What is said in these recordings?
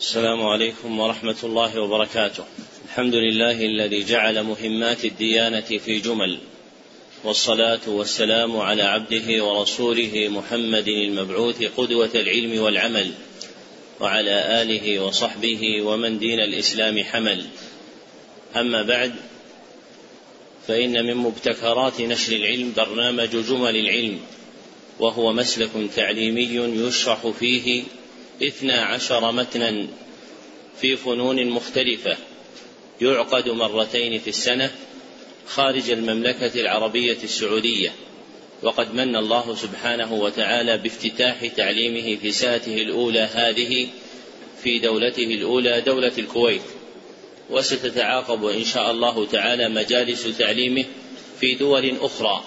السلام عليكم ورحمة الله وبركاته. الحمد لله الذي جعل مهمات الديانة في جمل، والصلاة والسلام على عبده ورسوله محمد المبعوث قدوة العلم والعمل، وعلى آله وصحبه ومن دين الإسلام حمل. أما بعد فإن من مبتكرات نشر العلم برنامج جمل العلم، وهو مسلك تعليمي يشرح فيه اثنا عشر متنا في فنون مختلفة يعقد مرتين في السنة خارج المملكة العربية السعودية. وقد من الله سبحانه وتعالى بافتتاح تعليمه في ساته الأولى هذه في دولته الأولى دولة الكويت. وستتعاقب إن شاء الله تعالى مجالس تعليمه في دول أخرى.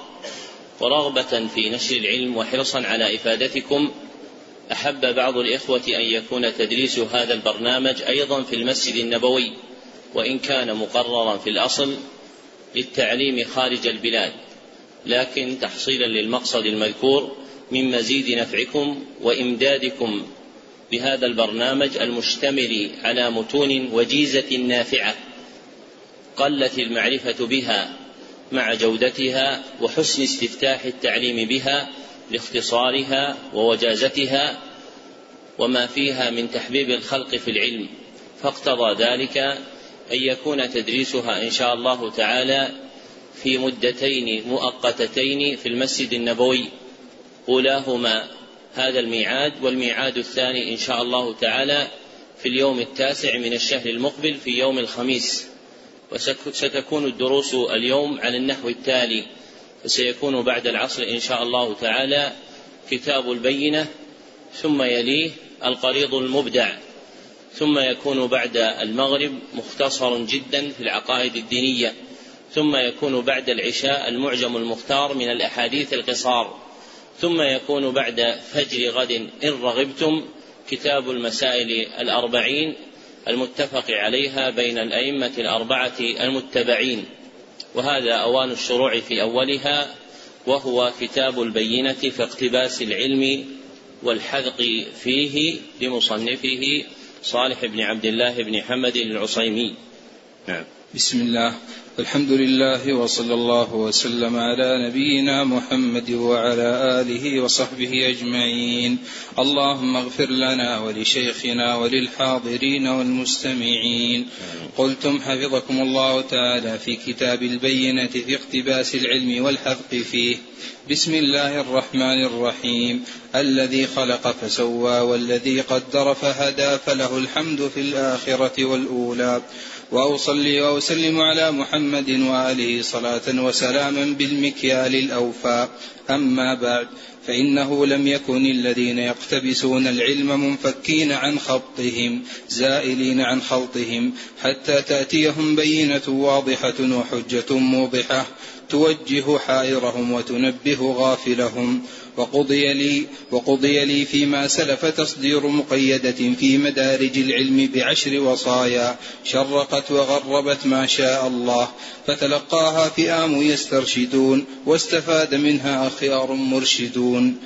ورغبة في نشر العلم وحرصا على إفادتكم أحب بعض الإخوة أن يكون تدريس هذا البرنامج أيضا في المسجد النبوي وإن كان مقررا في الأصل للتعليم خارج البلاد لكن تحصيلا للمقصد المذكور من مزيد نفعكم وإمدادكم بهذا البرنامج المشتمل على متون وجيزة نافعة قلت المعرفة بها مع جودتها وحسن استفتاح التعليم بها لاختصارها ووجازتها وما فيها من تحبيب الخلق في العلم فاقتضى ذلك أن يكون تدريسها إن شاء الله تعالى في مدتين مؤقتتين في المسجد النبوي أولاهما هذا الميعاد والميعاد الثاني إن شاء الله تعالى في اليوم التاسع من الشهر المقبل في يوم الخميس وستكون الدروس اليوم على النحو التالي. فسيكون بعد العصر إن شاء الله تعالى كتاب البينة ثم يليه القريض المبدع ثم يكون بعد المغرب مختصر جدا في العقائد الدينية ثم يكون بعد العشاء المعجم المختار من الأحاديث القصار ثم يكون بعد فجر غد إن رغبتم كتاب المسائل الأربعين المتفق عليها بين الأئمة الأربعة المتبعين. وهذا أوان الشروع في أولها وهو كتاب البينة في اقتباس العلم والحذق فيه لمصنفه صالح بن عبد الله بن حمد العصيمي. نعم. بسم الله. الحمد لله وصلى الله وسلم على نبينا محمد وعلى آله وصحبه أجمعين. اللهم اغفر لنا ولشيخنا وللحاضرين والمستمعين. قلتم حفظكم الله تعالى في كتاب البينة في اقتباس العلم والحذق فيه. بسم الله الرحمن الرحيم. الذي خلق فسوى والذي قدر فهدى فله الحمد في الآخرة والأولى. وأصلي وأسلم على محمد وآله صلاة وسلاما بالمكيال الأوفى. أما بعد فإنه لم يكن الذين يقتبسون العلم منفكين عن خطهم زائلين عن خلطهم حتى تأتيهم بينة واضحة وحجة موضحة توجه حائرهم وتنبه غافلهم. وقضي لي وقضي لي فيما سلف تصدير مقيدة في مدارج العلم بعشر وصايا شرقت وغربت ما شاء الله فتلقاها فئام يسترشدون واستفاد منها أخيار مرشدون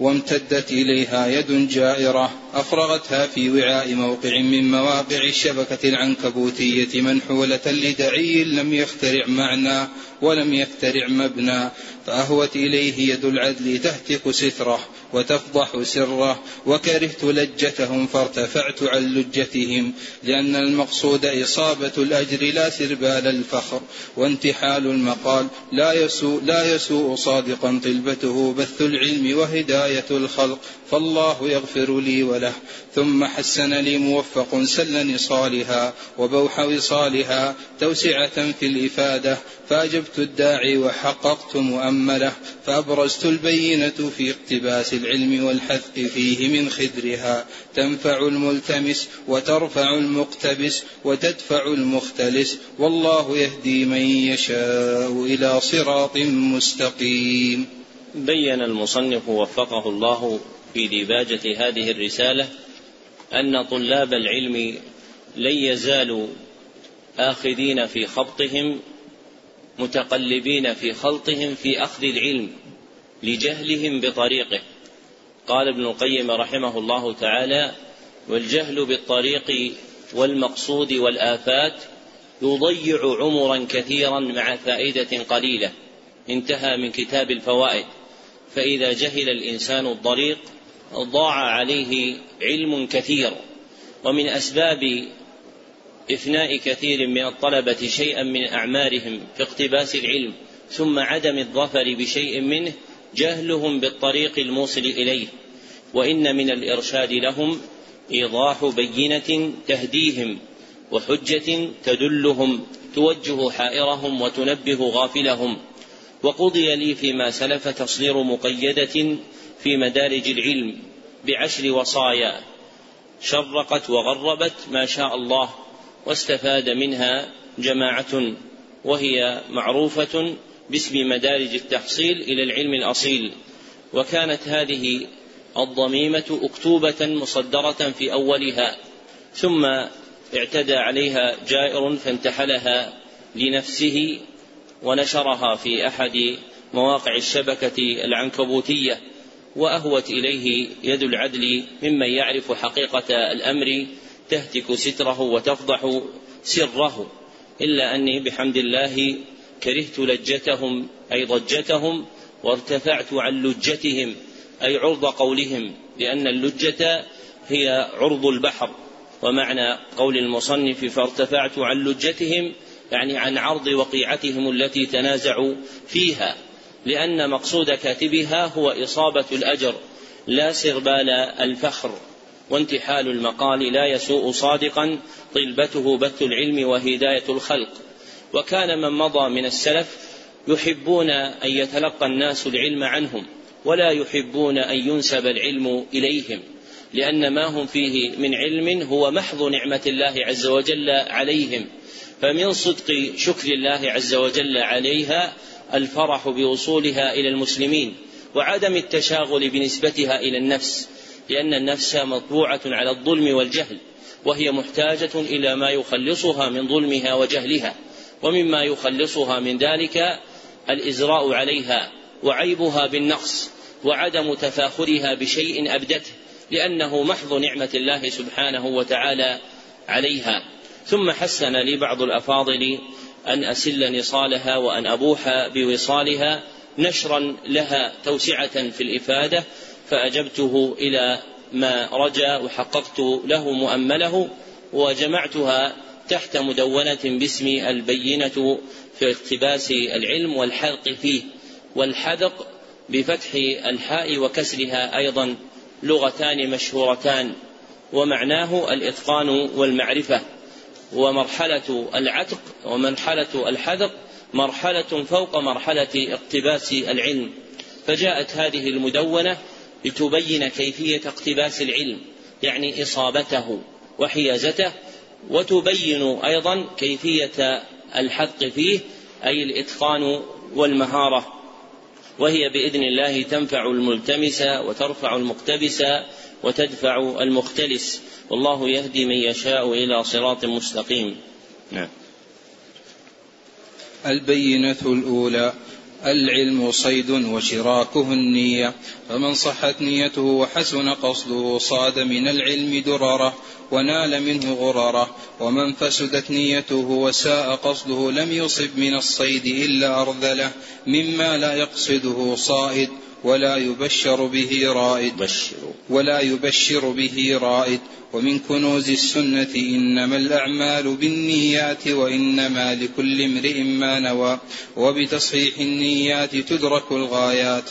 وامتدت إليها يد جائرة أفرغتها في وعاء موقع من مواقع الشبكة العنكبوتية منحولة لدعي لم يخترع معنى ولم يخترع مبنى فأهوت إليه يد العدل تهتك ستره وتفضح سره وكرهت لجتهم فارتفعت عن لجتهم لأن المقصود إصابة الأجر لا سربال الفخر وانتحال المقال لا يسوء, لا يسوء صادقا طلبته بث العلم وهداية الخلق فالله يغفر لي وله ثم حسن لي موفق سل نصالها وبوح وصالها توسعة في الإفادة فأجبت الداعي وحققت مؤمله فأبرزت البينة في اقتباس العلم والحثق فيه من خدرها تنفع الملتمس وترفع المقتبس وتدفع المختلس والله يهدي من يشاء إلى صراط مستقيم. بين المصنف وفقه الله في ديباجة هذه الرسالة أن طلاب العلم لن يزالوا آخذين في خبطهم متقلبين في خلطهم في أخذ العلم لجهلهم بطريقه. قال ابن القيم رحمه الله تعالى والجهل بالطريق والمقصود والآفات يضيع عمرا كثيرا مع فائدة قليلة. انتهى من كتاب الفوائد. فإذا جهل الإنسان الطريق ضاع عليه علم كثير ومن أسباب إفناء كثير من الطلبة شيئا من أعمارهم في اقتباس العلم ثم عدم الظفر بشيء منه جهلهم بالطريق الموصل إليه. وإن من الإرشاد لهم إيضاح بينة تهديهم وحجة تدلهم توجه حائرهم وتنبه غافلهم. وقضي لي فيما سلف تصدير مقيدة في مدارج العلم بعشر وصايا. شرقت وغربت ما شاء الله واستفاد منها جماعة وهي معروفة باسم مدارج التحصيل إلى العلم الأصيل. وكانت هذه الضميمة أكتوبة مصدرة في أولها ثم اعتدى عليها جائر فانتحلها لنفسه ونشرها في أحد مواقع الشبكة العنكبوتية. وأهوت إليه يد العدل ممن يعرف حقيقة الأمر تهتك ستره وتفضح سره. إلا أني بحمد الله كرهت لجتهم أي ضجتهم وارتفعت عن لجتهم أي عرض قولهم لأن اللجة هي عرض البحر. ومعنى قول المصنف فارتفعت عن لجتهم يعني عن عرض وقيعتهم التي تنازعوا فيها. لأن مقصود كاتبها هو إصابة الأجر لا سربال الفخر وانتحال المقال لا يسوء صادقا طلبته بث العلم وهداية الخلق. وكان من مضى من السلف يحبون أن يتلقى الناس العلم عنهم ولا يحبون أن ينسب العلم إليهم لأن ما هم فيه من علم هو محض نعمة الله عز وجل عليهم. فمن صدق شكر الله عز وجل عليها الفرح بوصولها إلى المسلمين وعدم التشاغل بنسبتها إلى النفس لأن النفس مطبوعة على الظلم والجهل وهي محتاجة إلى ما يخلصها من ظلمها وجهلها ومما يخلصها من ذلك الإزراء عليها وعيبها بالنقص وعدم تفاخرها بشيء أبدته لأنه محض نعمة الله سبحانه وتعالى عليها. ثم حسن لي بعض الأفاضل أن أسل نصالها وأن أبوح بوصالها نشرا لها توسعة في الإفادة فأجبته إلى ما رجا وحققت له مؤمله وجمعتها تحت مدونة باسم البينة في اقتباس العلم والحذق فيه والحذق بفتح الحاء وكسرها أيضا لغتان مشهورتان ومعناه الإتقان والمعرفة. ومرحلة العتق ومرحلة الحذق مرحلة فوق مرحلة اقتباس العلم. فجاءت هذه المدونة لتبين كيفية اقتباس العلم يعني إصابته وحيازته وتبين أيضا كيفية الحق فيه أي الإتقان والمهارة. وهي بإذن الله تنفع الملتمس وترفع المقتبس وتدفع المختلس. والله يهدي من يشاء إلى صراط مستقيم. نعم. البينة الأولى. العلم صيد وشراكه النية فمن صحت نيته وحسن قصده صاد من العلم دررة ونال منه غررة ومن فسدت نيته وساء قصده لم يصب من الصيد إلا أرذلة مما لا يقصده صائد ولا يبشر به رائد ولا يبشر به رائد ومن كنوز السنة إنما الأعمال بالنيات وإنما لكل امرئ ما نوى وبتصحيح النيات تدرك الغايات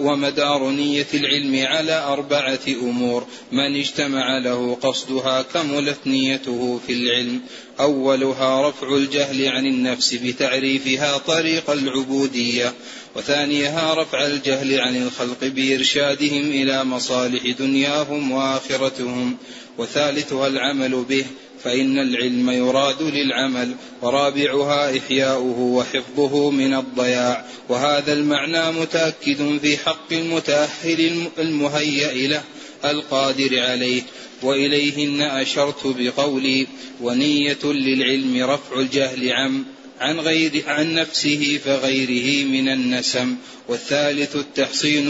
ومدار نية العلم على أربعة أمور من اجتمع له قصدها كملت نيته في العلم أولها رفع الجهل عن النفس بتعريفها طريق العبودية وثانيها رفع الجهل عن الخلق بإرشادهم إلى مصالح دنياهم وآخرتهم وثالثها العمل به فإن العلم يراد للعمل ورابعها إحياؤه وحفظه من الضياع. وهذا المعنى متأكد في حق المتأهل المهيأ له القادر عليه. وإليهن أشرت بقولي ونية للعلم رفع الجهل عن عن غير عن نفسه فغيره من النسم والثالث التحصين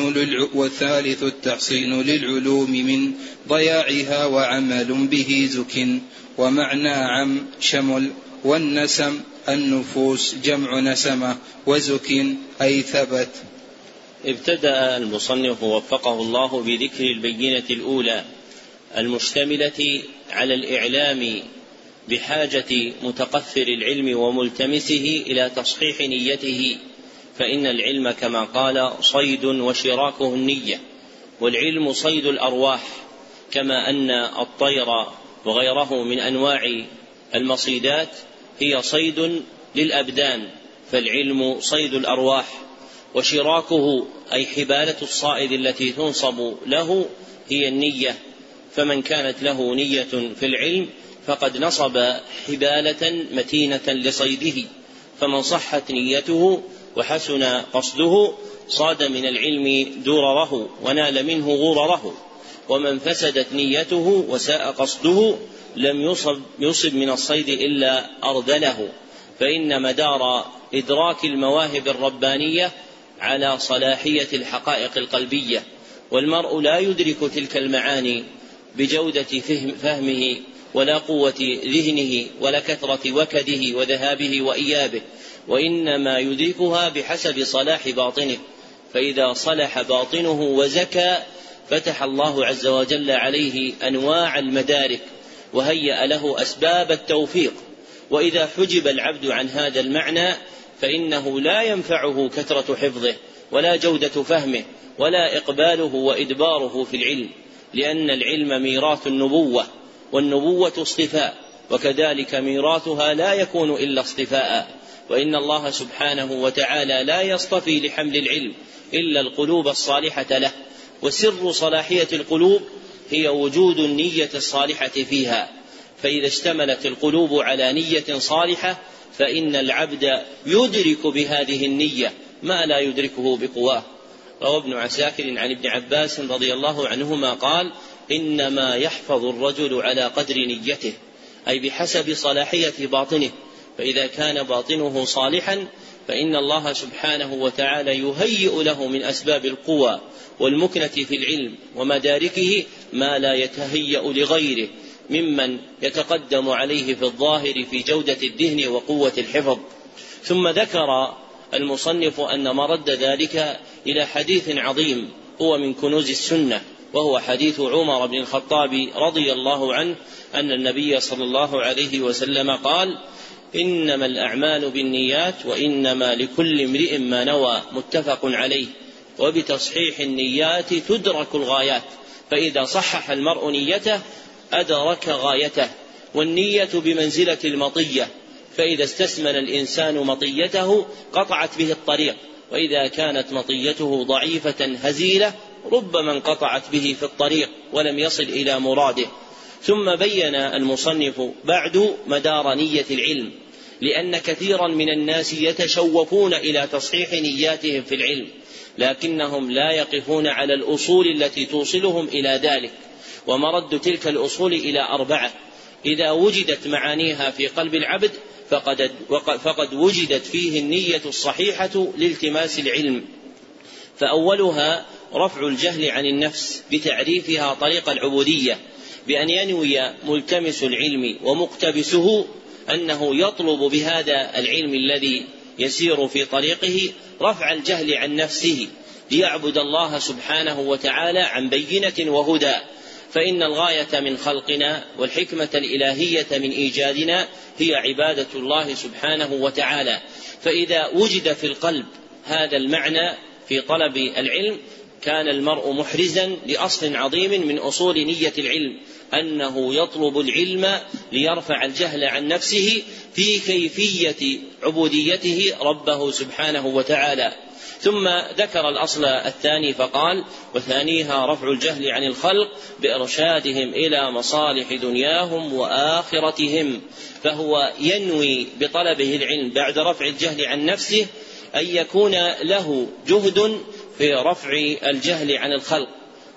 والثالث التحصين للعلوم من ضياعها وعمل به زك ومعنى عم شمل والنسم النفوس جمع نسمة وزك أي ثبت. ابتدأ المصنف وفقه الله بذكر البينة الأولى المشتملة على الإعلام بحاجة متقفر العلم وملتمسه إلى تصحيح نيته فإن العلم كما قال صيد وشراكه النية والعلم صيد الأرواح كما أن الطير وغيره من أنواع المصيدات هي صيد للأبدان فالعلم صيد الأرواح وشراكه أي حبالة الصائد التي تنصب له هي النية فمن كانت له نية في العلم فقد نصب حبالة متينة لصيده فمن صحت نيته وحسن قصده صاد من العلم درره ونال منه غرره ومن فسدت نيته وساء قصده لم يصب يصب من الصيد إلا اردله فإن مدار إدراك المواهب الربانية على صلاحية الحقائق القلبية والمرء لا يدرك تلك المعاني بجودة فهم فهمه ولا قوة ذهنه ولا كثرة وكده وذهابه وإيابه وإنما يدركها بحسب صلاح باطنه. فإذا صلح باطنه وزكى فتح الله عز وجل عليه أنواع المدارك وهيأ له أسباب التوفيق. وإذا حجب العبد عن هذا المعنى فإنه لا ينفعه كثرة حفظه ولا جودة فهمه ولا إقباله وإدباره في العلم لأن العلم ميراث النبوة. والنبوة اصطفاء وكذلك ميراثها لا يكون إلا اصطفاء. وإن الله سبحانه وتعالى لا يصطفي لحمل العلم إلا القلوب الصالحة له. وسر صلاحية القلوب هي وجود النية الصالحة فيها. فإذا اشتملت القلوب على نية صالحة فإن العبد يدرك بهذه النية ما لا يدركه بقواه. روى ابن عساكر عن ابن عباس رضي الله عنهما قال إنما يحفظ الرجل على قدر نيته أي بحسب صلاحية باطنه. فإذا كان باطنه صالحا فإن الله سبحانه وتعالى يهيئ له من أسباب القوى والمكنة في العلم ومداركه ما لا يتهيأ لغيره ممن يتقدم عليه في الظاهر في جودة الدهن وقوة الحفظ. ثم ذكر المصنف أن مرد ذلك إلى حديث عظيم هو من كنوز السنة. وهو حديث عمر بن الخطاب رضي الله عنه أن النبي صلى الله عليه وسلم قال إنما الأعمال بالنيات وإنما لكل امرئ ما نوى متفق عليه. وبتصحيح النيات تدرك الغايات فإذا صحح المرء نيته أدرك غايته. والنية بمنزلة المطية فإذا استسمن الإنسان مطيته قطعت به الطريق. وإذا كانت مطيته ضعيفة هزيلة ربما انقطعت به في الطريق ولم يصل إلى مراده. ثم بين المصنف بعد مدار نية العلم لأن كثيرا من الناس يتشوفون إلى تصحيح نياتهم في العلم لكنهم لا يقفون على الأصول التي توصلهم إلى ذلك ومرد تلك الأصول إلى أربعة إذا وجدت معانيها في قلب العبد فقد وجدت فيه النية الصحيحة لالتماس العلم. فأولها رفع الجهل عن النفس بتعريفها طريق العبودية بأن ينوي ملتمس العلم ومقتبسه أنه يطلب بهذا العلم الذي يسير في طريقه رفع الجهل عن نفسه ليعبد الله سبحانه وتعالى عن بينة وهدى. فإن الغاية من خلقنا والحكمة الإلهية من إيجادنا هي عبادة الله سبحانه وتعالى. فإذا وجد في القلب هذا المعنى في طلب العلم كان المرء محرزا لأصل عظيم من أصول نية العلم أنه يطلب العلم ليرفع الجهل عن نفسه في كيفية عبوديته ربه سبحانه وتعالى. ثم ذكر الأصل الثاني فقال وثانيها رفع الجهل عن الخلق بإرشادهم إلى مصالح دنياهم وآخرتهم فهو ينوي بطلبه العلم بعد رفع الجهل عن نفسه أن يكون له جهد في رفع الجهل عن الخلق.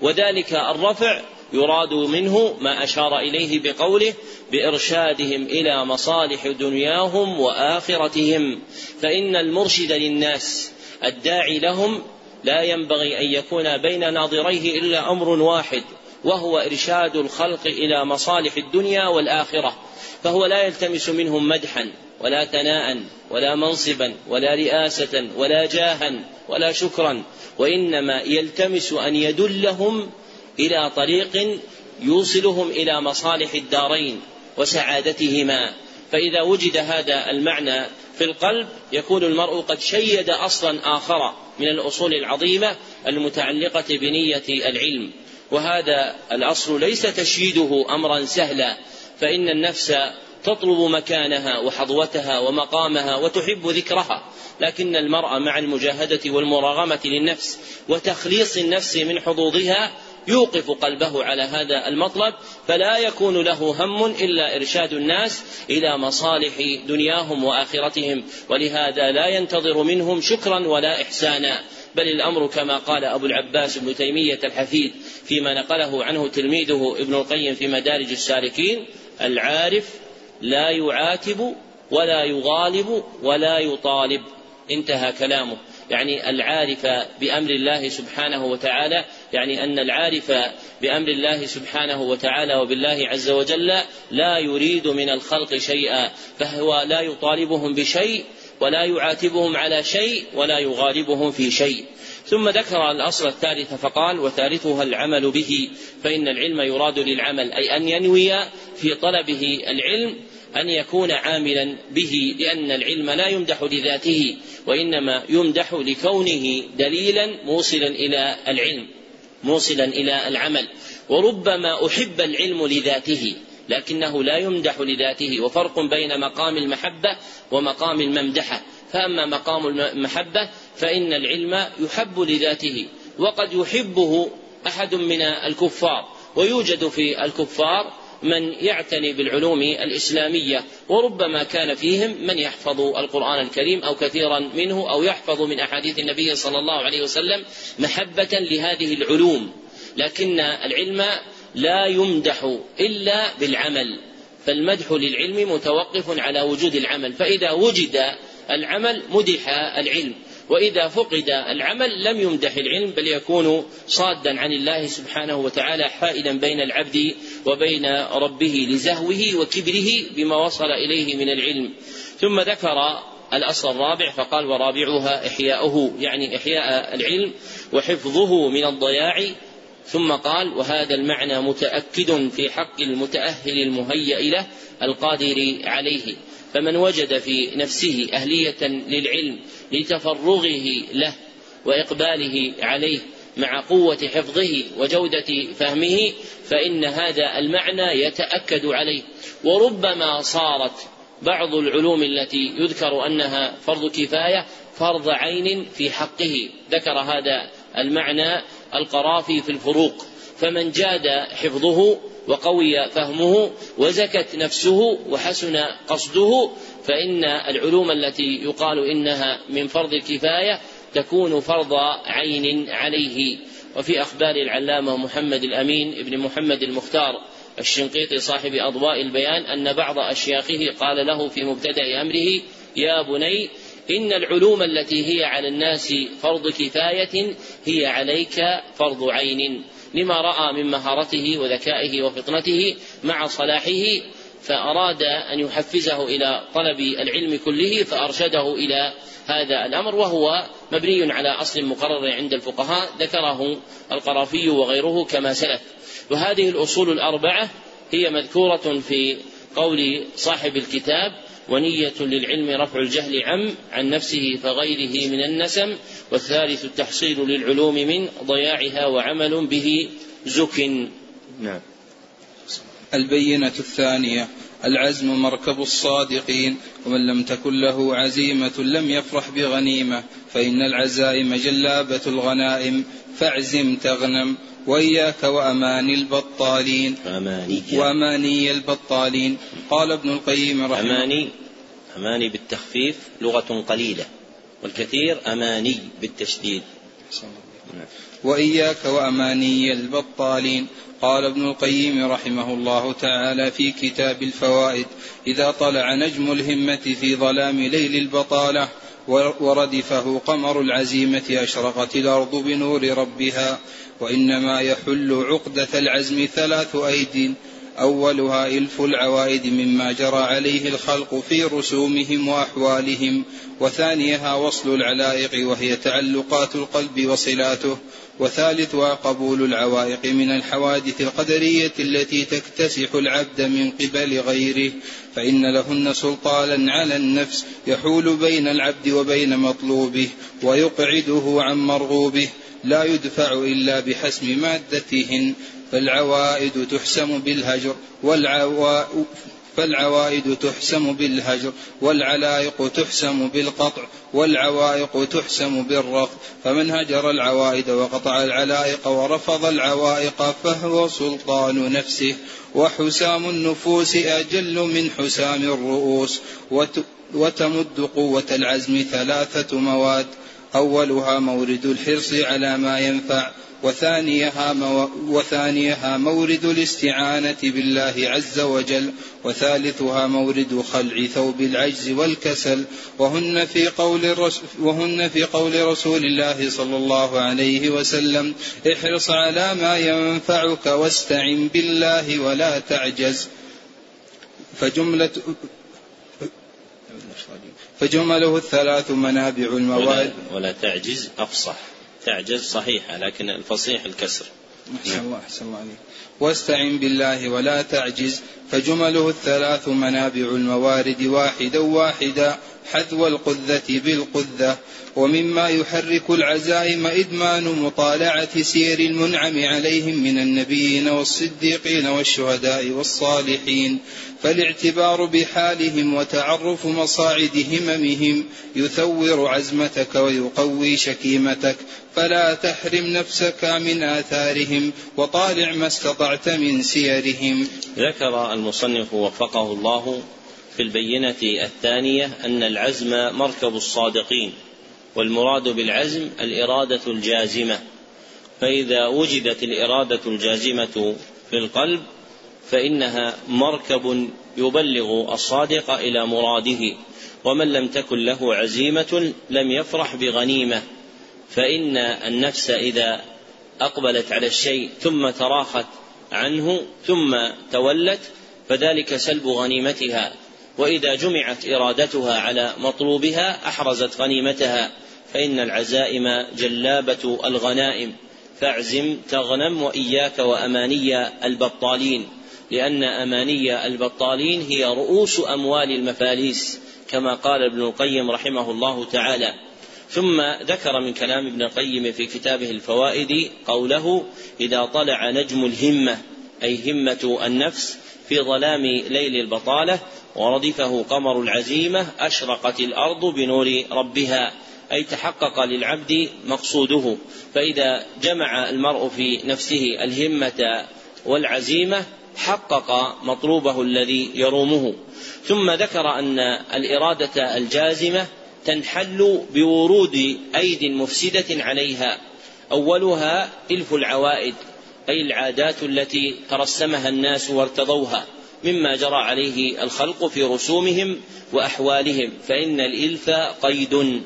وذلك الرفع يراد منه ما أشار إليه بقوله بإرشادهم إلى مصالح دنياهم وآخرتهم. فإن المرشد للناس الداعي لهم لا ينبغي أن يكون بين ناظريه إلا أمر واحد وهو إرشاد الخلق إلى مصالح الدنيا والآخرة. فهو لا يلتمس منهم مدحا. ولا ثناء ولا منصبا ولا رئاسة ولا جاها ولا شكرا. وإنما يلتمس أن يدلهم إلى طريق يوصلهم إلى مصالح الدارين وسعادتهما. فإذا وجد هذا المعنى في القلب يكون المرء قد شيد أصلا آخر من الأصول العظيمة المتعلقة بنية العلم. وهذا الأصل ليس تشييده أمرا سهلا فإن النفس تطلب مكانها وحظوتها ومقامها وتحب ذكرها لكن المرء مع المجاهدة والمراغمة للنفس وتخليص النفس من حظوظها يوقف قلبه على هذا المطلب فلا يكون له هم إلا إرشاد الناس إلى مصالح دنياهم وآخرتهم ولهذا لا ينتظر منهم شكرا ولا احسانا. بل الأمر كما قال أبو العباس ابن تيمية الحفيد فيما نقله عنه تلميذه ابن القيم في مدارج السالكين العارف لا يعاتب ولا يغالب ولا يطالب. انتهى كلامه. يعني العارف بأمر الله سبحانه وتعالى يعني أن العارف بأمر الله سبحانه وتعالى وبالله عز وجل لا يريد من الخلق شيئا فهو لا يطالبهم بشيء ولا يعاتبهم على شيء ولا يغالبهم في شيء. ثم ذكر الأصل الثالث فقال وثالثها العمل به. فإن العلم يراد للعمل أي أن ينوي في طلبه العلم أن يكون عاملا به لأن العلم لا يمدح لذاته وإنما يمدح لكونه دليلا موصلا إلى العلم موصلا إلى العمل. وربما أحب العلم لذاته لكنه لا يمدح لذاته وفرق بين مقام المحبة ومقام الممدحة. فأما مقام المحبة فإن العلم يحب لذاته وقد يحبه أحد من الكفار. ويوجد في الكفار من يعتني بالعلوم الإسلامية وربما كان فيهم من يحفظ القرآن الكريم أو كثيرا منه أو يحفظ من أحاديث النبي صلى الله عليه وسلم محبة لهذه العلوم. لكن العلم لا يمدح إلا بالعمل فالمدح للعلم متوقف على وجود العمل فإذا وجد العمل مدح العلم. وإذا فقد العمل لم يمدح العلم بل يكون صادا عن الله سبحانه وتعالى حائلا بين العبد وبين ربه لزهوه وكبره بما وصل إليه من العلم. ثم ذكر الأصل الرابع فقال ورابعها إحياؤه. يعني إحياء العلم وحفظه من الضياع. ثم قال وهذا المعنى متأكد في حق المتأهل المهيأ له القادر عليه. فمن وجد في نفسه أهلية للعلم لتفرغه له وإقباله عليه مع قوة حفظه وجودة فهمه فإن هذا المعنى يتأكد عليه. وربما صارت بعض العلوم التي يذكر أنها فرض كفاية فرض عين في حقه. ذكر هذا المعنى القرافي في الفروق. فمن جاد حفظه وقوي فهمه وزكت نفسه وحسن قصده فإن العلوم التي يقال إنها من فرض الكفاية تكون فرض عين عليه. وفي أخبار العلامة محمد الأمين ابن محمد المختار الشنقيطي صاحب أضواء البيان أن بعض أشياخه قال له في مبتدأ أمره يا بني إن العلوم التي هي على الناس فرض كفاية هي عليك فرض عين. لما رأى من مهارته وذكائه وفطنته مع صلاحه فأراد أن يحفزه إلى طلب العلم كله فأرشده إلى هذا الأمر وهو مبني على أصل مقرر عند الفقهاء ذكره القرافي وغيره كما سلف. وهذه الأصول الأربعة هي مذكورة في قول صاحب الكتاب ونية للعلم رفع الجهل عم عن نفسه فغيره من النسم والثالث التحصيل للعلوم من ضياعها وعمل به زك. نعم. البينة الثانية العزم مركب الصادقين ومن لم تكن له عزيمة لم يفرح بغنيمة فإن العزائم جلابة الغنائم فاعزم تغنم. وإياك وأماني البطالين. أماني وأماني البطالين. قال ابن القيم رحمه أماني أماني بالتخفيف لغة قليلة والكثير أماني بالتشديد. وإياك وأماني البطالين. قال ابن القيم رحمه الله تعالى في كتاب الفوائد إذا طلع نجم الهمة في ظلام ليل البطالة وردفه قمر العزيمة أشرقت الأرض بنور ربها. وإنما يحل عقدة العزم ثلاث أيد أولها إلف العوائد مما جرى عليه الخلق في رسومهم وأحوالهم وثانيها وصل العلائق وهي تعلقات القلب وصلاته وثالثها قبول العوائق من الحوادث القدرية التي تكتسح العبد من قبل غيره فإن لهن سلطانا على النفس يحول بين العبد وبين مطلوبه ويقعده عن مرغوبه لا يدفع إلا بحسم مادتهن فالعوائد تحسم بالهجر والعوا فالعوائد تحسم بالهجر والعلائق تحسم بالقطع والعوائق تحسم بالرفض. فمن هجر العوائد وقطع العلائق ورفض العوائق فهو سلطان نفسه وحسام النفوس أجل من حسام الرؤوس. وتمد قوة العزم ثلاثة مواد. أولها مورد الحرص على ما ينفع وثانيها, مو وثانيها مورد الاستعانة بالله عز وجل وثالثها مورد خلع ثوب العجز والكسل. وهن في قول وهن في قول رسول الله صلى الله عليه وسلم احرص على ما ينفعك واستعن بالله ولا تعجز. فجملة فجمله الثلاث منابع المواد. ولا, ولا تعجز أفصح. تعجز صحيحة لكن الفصيح الكسر. أحسن الله أحسن الله عليك. واستعن بالله ولا تعجز فجمله الثلاث منابع الموارد واحدا واحدا حذو القذة بالقذة. ومما يحرك العزائم إدمان مطالعة سير المنعم عليهم من النبيين والصديقين والشهداء والصالحين. فالاعتبار بحالهم وتعرف مصاعد هممهم يثور عزمتك ويقوي شكيمتك. فلا تحرم نفسك من آثارهم وطالع ما استطعت من سيرهم. ذكر المصنف وفقه الله في البينة الثانية أن العزم مركب الصادقين والمراد بالعزم الإرادة الجازمة. فإذا وجدت الإرادة الجازمة في القلب فإنها مركب يبلغ الصادق إلى مراده ومن لم تكن له عزيمة لم يفرح بغنيمة. فإن النفس إذا أقبلت على الشيء ثم تراخت عنه ثم تولت فذلك سلب غنيمتها. وإذا جمعت إرادتها على مطلوبها أحرزت غنيمتها. فإن العزائم جلابة الغنائم فاعزم تغنم وإياك وأماني البطالين. لأن أماني البطالين هي رؤوس أموال المفاليس كما قال ابن القيم رحمه الله تعالى. ثم ذكر من كلام ابن القيم في كتابه الفوائد قوله إذا طلع نجم الهمة أي همة النفس في ظلام ليل البطالة وردفه قمر العزيمة أشرقت الأرض بنور ربها أي تحقق للعبد مقصوده. فإذا جمع المرء في نفسه الهمة والعزيمة حقق مطلوبه الذي يرومه. ثم ذكر أن الإرادة الجازمة تنحل بورود أيد مفسدة عليها. أولها إلف العوائد أي العادات التي ترسمها الناس وارتضوها مما جرى عليه الخلق في رسومهم وأحوالهم فإن الإلف قيد.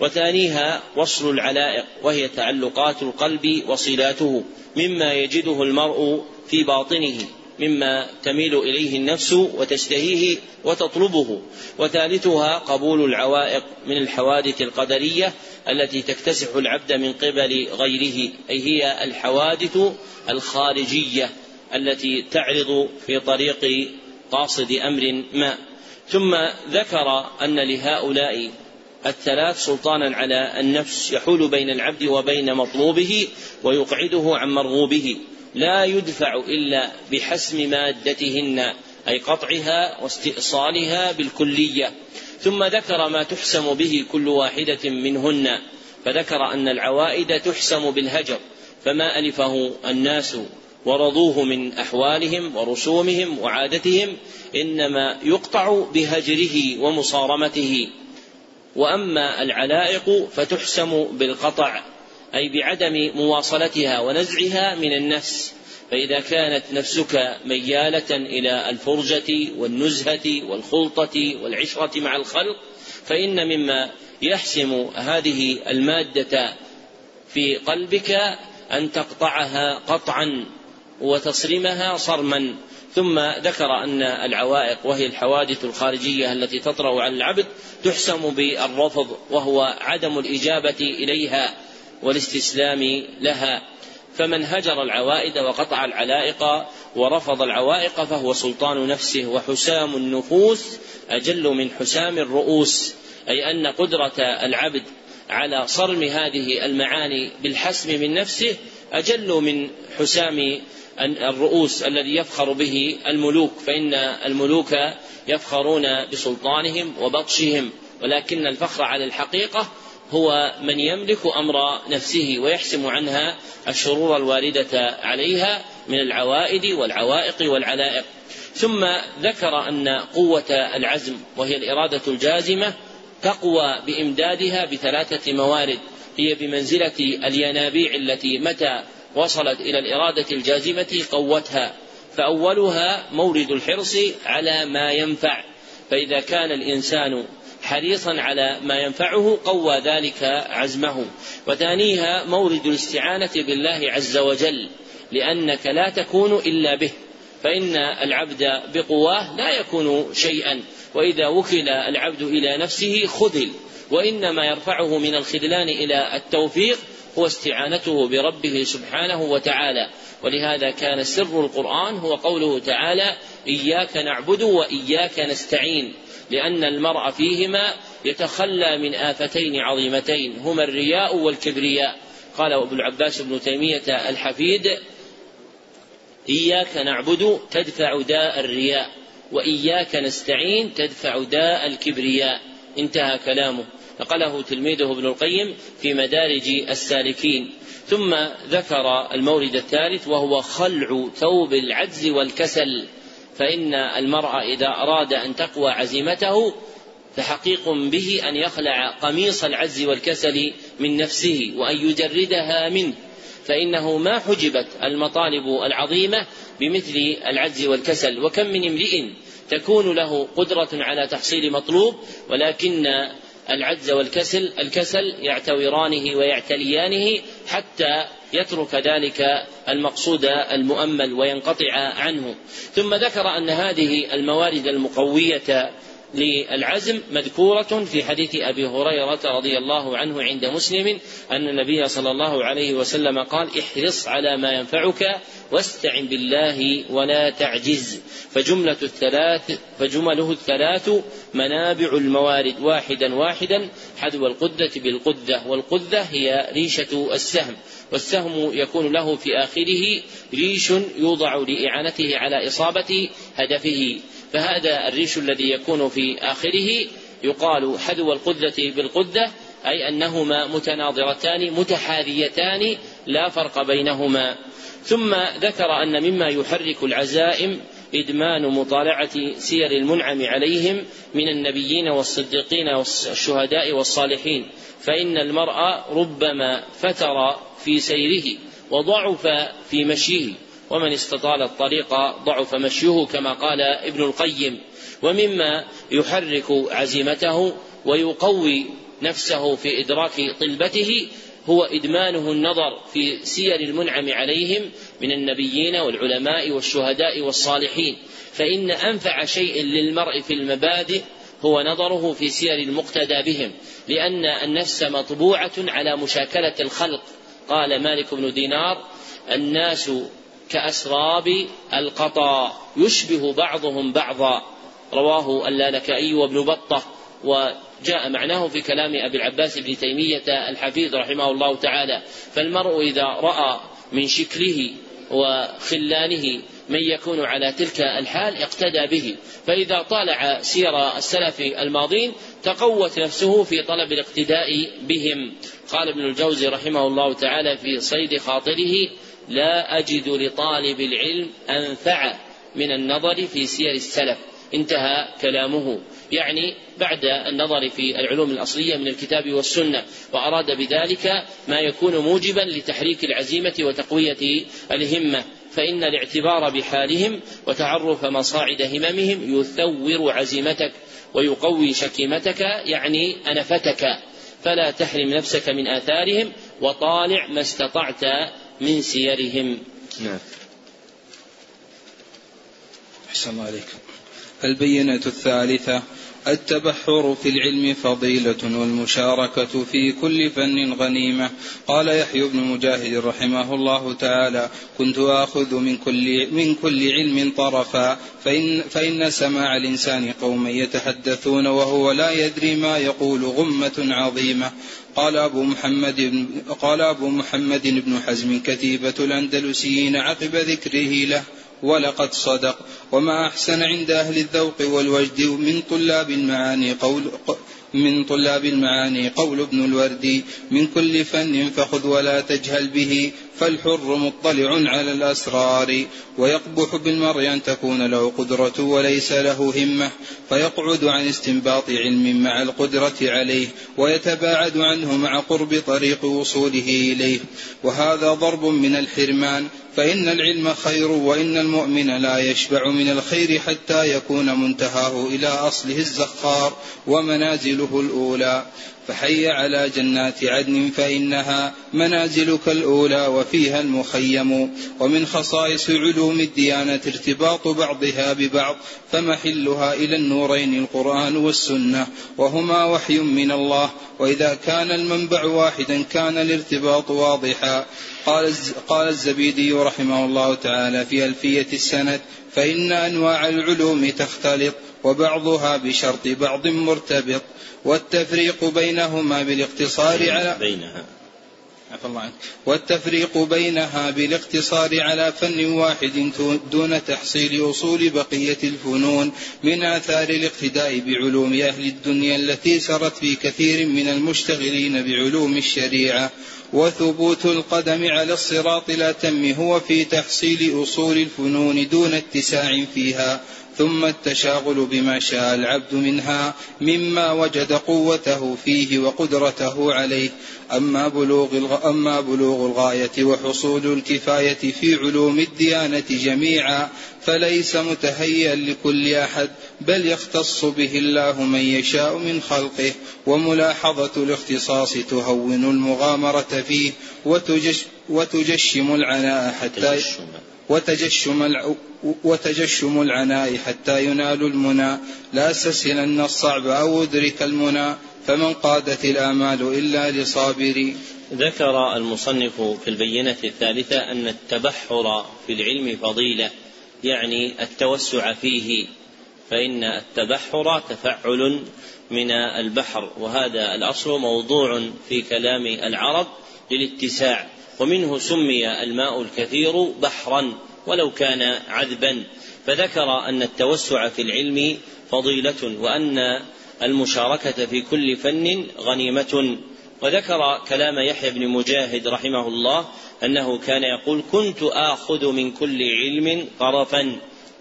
وثانيها وصل العلائق وهي تعلقات القلب وصلاته مما يجده المرء في باطنه. مما تميل إليه النفس وتشتهيه وتطلبه. وثالثها قبول العوائق من الحوادث القدرية التي تكتسح العبد من قبل غيره. أي هي الحوادث الخارجية التي تعرض في طريق قاصد أمر ما. ثم ذكر أن لهؤلاء الثلاث سلطانا على النفس يحول بين العبد وبين مطلوبه ويقعده عن مرغوبه. لا يدفع إلا بحسم مادتهن أي قطعها واستئصالها بالكلية. ثم ذكر ما تحسم به كل واحدة منهن فذكر أن العوائد تحسم بالهجر فما ألفه الناس ورضوه من أحوالهم ورسومهم وعادتهم إنما يقطع بهجره ومصارمته. وأما العلائق فتحسم بالقطع أي بعدم مواصلتها ونزعها من النفس. فإذا كانت نفسك ميالة إلى الفرجة والنزهة والخلطة والعشرة مع الخلق فإن مما يحسم هذه المادة في قلبك أن تقطعها قطعا وتصرمها صرما. ثم ذكر أن العوائق وهي الحوادث الخارجية التي تطرأ على العبد تحسم بالرفض وهو عدم الإجابة إليها. والاستسلام لها. فمن هجر العوائد وقطع العلائق ورفض العوائق فهو سلطان نفسه وحسام النفوس أجل من حسام الرؤوس. أي أن قدرة العبد على صرم هذه المعاني بالحسم من نفسه أجل من حسام الرؤوس الذي يفخر به الملوك. فإن الملوك يفخرون بسلطانهم وبطشهم ولكن الفخر على الحقيقة هو من يملك أمر نفسه ويحسم عنها الشرور الواردة عليها من العوائد والعوائق والعلائق. ثم ذكر أن قوة العزم وهي الإرادة الجازمة تقوى بإمدادها بثلاثة موارد. هي بمنزلة الينابيع التي متى وصلت إلى الإرادة الجازمة قوتها. فأولها مورد الحرص على ما ينفع. فإذا كان الإنسان حريصا على ما ينفعه قوى ذلك عزمه. وثانيها مورد الاستعانة بالله عز وجل لأنك لا تكون إلا به. فإن العبد بقواه لا يكون شيئا. وإذا وكل العبد إلى نفسه خذل. وإنما يرفعه من الخذلان إلى التوفيق هو استعانته بربه سبحانه وتعالى. ولهذا كان سر القرآن هو قوله تعالى إياك نعبد وإياك نستعين لأن المرء فيهما يتخلى من آفتين عظيمتين هما الرياء والكبرياء. قال أبو العباس بن تيمية الحفيد إياك نعبد تدفع داء الرياء وإياك نستعين تدفع داء الكبرياء. انتهى كلامه. نقله تلميذه ابن القيم في مدارج السالكين. ثم ذكر المورد الثالث وهو خلع ثوب العجز والكسل. فإن المرء إذا أراد أن تقوى عزيمته فحقيق به أن يخلع قميص العجز والكسل من نفسه وأن يجردها منه. فإنه ما حجبت المطالب العظيمة بمثل العجز والكسل. وكم من امرئ تكون له قدرة على تحصيل مطلوب ولكن العجز والكسل الكسل يعتورانه ويعتليانه حتى يترك ذلك المقصود المؤمل وينقطع عنه. ثم ذكر أن هذه الموارد المقوية للعزم مذكورة في حديث أبي هريرة رضي الله عنه عند مسلم أن النبي صلى الله عليه وسلم قال احرص على ما ينفعك واستعن بالله ولا تعجز. فجملة الثلاث فجمله الثلاث منابع الموارد واحدا واحدا حذو القدة بالقدة والقدة هي ريشة السهم. والسهم يكون له في آخره ريش يوضع لإعانته على إصابة هدفه. فهذا الريش الذي يكون في آخره يقال حذو القدة بالقدة أي أنهما متناظرتان متحاذيتان لا فرق بينهما. ثم ذكر أن مما يحرك العزائم إدمان مطالعة سير المنعم عليهم من النبيين والصديقين والشهداء والصالحين. فإن المرء ربما فتر في سيره وضعف في مشيه ومن استطال الطريق ضعف مشيه كما قال ابن القيم ومما يحرك عزيمته ويقوي نفسه في إدراك طلبته هو إدمانه النظر في سير المنعم عليهم من النبيين والعلماء والشهداء والصالحين فإن أنفع شيء للمرء في المبادئ هو نظره في سير المقتدى بهم لأن النفس مطبوعة على مشاكلة الخلق قال مالك بن دينار الناس كأسراب القطا يشبه بعضهم بعضا. رواه اللالكائي وابن بطة وجاء معناه في كلام أبي العباس بن تيمية الحفيظ رحمه الله تعالى. فالمرء إذا رأى من شكله وخلانه من يكون على تلك الحال اقتدى به. فإذا طالع سير السلف الماضين تقوت نفسه في طلب الاقتداء بهم. قال ابن الجوزي رحمه الله تعالى في صيد خاطره لا أجد لطالب العلم أنفع من النظر في سير السلف. انتهى كلامه. يعني بعد النظر في العلوم الأصلية من الكتاب والسنة وأراد بذلك ما يكون موجبا لتحريك العزيمة وتقوية الهمة. فإن الاعتبار بحالهم وتعرف مصاعد هممهم يثور عزيمتك ويقوي شكيمتك يعني أنفتك. فلا تحرم نفسك من آثارهم وطالع ما استطعت من سيرهم. نعم. أحسن الله عليكم. البينة الثالثة. التبحر في العلم فضيلة والمشاركة في كل فن غنيمة. قال يحيى بن مجاهد رحمه الله تعالى كنت آخذ من كل من كل علم طرفا فإن فإن سماع الإنسان قوما يتحدثون وهو لا يدري ما يقول غمة عظيمة. قال أبو محمد قال أبو محمد بن حزم كتيبة الأندلسيين عقب ذكره له. ولقد صدق. وما أحسن عند أهل الذوق والوجد من طلاب المعاني قول من طلاب المعاني قول ابن الوردي من كل فن فخذ ولا تجهل به. فالحر مطلع على الأسرار ويقبح بالمرء أن تكون له قدرة وليس له همة فيقعد عن استنباط علم مع القدرة عليه ويتباعد عنه مع قرب طريق وصوله إليه. وهذا ضرب من الحرمان فإن العلم خير وإن المؤمن لا يشبع من الخير حتى يكون منتهاه إلى أصله الزخار ومنازله الأولى. فحي على جنات عدن فإنها منازلك الأولى وفيها المخيم. ومن خصائص علوم الديانة ارتباط بعضها ببعض فمحلها إلى النورين القرآن والسنة. وهما وحي من الله. وإذا كان المنبع واحدا كان الارتباط واضحا. قال قال الزبيدي رحمه الله تعالى في ألفية السند فإن أنواع العلوم تختلط. وبعضها بشرط بعض مرتبط والتفريق بينهما بالاقتصار على بينها. عفى الله عنك. والتفريق بينها بالاقتصار على فن واحد دون تحصيل أصول بقية الفنون من آثار الاقتداء بعلوم أهل الدنيا التي سرت في كثير من المشتغلين بعلوم الشريعة وثبوت القدم على الصراط لا تم هو في تحصيل أصول الفنون دون اتساع فيها ثم التشاغل بما شاء العبد منها مما وجد قوته فيه وقدرته عليه. أما بلوغ أما بلوغ الغاية وحصول الكفاية في علوم الديانة جميعا فليس متهيئا لكل أحد بل يختص به الله من يشاء من خلقه وملاحظة الاختصاص تهون المغامرة فيه وتجش وتجشم العناء حتى وتجشم وتجشم العناء حتى ينال المنى. لا استسهلن الصعب أو أدرك المنى. فمن قادت الآمال إلا لصابر. ذكر المصنف في البينة الثالثة أن التبحر في العلم فضيلة يعني التوسع فيه. فإن التبحر تفعل من البحر وهذا الأصل موضوع في كلام العرب للاتساع. ومنه سمي الماء الكثير بحرا ولو كان عذبا. فذكر أن التوسع في العلم فضيلة وأن المشاركة في كل فن غنيمة. وذكر كلام يحيى بن مجاهد رحمه الله أنه كان يقول كنت آخذ من كل علم طرفا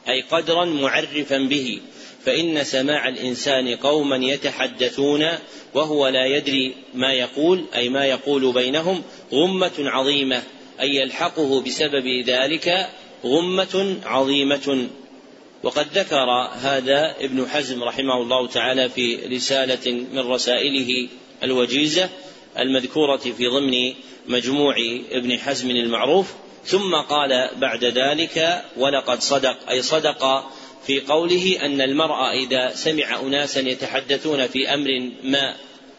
أي قدرا معرفا به. فإن سماع الإنسان قوما يتحدثون وهو لا يدري ما يقول أي ما يقول بينهم غمة عظيمة أي يلحقه بسبب ذلك غمة عظيمة. وقد ذكر هذا ابن حزم رحمه الله تعالى في رسالة من رسائله الوجيزة المذكورة في ضمن مجموع ابن حزم المعروف ثم قال بعد ذلك ولقد صدق أي صدق في قوله أن المرء إذا سمع أناسا يتحدثون في أمر ما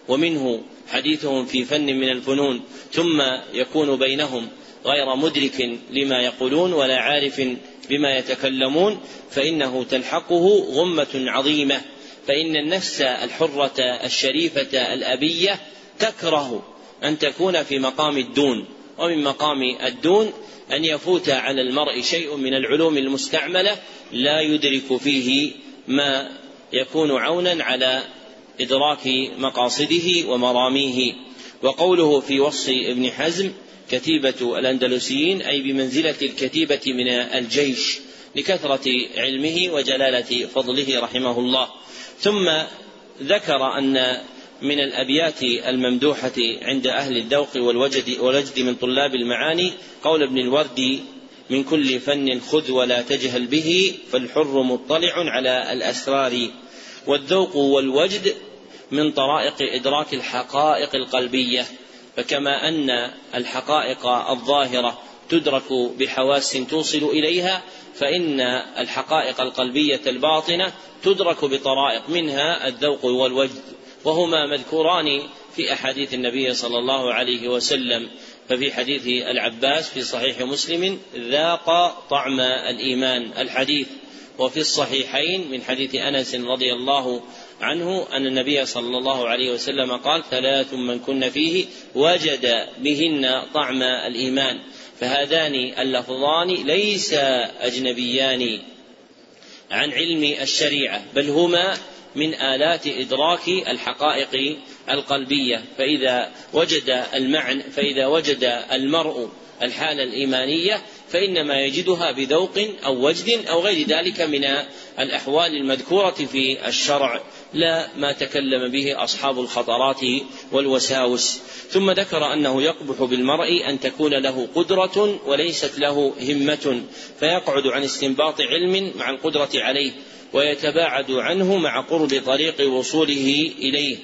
ومنه حديثهم في فن من الفنون ثم يكون بينهم غير مدرك لما يقولون ولا عارف بما يتكلمون فإنه تلحقه غمة عظيمة فإن النفس الحرة الشريفة الأبية تكره أن تكون في مقام الدون ومن مقام الدون أن يفوت على المرء شيء من العلوم المستعملة لا يدرك فيه ما يكون عونا على إدراك مقاصده ومراميه. وقوله في وصف ابن حزم كتيبة الأندلسيين أي بمنزلة الكتيبة من الجيش لكثرة علمه وجلالة فضله رحمه الله. ثم ذكر أن من الأبيات الممدوحة عند أهل الذوق والوجد والوجد من طلاب المعاني قول ابن الوردي من كل فن خذ ولا تجهل به فالحر مطلع على الأسرار. والذوق والوجد من طرائق إدراك الحقائق القلبية فكما أن الحقائق الظاهرة تدرك بحواس توصل إليها فإن الحقائق القلبية الباطنة تدرك بطرائق منها الذوق والوجد وهما مذكوران في أحاديث النبي صلى الله عليه وسلم. ففي حديث العباس في صحيح مسلم ذاق طعم الإيمان الحديث. وفي الصحيحين من حديث أنس رضي الله عنه أن النبي صلى الله عليه وسلم قال ثلاث من كن فيه وجد بهن طعم الإيمان. فهذان اللفظان ليس أجنبيان عن علم الشريعة بل هما من آلات إدراك الحقائق القلبية. فإذا وجد المعنى فإذا وجد المرء الحالة الإيمانية فإنما يجدها بذوق أو وجد أو غير ذلك من الأحوال المذكورة في الشرع. لا ما تكلم به أصحاب الخطرات والوساوس. ثم ذكر أنه يقبح بالمرء أن تكون له قدرة وليست له همة فيقعد عن استنباط علم مع القدرة عليه ويتباعد عنه مع قرب طريق وصوله إليه.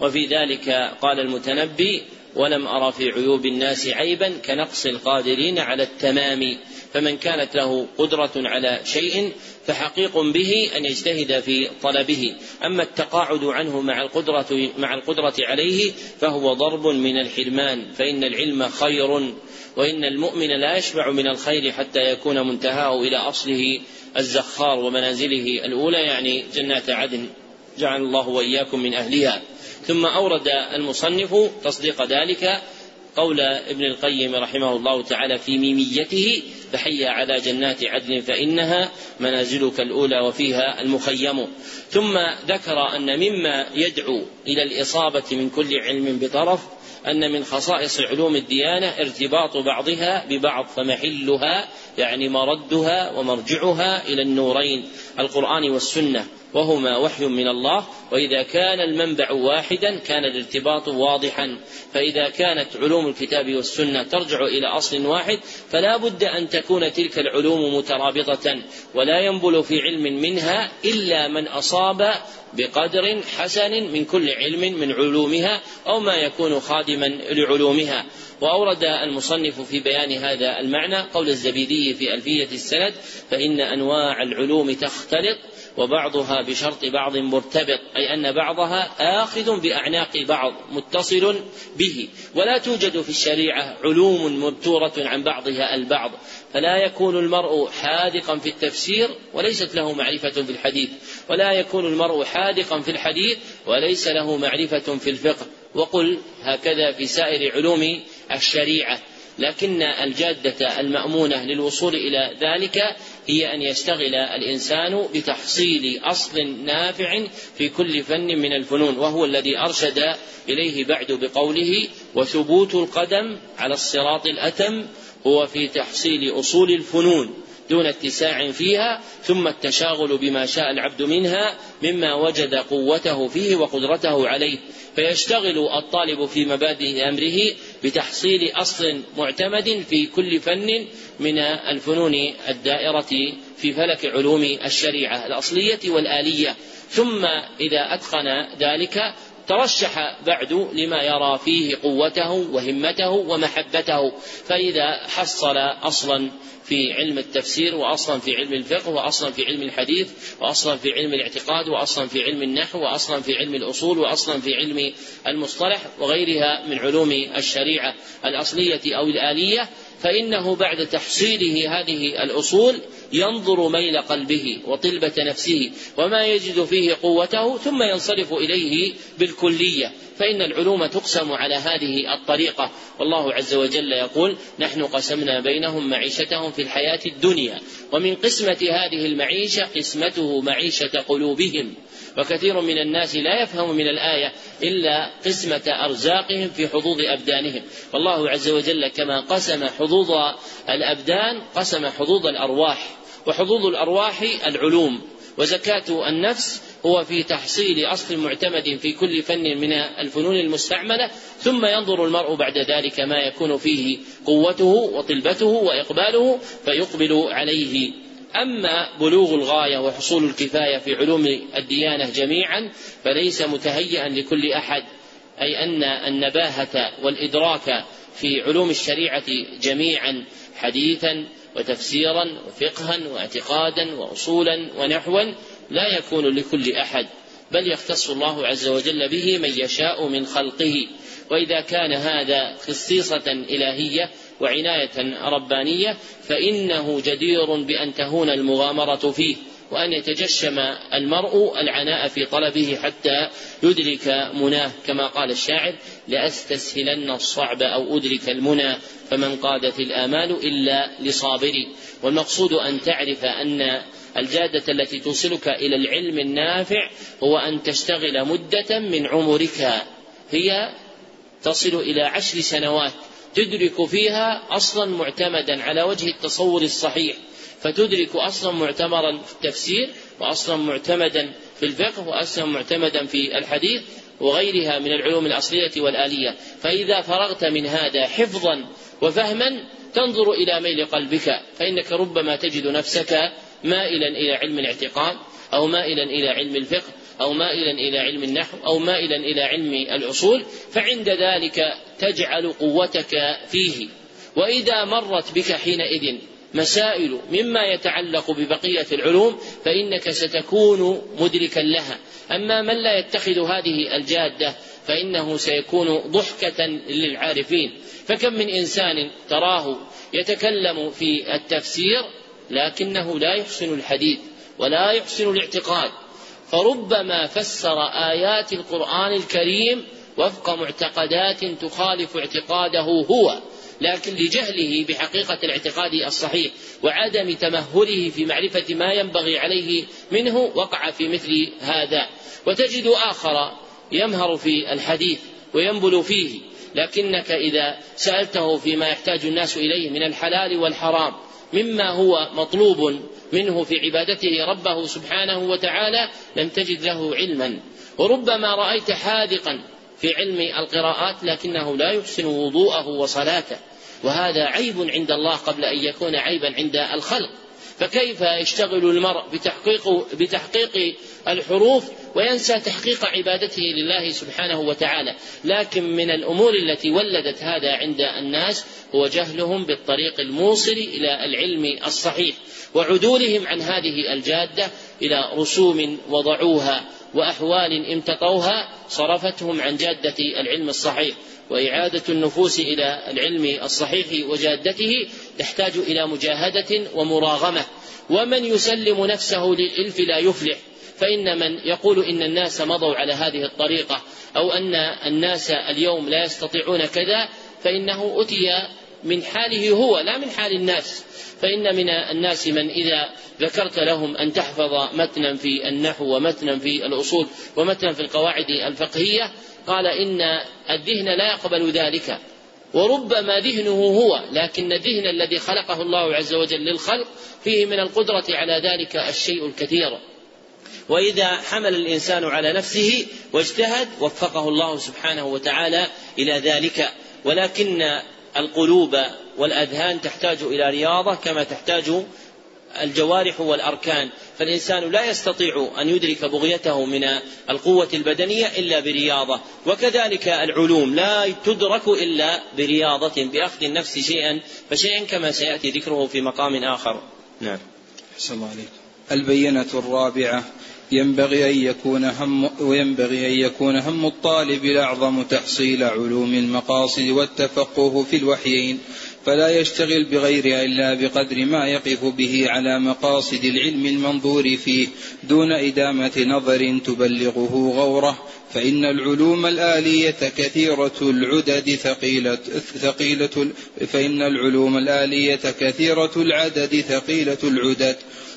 وفي ذلك قال المتنبي ولم أرى في عيوب الناس عيبا كنقص القادرين على التمام فمن كانت له قدرة على شيء فحقيق به أن يجتهد في طلبه. أما التقاعد عنه مع القدرة مع القدرة عليه فهو ضرب من الحرمان فإن العلم خير وإن المؤمن لا يشبع من الخير حتى يكون منتهاه إلى أصله الزخار ومنازله الأولى يعني جنات عدن. جعل الله وإياكم من أهلها. ثم أورد المصنف تصديق ذلك قول ابن القيم رحمه الله تعالى في ميميته فحي على جنات عدن فإنها منازلك الأولى وفيها المخيم. ثم ذكر أن مما يدعو إلى الإصابة من كل علم بطرف أن من خصائص علوم الديانة ارتباط بعضها ببعض فمحلها يعني مردها ومرجعها إلى النورين القرآن والسنة. وهما وحي من الله وإذا كان المنبع واحدا كان الارتباط واضحا. فإذا كانت علوم الكتاب والسنة ترجع إلى أصل واحد فلا بد أن تكون تلك العلوم مترابطة ولا ينبل في علم منها إلا من أصاب بقدر حسن من كل علم من علومها أو ما يكون خادما لعلومها. وأورد المصنف في بيان هذا المعنى قول الزبيدي في ألفية السند فإن أنواع العلوم تختلط وبعضها بشرط بعض مرتبط أي أن بعضها آخذ بأعناق بعض متصل به. ولا توجد في الشريعة علوم مبتورة عن بعضها البعض. فلا يكون المرء حاذقا في التفسير وليست له معرفة في الحديث. ولا يكون المرء حاذقا في الحديث وليس له معرفة في الفقه. وقل هكذا في سائر علوم الشريعة. لكن الجادة المأمونة للوصول إلى ذلك هي أن يشتغل الإنسان بتحصيل أصل نافع في كل فن من الفنون وهو الذي أرشد إليه بعد بقوله وثبوت القدم على الصراط الأتم هو في تحصيل أصول الفنون دون اتساع فيها ثم التشاغل بما شاء العبد منها مما وجد قوته فيه وقدرته عليه فيشتغل الطالب في مبادئ أمره بتحصيل أصل معتمد في كل فن من الفنون الدائرة في فلك علوم الشريعة الأصلية والآلية. ثم إذا أتقن ذلك ترشح بعد لما يرى فيه قوته وهمته ومحبته. فإذا حصل أصلا في علم التفسير واصلا في علم الفقه واصلا في علم الحديث واصلا في علم الاعتقاد واصلا في علم النحو واصلا في علم الأصول واصلا في علم المصطلح وغيرها من علوم الشريعة الأصلية أو الآلية فإنه بعد تحصيله هذه الأصول ينظر ميل قلبه وطلبة نفسه وما يجد فيه قوته ثم ينصرف إليه بالكلية. فإن العلوم تقسم على هذه الطريقة. والله عز وجل يقول نحن قسمنا بينهم معيشتهم في الحياة الدنيا ومن قسمة هذه المعيشة قسمته معيشة قلوبهم. وكثير من الناس لا يفهم من الآية إلا قسمة أرزاقهم في حظوظ أبدانهم. والله عز وجل كما قسم حظوظ الأبدان قسم حظوظ الأرواح. وحظوظ الأرواح العلوم. وزكاة النفس هو في تحصيل أصل معتمد في كل فن من الفنون المستعملة ثم ينظر المرء بعد ذلك ما يكون فيه قوته وطلبته وإقباله فيقبل عليه أما بلوغ الغاية وحصول الكفاية في علوم الديانة جميعا فليس متهيئا لكل أحد أي أن النباهة والإدراك في علوم الشريعة جميعا حديثا وتفسيرا وفقها واعتقادا واصولا ونحوا لا يكون لكل أحد بل يختص الله عز وجل به من يشاء من خلقه. وإذا كان هذا خصيصة إلهية وعناية ربانية فإنه جدير بأن تهون المغامرة فيه وأن يتجشم المرء العناء في طلبه حتى يدرك مناه. كما قال الشاعر لأستسهلن الصعب أو أدرك المنى فمن قادت الآمال إلا لصابري. والمقصود أن تعرف أن الجادة التي توصلك إلى العلم النافع هو أن تشتغل مدة من عمرك هي تصل إلى عشر سنوات. تدرك فيها أصلا معتمدا على وجه التصور الصحيح فتدرك أصلا معتبرا في التفسير وأصلا معتمدا في الفقه وأصلا معتمدا في الحديث وغيرها من العلوم الأصلية والآلية. فإذا فرغت من هذا حفظا وفهما تنظر إلى ميل قلبك فإنك ربما تجد نفسك مائلا إلى علم الاعتقاد أو مائلا إلى علم الفقه أو مائلا إلى علم النحو أو مائلا إلى علم الأصول فعند ذلك تجعل قوتك فيه. وإذا مرت بك حينئذ مسائل مما يتعلق ببقية العلوم فإنك ستكون مدركا لها. أما من لا يتخذ هذه الجادة فإنه سيكون ضحكة للعارفين. فكم من إنسان تراه يتكلم في التفسير لكنه لا يحسن الحديث ولا يحسن الاعتقاد. فربما فسر آيات القرآن الكريم وفق معتقدات تخالف اعتقاده هو لكن لجهله بحقيقة الاعتقاد الصحيح وعدم تمهله في معرفة ما ينبغي عليه منه وقع في مثل هذا. وتجد آخر يمهر في الحديث وينبل فيه لكنك إذا سألته فيما يحتاج الناس إليه من الحلال والحرام مما هو مطلوب منه في عبادته ربه سبحانه وتعالى لم تجد له علما. وربما رأيت حاذقا في علم القراءات لكنه لا يحسن وضوءه وصلاته. وهذا عيب عند الله قبل أن يكون عيبا عند الخلق. فكيف يشتغل المرء بتحقيق بتحقيق الحروف وينسى تحقيق عبادته لله سبحانه وتعالى؟ لكن من الأمور التي ولدت هذا عند الناس هو جهلهم بالطريق الموصل إلى العلم الصحيح وعدولهم عن هذه الجادة إلى رسوم وضعوها. وأحوال امتطوها صرفتهم عن جادة العلم الصحيح وإعادة النفوس إلى العلم الصحيح وجادته تحتاج إلى مجاهدة ومراغمة. ومن يسلم نفسه للإلف لا يفلح فإن من يقول إن الناس مضوا على هذه الطريقة أو أن الناس اليوم لا يستطيعون كذا فإنه أتي من حاله هو لا من حال الناس. فإن من الناس من إذا ذكرت لهم أن تحفظ متنا في النحو ومتنا في الأصول ومتنا في القواعد الفقهية قال إن الذهن لا يقبل ذلك. وربما ذهنه هو لكن الذهن الذي خلقه الله عز وجل للخلق فيه من القدرة على ذلك الشيء الكثير. وإذا حمل الإنسان على نفسه واجتهد وفقه الله سبحانه وتعالى إلى ذلك. ولكن القلوب والأذهان تحتاج إلى رياضة كما تحتاج الجوارح والأركان. فالإنسان لا يستطيع أن يدرك بغيته من القوة البدنية إلا برياضة. وكذلك العلوم لا تدرك إلا برياضة بأخذ النفس شيئا فشيئا كما سيأتي ذكره في مقام آخر. نعم. الله عليكم البينة الرابعة ينبغي أن يكون هم وينبغي أن يكون هم الطالب الأعظم تحصيل علوم المقاصد والتفقه في الوحيين فلا يشتغل بغيرها إلا بقدر ما يقف به على مقاصد العلم المنظور فيه دون إدامة نظر تبلغه غوره فإن العلوم الآلية كثيرة العدد ثقيلة ثقيلة فإن العلوم الآلية كثيرة العدد ثقيلة العدد.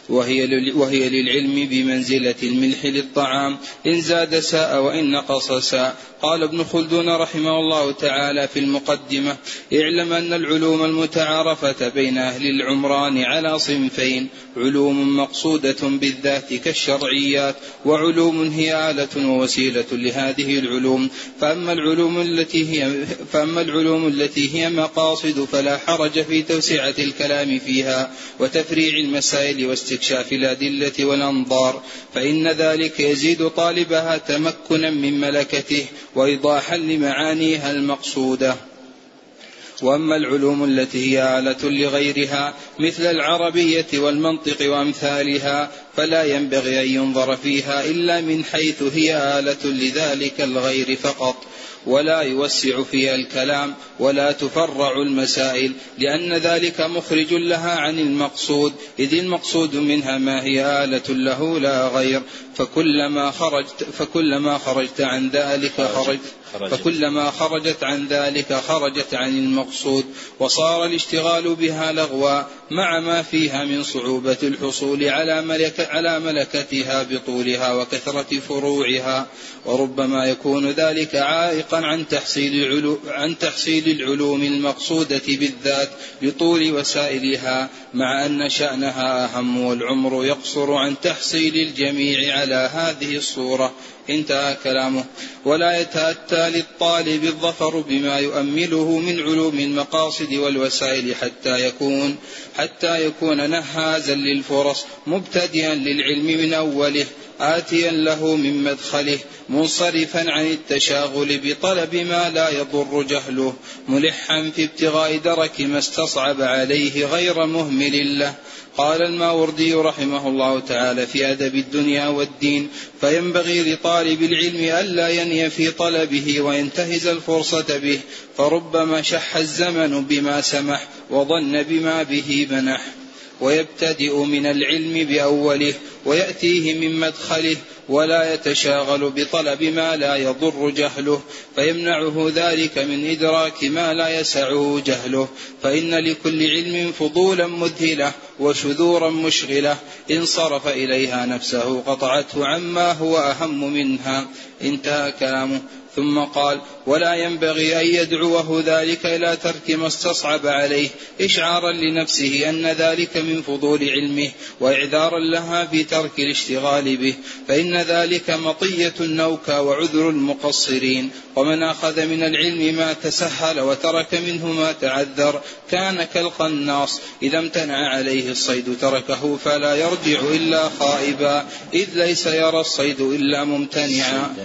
وهي للعلم بمنزلة الملح للطعام. إن زاد ساء وإن نقص ساء. قال ابن خلدون رحمه الله تعالى في المقدمة اعلم أن العلوم المتعارفة بين أهل العمران على صنفين علوم مقصودة بالذات كالشرعيات وعلوم هي آلة ووسيلة لهذه العلوم. فأما العلوم التي هي فأما العلوم التي هي مقاصد فلا حرج في توسعة الكلام فيها وتفريع المسائل واستكشاف الأدلة والأنظار فإن ذلك يزيد طالبها تمكنا من ملكته وإيضاحا لمعانيها المقصودة. وأما العلوم التي هي آلة لغيرها مثل العربية والمنطق وأمثالها فلا ينبغي أن ينظر فيها إلا من حيث هي آلة لذلك الغير فقط. ولا يوسع فيها الكلام ولا تفرع المسائل لأن ذلك مخرج لها عن المقصود إذ المقصود منها ما هي آلة له لا غير فكلما خرجت فكلما خرجت عن ذلك خرجت. فكلما خرجت عن ذلك خرجت عن المقصود وصار الاشتغال بها لغوا مع ما فيها من صعوبة الحصول على ملك على ملكتها بطولها وكثرة فروعها وربما يكون ذلك عائقا عن تحصيل عن تحصيل العلوم المقصودة بالذات لطول وسائلها مع أن شأنها أهم والعمر يقصر عن تحصيل الجميع على هذه الصورة. انتهى كلامه. ولا يتأتى للطالب الظفر بما يؤمله من علوم المقاصد والوسائل حتى يكون حتى يكون نهازا للفرص مبتدئا للعلم من أوله آتيا له من مدخله منصرفا عن التشاغل بطلب ما لا يضر جهله ملحا في ابتغاء درك ما استصعب عليه غير مهمل له. قال الماوردي رحمه الله تعالى في أدب الدنيا والدين فينبغي لطالب العلم ألا يني في طلبه وينتهز الفرصة به فربما شح الزمن بما سمح وظن بما به منح. ويبتدئ من العلم بأوله ويأتيه من مدخله ولا يتشاغل بطلب ما لا يضر جهله فيمنعه ذلك من إدراك ما لا يسعه جهله. فإن لكل علم فضولا مذهلة وشذورا مشغلة إن صرف إليها نفسه قطعته عما هو أهم منها. انتهى كلامه. ثم قال ولا ينبغي أن يدعوه ذلك إلى ترك ما استصعب عليه إشعارا لنفسه أن ذلك من فضول علمه وإعذارا لها في ترك الاشتغال به فإن ذلك مطية النوكى وعذر المقصرين. ومن أخذ من العلم ما تسهل وترك منه ما تعذر كان كالقناص إذا امتنع عليه الصيد تركه فلا يرجع إلا خائبا إذ ليس يرى الصيد إلا ممتنعا.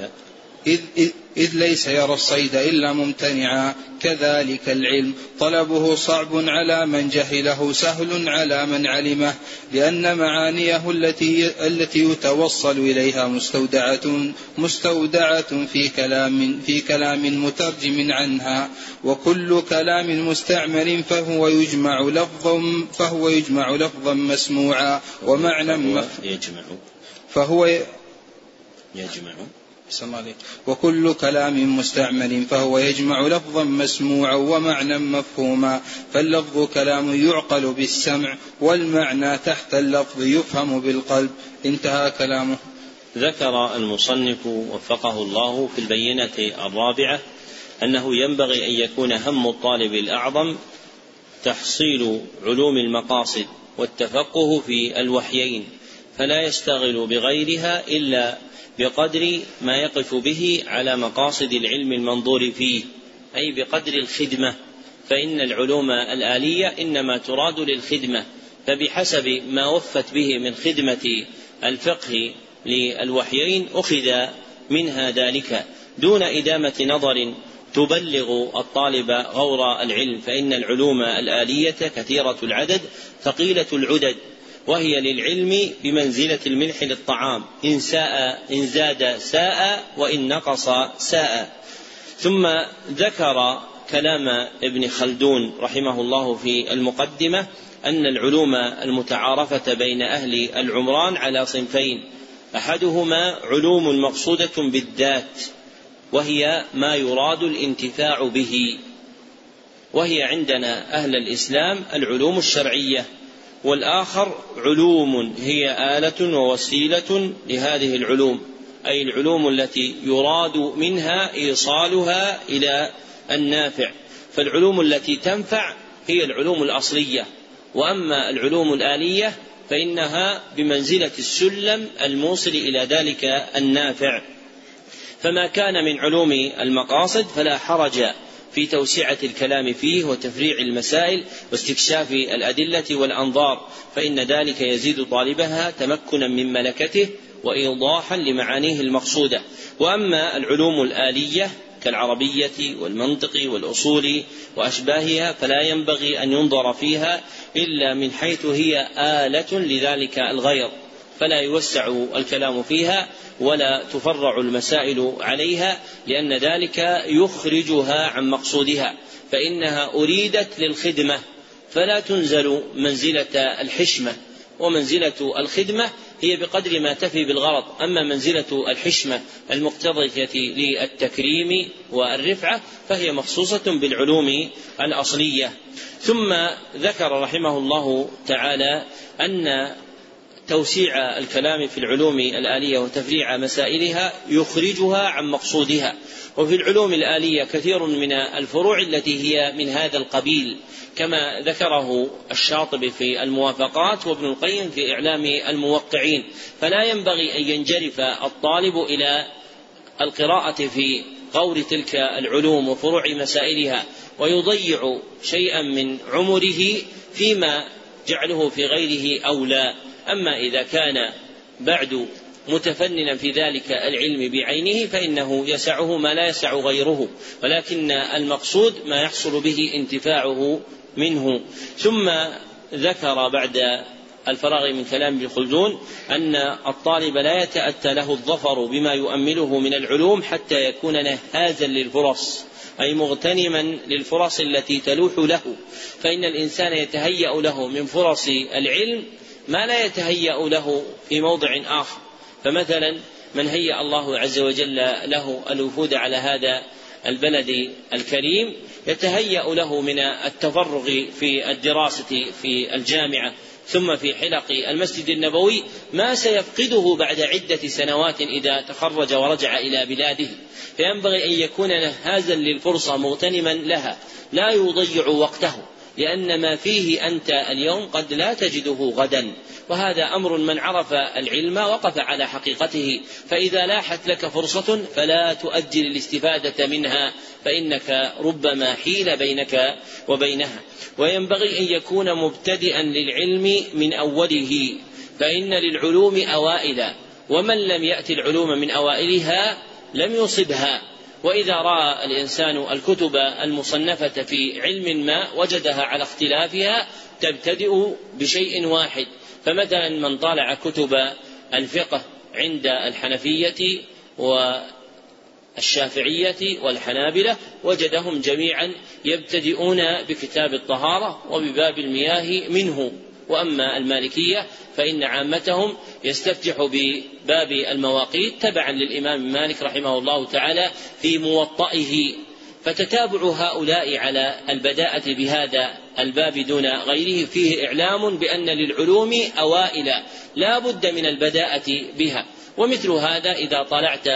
إذ, إذ, إذ ليس يرى الصيد إلا ممتنعا كذلك العلم. طلبه صعب على من جهله سهل على من علمه لأن معانيه التي التي يتوصل إليها مستودعة مستودعة في كلام في كلام مترجم عنها. وكل كلام مستعمل فهو يجمع لفظا فهو يجمع لفظا مسموعا. ومعنى يجمع. فهو يجمع. عليك وكل كلام مستعمل فهو يجمع لفظا مسموعا ومعنى مفهوما. فاللفظ كلام يعقل بالسمع والمعنى تحت اللفظ يفهم بالقلب. انتهى كلامه. ذكر المصنف وفقه الله في البينة الرابعة أنه ينبغي أن يكون هم الطالب الأعظم تحصيل علوم المقاصد والتفقه في الوحيين فلا يشتغل بغيرها إلا بقدر ما يقف به على مقاصد العلم المنظور فيه أي بقدر الخدمة. فإن العلوم الآلية إنما تراد للخدمة فبحسب ما وفت به من خدمة الفقه للوحيين أخذ منها ذلك. دون إدامة نظر تبلغ الطالب غور العلم فإن العلوم الآلية كثيرة العدد ثقيلة العدد وهي للعلم بمنزلة الملح للطعام. إن ساء إن زاد ساء وإن نقص ساء. ثم ذكر كلام ابن خلدون رحمه الله في المقدمة أن العلوم المتعارفة بين أهل العمران على صنفين. أحدهما علوم مقصودة بالذات وهي ما يراد الانتفاع به. وهي عندنا أهل الإسلام العلوم الشرعية. والآخر علوم هي آلة ووسيلة لهذه العلوم أي العلوم التي يراد منها إيصالها إلى النافع. فالعلوم التي تنفع هي العلوم الأصلية وأما العلوم الآلية فإنها بمنزلة السلم الموصل إلى ذلك النافع. فما كان من علوم المقاصد فلا حرج. في توسعة الكلام فيه وتفريع المسائل واستكشاف الأدلة والأنظار فإن ذلك يزيد طالبها تمكنا من ملكته وإيضاحا لمعانيه المقصودة. وأما العلوم الآلية كالعربية والمنطق والأصول وأشباهها فلا ينبغي أن ينظر فيها إلا من حيث هي آلة لذلك الغير. فلا يوسع الكلام فيها ولا تفرع المسائل عليها لأن ذلك يخرجها عن مقصودها. فإنها أريدت للخدمة فلا تنزل منزلة الحشمة. ومنزلة الخدمة هي بقدر ما تفي بالغرض. أما منزلة الحشمة المقتضية للتكريم والرفعة فهي مخصوصة بالعلوم الأصلية. ثم ذكر رحمه الله تعالى أن توسيع الكلام في العلوم الآلية وتفريع مسائلها يخرجها عن مقصودها. وفي العلوم الآلية كثير من الفروع التي هي من هذا القبيل كما ذكره الشاطبي في الموافقات وابن القيم في إعلام الموقعين. فلا ينبغي أن ينجرف الطالب إلى القراءة في غور تلك العلوم وفروع مسائلها ويضيع شيئا من عمره فيما جعله في غيره أولى. أما إذا كان بعد متفننا في ذلك العلم بعينه فإنه يسعه ما لا يسع غيره ولكن المقصود ما يحصل به انتفاعه منه. ثم ذكر بعد الفراغ من كلام ابن خلدون أن الطالب لا يتأتى له الظفر بما يؤمله من العلوم حتى يكون نهازا للفرص أي مغتنما للفرص التي تلوح له. فإن الإنسان يتهيأ له من فرص العلم ما لا يتهيأ له في موضع آخر. فمثلا من هيأ الله عز وجل له الوفود على هذا البلد الكريم يتهيأ له من التفرغ في الدراسة في الجامعة ثم في حلق المسجد النبوي ما سيفقده بعد عدة سنوات إذا تخرج ورجع إلى بلاده. فينبغي أن يكون نهازا للفرصة مغتنما لها لا يضيع وقته. لأن ما فيه أنت اليوم قد لا تجده غدا. وهذا أمر من عرف العلم وقف على حقيقته. فإذا لاحت لك فرصة فلا تؤجل الاستفادة منها فإنك ربما حيل بينك وبينها. وينبغي أن يكون مبتدئا للعلم من أوله فإن للعلوم أوائل. ومن لم يأتي العلوم من أوائلها لم يصبها. وإذا رأى الإنسان الكتب المصنفة في علم ما وجدها على اختلافها تبتدئ بشيء واحد فمثلا من طالع كتب الفقه عند الحنفية والشافعية والحنابلة وجدهم جميعا يبتدئون بكتاب الطهارة وبباب المياه منه. وأما المالكية فإن عامتهم يستفتح بباب المواقيت تبعا للإمام مالك رحمه الله تعالى في موطئه. فتتابع هؤلاء على البداءة بهذا الباب دون غيره. فيه إعلام بأن للعلوم أوائل لا بد من البداءة بها. ومثل هذا إذا طلعت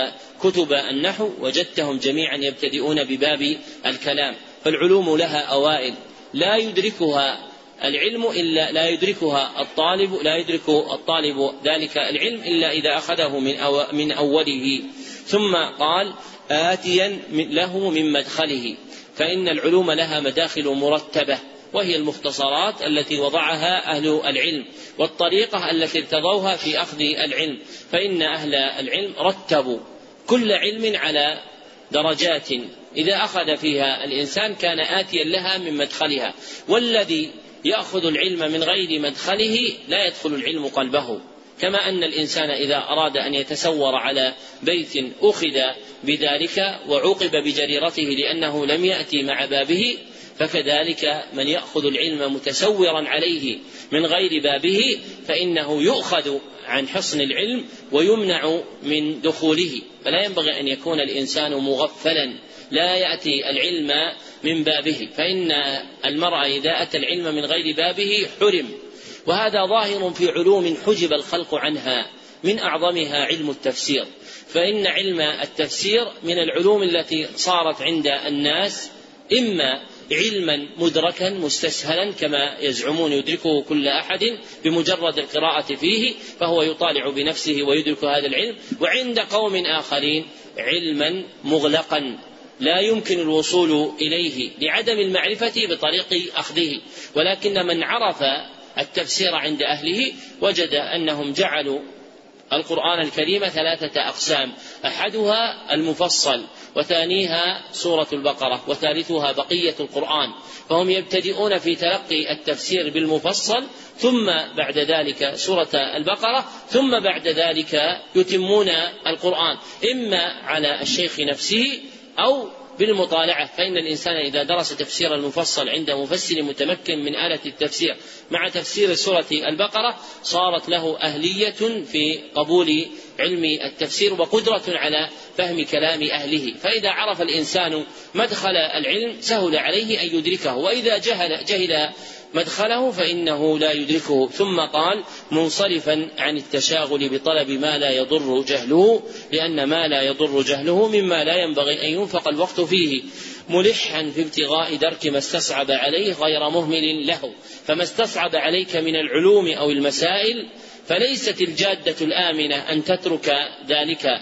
كتب النحو وجدتهم جميعا يبتدئون بباب الكلام. فالعلوم لها أوائل لا يدركها العلم إلا لا يدركها الطالب لا يدرك الطالب ذلك العلم إلا إذا أخذه من أو من أوله. ثم قال آتيا له من مدخله. فإن العلوم لها مداخل مرتبة وهي المختصرات التي وضعها أهل العلم والطريقة التي ارتضوها في أخذ العلم. فإن أهل العلم رتبوا كل علم على درجات. إذا أخذ فيها الإنسان كان آتيا لها من مدخلها. والذي يأخذ العلم من غير مدخله لا يدخل العلم قلبه. كما أن الإنسان إذا أراد أن يتسور على بيت أخذ بذلك وعوقب بجريرته لأنه لم يأتي مع بابه فكذلك من يأخذ العلم متسورا عليه من غير بابه فإنه يؤخذ عن حصن العلم ويمنع من دخوله. فلا ينبغي أن يكون الإنسان مغفلا لا يأتي العلم من بابه فإن المرء إذا أتى العلم من غير بابه حرم. وهذا ظاهر في علوم حجب الخلق عنها من أعظمها علم التفسير. فإن علم التفسير من العلوم التي صارت عند الناس إما علما مدركا مستسهلا كما يزعمون يدركه كل أحد بمجرد القراءة فيه فهو يطالع بنفسه ويدرك هذا العلم. وعند قوم آخرين علما مغلقا. لا يمكن الوصول إليه لعدم المعرفة بطريق أخذه. ولكن من عرف التفسير عند أهله وجد أنهم جعلوا القرآن الكريم ثلاثة أقسام. أحدها المفصل وثانيها سورة البقرة وثالثها بقية القرآن. فهم يبتدئون في تلقي التفسير بالمفصل ثم بعد ذلك سورة البقرة ثم بعد ذلك يتمون القرآن. إما على الشيخ نفسه أو بالمطالعة فإن الإنسان إذا درس تفسير المفصل عند مفسر متمكن من آلة التفسير. مع تفسير سورة البقرة صارت له أهلية في قبول علم التفسير وقدرة على فهم كلام أهله. فإذا عرف الإنسان مدخل العلم سهل عليه أن يدركه. وإذا جهل جهل مدخله فإنه لا يدركه. ثم قال منصرفا عن التشاغل بطلب ما لا يضر جهله لأن ما لا يضر جهله مما لا ينبغي أن ينفق الوقت فيه. ملحا في ابتغاء درك ما استصعب عليه غير مهمل له. فما استصعب عليك من العلوم أو المسائل فليست الجادة الآمنة أن تترك ذلك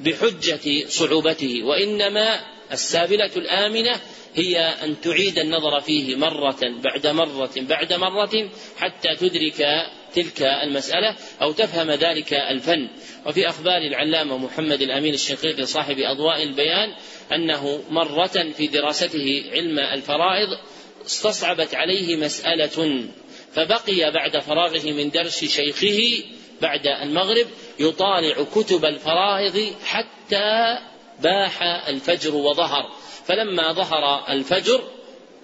بحجة صعوبته وإنما السابلة الآمنة هي أن تعيد النظر فيه مرة بعد مرة بعد مرة حتى تدرك تلك المسألة أو تفهم ذلك الفن. وفي أخبار العلامة محمد الأمين الشنقيطي صاحب أضواء البيان أنه مرة في دراسته علم الفرائض استصعبت عليه مسألة فبقي بعد فراغه من درس شيخه بعد المغرب يطالع كتب الفرائض حتى باح الفجر وظهر. فلما ظهر الفجر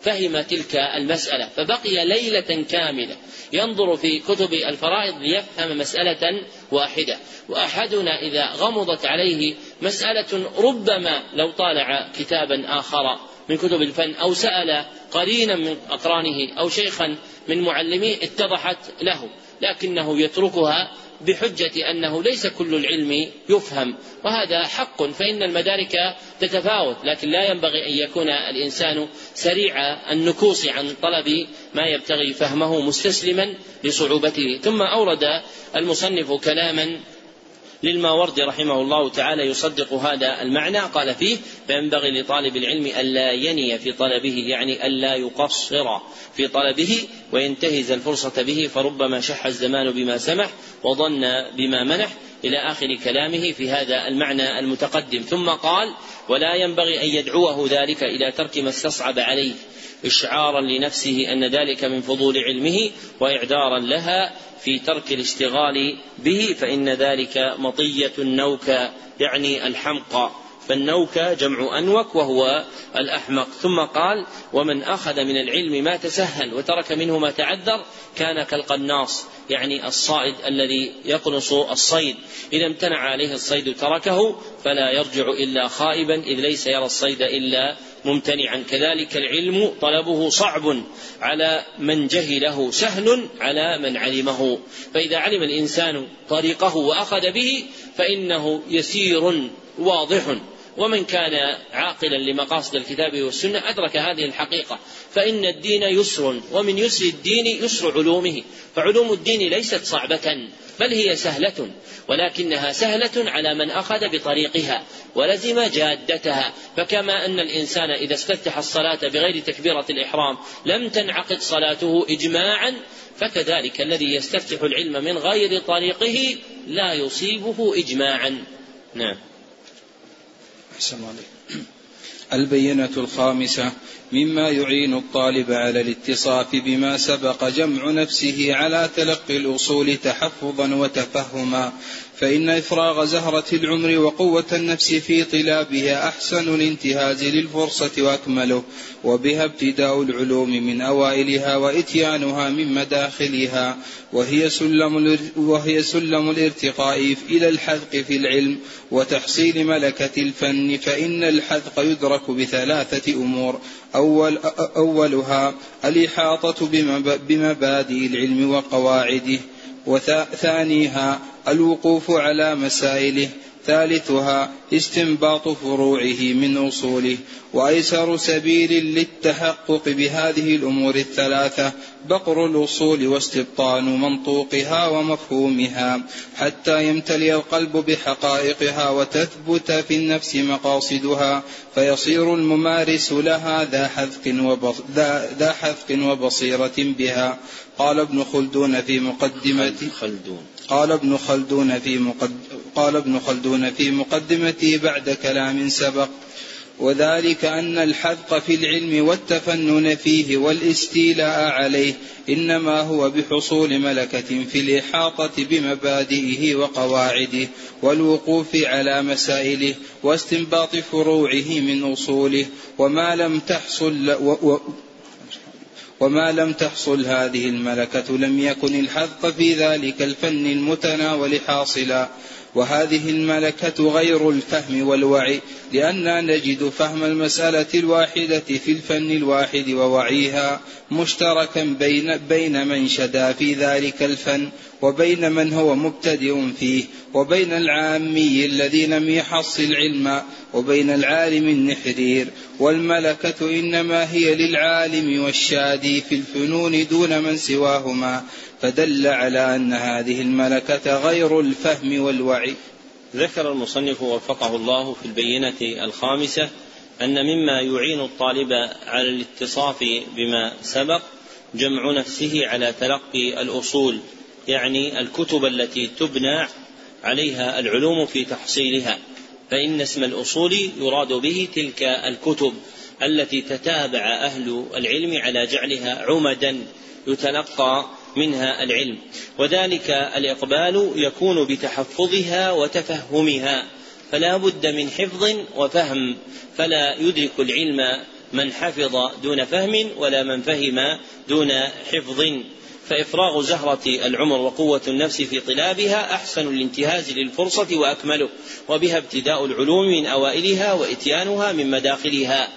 فهم تلك المسألة فبقي ليلة كاملة ينظر في كتب الفرائض ليفهم مسألة واحدة. وأحدنا إذا غمضت عليه مسألة ربما لو طالع كتابا آخر من كتب الفن أو سأل قرينا من أقرانه أو شيخا من معلميه اتضحت له لكنه يتركها بحجة أنه ليس كل العلم يفهم وهذا حق فإن المدارك تتفاوت لكن لا ينبغي أن يكون الإنسان سريع النكوص عن طلب ما يبتغي فهمه مستسلما لصعوبته. ثم أورد المصنف كلاما للماوردي رحمه الله تعالى يصدق هذا المعنى قال فيه فينبغي لطالب العلم ألا يني في طلبه يعني ألا يقصر في طلبه وينتهز الفرصة به فربما شح الزمان بما سمح وظن بما منح. إلى آخر كلامه في هذا المعنى المتقدم. ثم قال ولا ينبغي أن يدعوه ذلك إلى ترك ما استصعب عليه إشعارا لنفسه أن ذلك من فضول علمه وإعذارا لها في ترك الاشتغال به فإن ذلك مطية النوك يعني الحمقى. فالنوك جمع أنوك وهو الأحمق. ثم قال ومن أخذ من العلم ما تسهل وترك منه ما تعذر كان كالقناص يعني الصائد الذي يقنص الصيد. إذا امتنع عليه الصيد تركه فلا يرجع إلا خائبا إذ ليس يرى الصيد إلا ممتنعا. كذلك العلم طلبه صعب على من جهله سهل على من علمه. فإذا علم الإنسان طريقه وأخذ به فإنه يسير واضح. ومن كان عاقلا لمقاصد الكتاب والسنة أدرك هذه الحقيقة فإن الدين يسر ومن يسر الدين يسر علومه فعلوم الدين ليست صعبة بل هي سهلة ولكنها سهلة على من أخذ بطريقها ولزم جادتها فكما أن الإنسان إذا استفتح الصلاة بغير تكبيرة الإحرام لم تنعقد صلاته إجماعا فكذلك الذي يستفتح العلم من غير طريقه لا يصيبه إجماعا. نعم. البينة الخامسة مما يعين الطالب على الاتصاف بما سبق جمع نفسه على تلقي الأصول تحفظا وتفهما. فإن إفراغ زهرة العمر وقوة النفس في طلابها أحسن الانتهاز للفرصة وأكمله وبها ابتداء العلوم من أوائلها وإتيانها من مداخلها وهي سلم وهي سلم الارتقاء إلى الحذق في العلم وتحصيل ملكة الفن فإن الحذق يدرك بثلاثة أمور أول أولها الإحاطة بمبادئ العلم وقواعده وثانيها الوقوف على مسائله ثالثها استنباط فروعه من أصوله. وأيسر سبيل للتحقق بهذه الأمور الثلاثة بقر الأصول واستبطان منطوقها ومفهومها حتى يمتلئ القلب بحقائقها وتثبت في النفس مقاصدها فيصير الممارس لها ذا حذق ذا حذق وبصيرة بها. قال ابن خلدون في مقدمة خلدون. قال ابن خلدون في مقد قال ابن خلدون في مقدمته بعد كلام سبق وذلك أن الحذق في العلم والتفنن فيه والاستيلاء عليه إنما هو بحصول ملكة في الإحاطة بمبادئه وقواعده والوقوف على مسائله واستنباط فروعه من أصوله وما لم تحصل وما لم تحصل هذه الملكة لم يكن الحذق في ذلك الفن المتناول حاصلا. وهذه الملكة غير الفهم والوعي لأننا نجد فهم المسألة الواحدة في الفن الواحد ووعيها مشتركا بين بين من شدا في ذلك الفن وبين من هو مبتدئ فيه وبين العامي الذي لم يحصل علما. وبين العالم النحرير والملكة إنما هي للعالم والشادي في الفنون دون من سواهما فدل على أن هذه الملكة غير الفهم والوعي. ذكر المصنف وفقه الله في البينة الخامسة أن مما يعين الطالب على الاتصاف بما سبق جمع نفسه على تلقي الأصول يعني الكتب التي تبنى عليها العلوم في تحصيلها. فإن اسم الأصول يراد به تلك الكتب التي تتابع أهل العلم على جعلها عمدا يتلقى منها العلم. وذلك الإقبال يكون بتحفظها وتفهمها فلا بد من حفظ وفهم فلا يدرك العلم من حفظ دون فهم ولا من فهم دون حفظ. فإفراغ زهرة العمر وقوة النفس في طلابها أحسن الانتهاز للفرصة وأكمله وبها ابتداء العلوم من أوائلها وإتيانها من مداخلها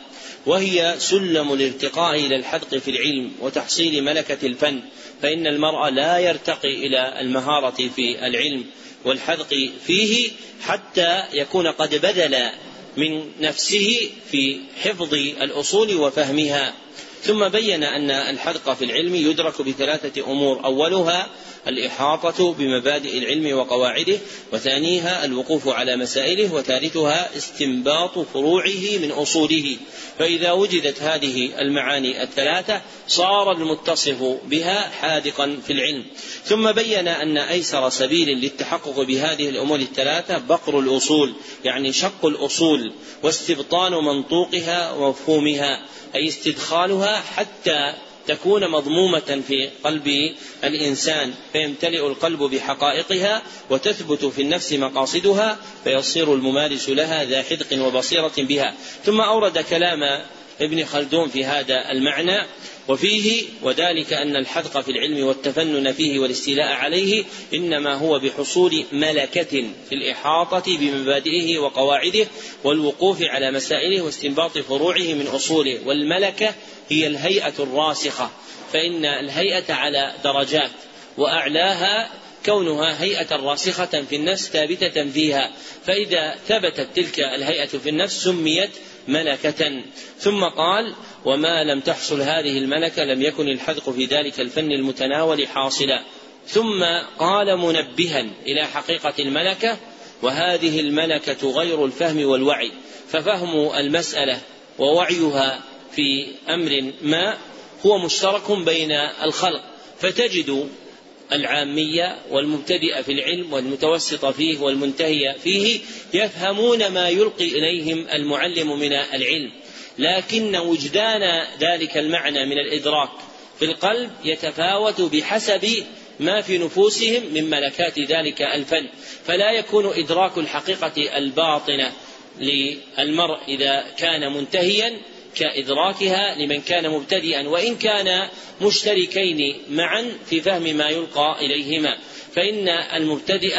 وهي سلم الارتقاء إلى الحدق في العلم وتحصيل ملكة الفن فإن المرء لا يرتقي إلى المهارة في العلم والحدق فيه حتى يكون قد بذل من نفسه في حفظ الأصول وفهمها. ثم بين أن الحدق في العلم يدرك بثلاثة أمور. أولها الإحاطة بمبادئ العلم وقواعده وثانيها الوقوف على مسائله وثالثها استنباط فروعه من أصوله. فإذا وجدت هذه المعاني الثلاثة صار المتصف بها حاذقا في العلم. ثم بين أن أيسر سبيل للتحقق بهذه الأمور الثلاثة بقر الأصول يعني شق الأصول واستبطان منطوقها ومفهومها أي استدخالها حتى تكون مضمومة في قلب الإنسان فيمتلئ القلب بحقائقها وتثبت في النفس مقاصدها فيصير الممارس لها ذا حدق وبصيرة بها. ثم أورد كلام ابن خلدون في هذا المعنى وفيه وذلك أن الحذق في العلم والتفنن فيه والاستيلاء عليه إنما هو بحصول ملكة في الإحاطة بمبادئه وقواعده والوقوف على مسائله واستنباط فروعه من أصوله والملكة هي الهيئة الراسخة فإن الهيئة على درجات وأعلاها كونها هيئة راسخة في النفس ثابتة فيها فإذا ثبتت تلك الهيئة في النفس سميت ملكة. ثم قال وما لم تحصل هذه الملكة لم يكن الحذق في ذلك الفن المتناول حاصلا. ثم قال منبها إلى حقيقة الملكة وهذه الملكة غير الفهم والوعي. ففهم المسألة ووعيها في أمر ما هو مشترك بين الخلق. فتجد العامية والمبتدئ في العلم والمتوسط فيه والمنتهي فيه يفهمون ما يلقي إليهم المعلم من العلم. لكن وجدان ذلك المعنى من الإدراك في القلب يتفاوت بحسب ما في نفوسهم من ملكات ذلك الفن. فلا يكون إدراك الحقيقة الباطنة للمرء إذا كان منتهيا كإدراكها لمن كان مبتدئا وإن كان مشتركين معا في فهم ما يلقى إليهما. فإن المبتدئ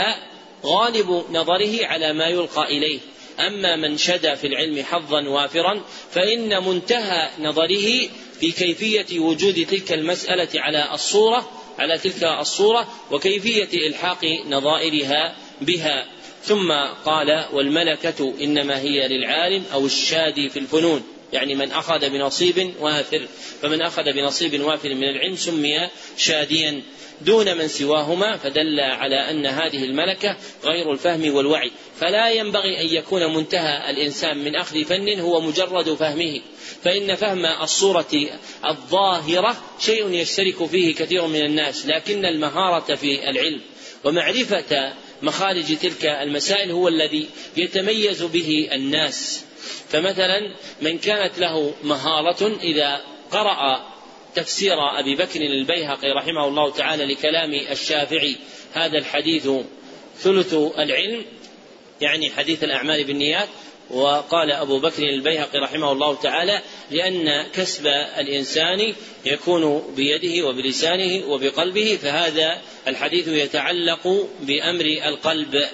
غالب نظره على ما يلقى إليه. أما من شدا في العلم حظا وافرا فإن منتهى نظره في كيفية وجود تلك المسألة على الصورة على تلك الصورة وكيفية إلحاق نظائرها بها. ثم قال والملكة إنما هي للعالم أو الشادي في الفنون. يعني من أخذ بنصيب وافر. فمن أخذ بنصيب وافر من العلم سمي شاديا. دون من سواهما فدل على أن هذه الملكة غير الفهم والوعي. فلا ينبغي أن يكون منتهى الإنسان من أخذ فن هو مجرد فهمه. فإن فهم الصورة الظاهرة شيء يشترك فيه كثير من الناس لكن المهارة في العلم ومعرفة مخارج تلك المسائل هو الذي يتميز به الناس. فمثلا من كانت له مهارة إذا قرأ تفسير أبي بكر البيهقي رحمه الله تعالى لكلام الشافعي هذا الحديث ثلث العلم يعني حديث الأعمال بالنيات. وقال أبو بكر البيهقي رحمه الله تعالى لأن كسب الإنسان يكون بيده وبلسانه وبقلبه فهذا الحديث يتعلق بأمر القلب.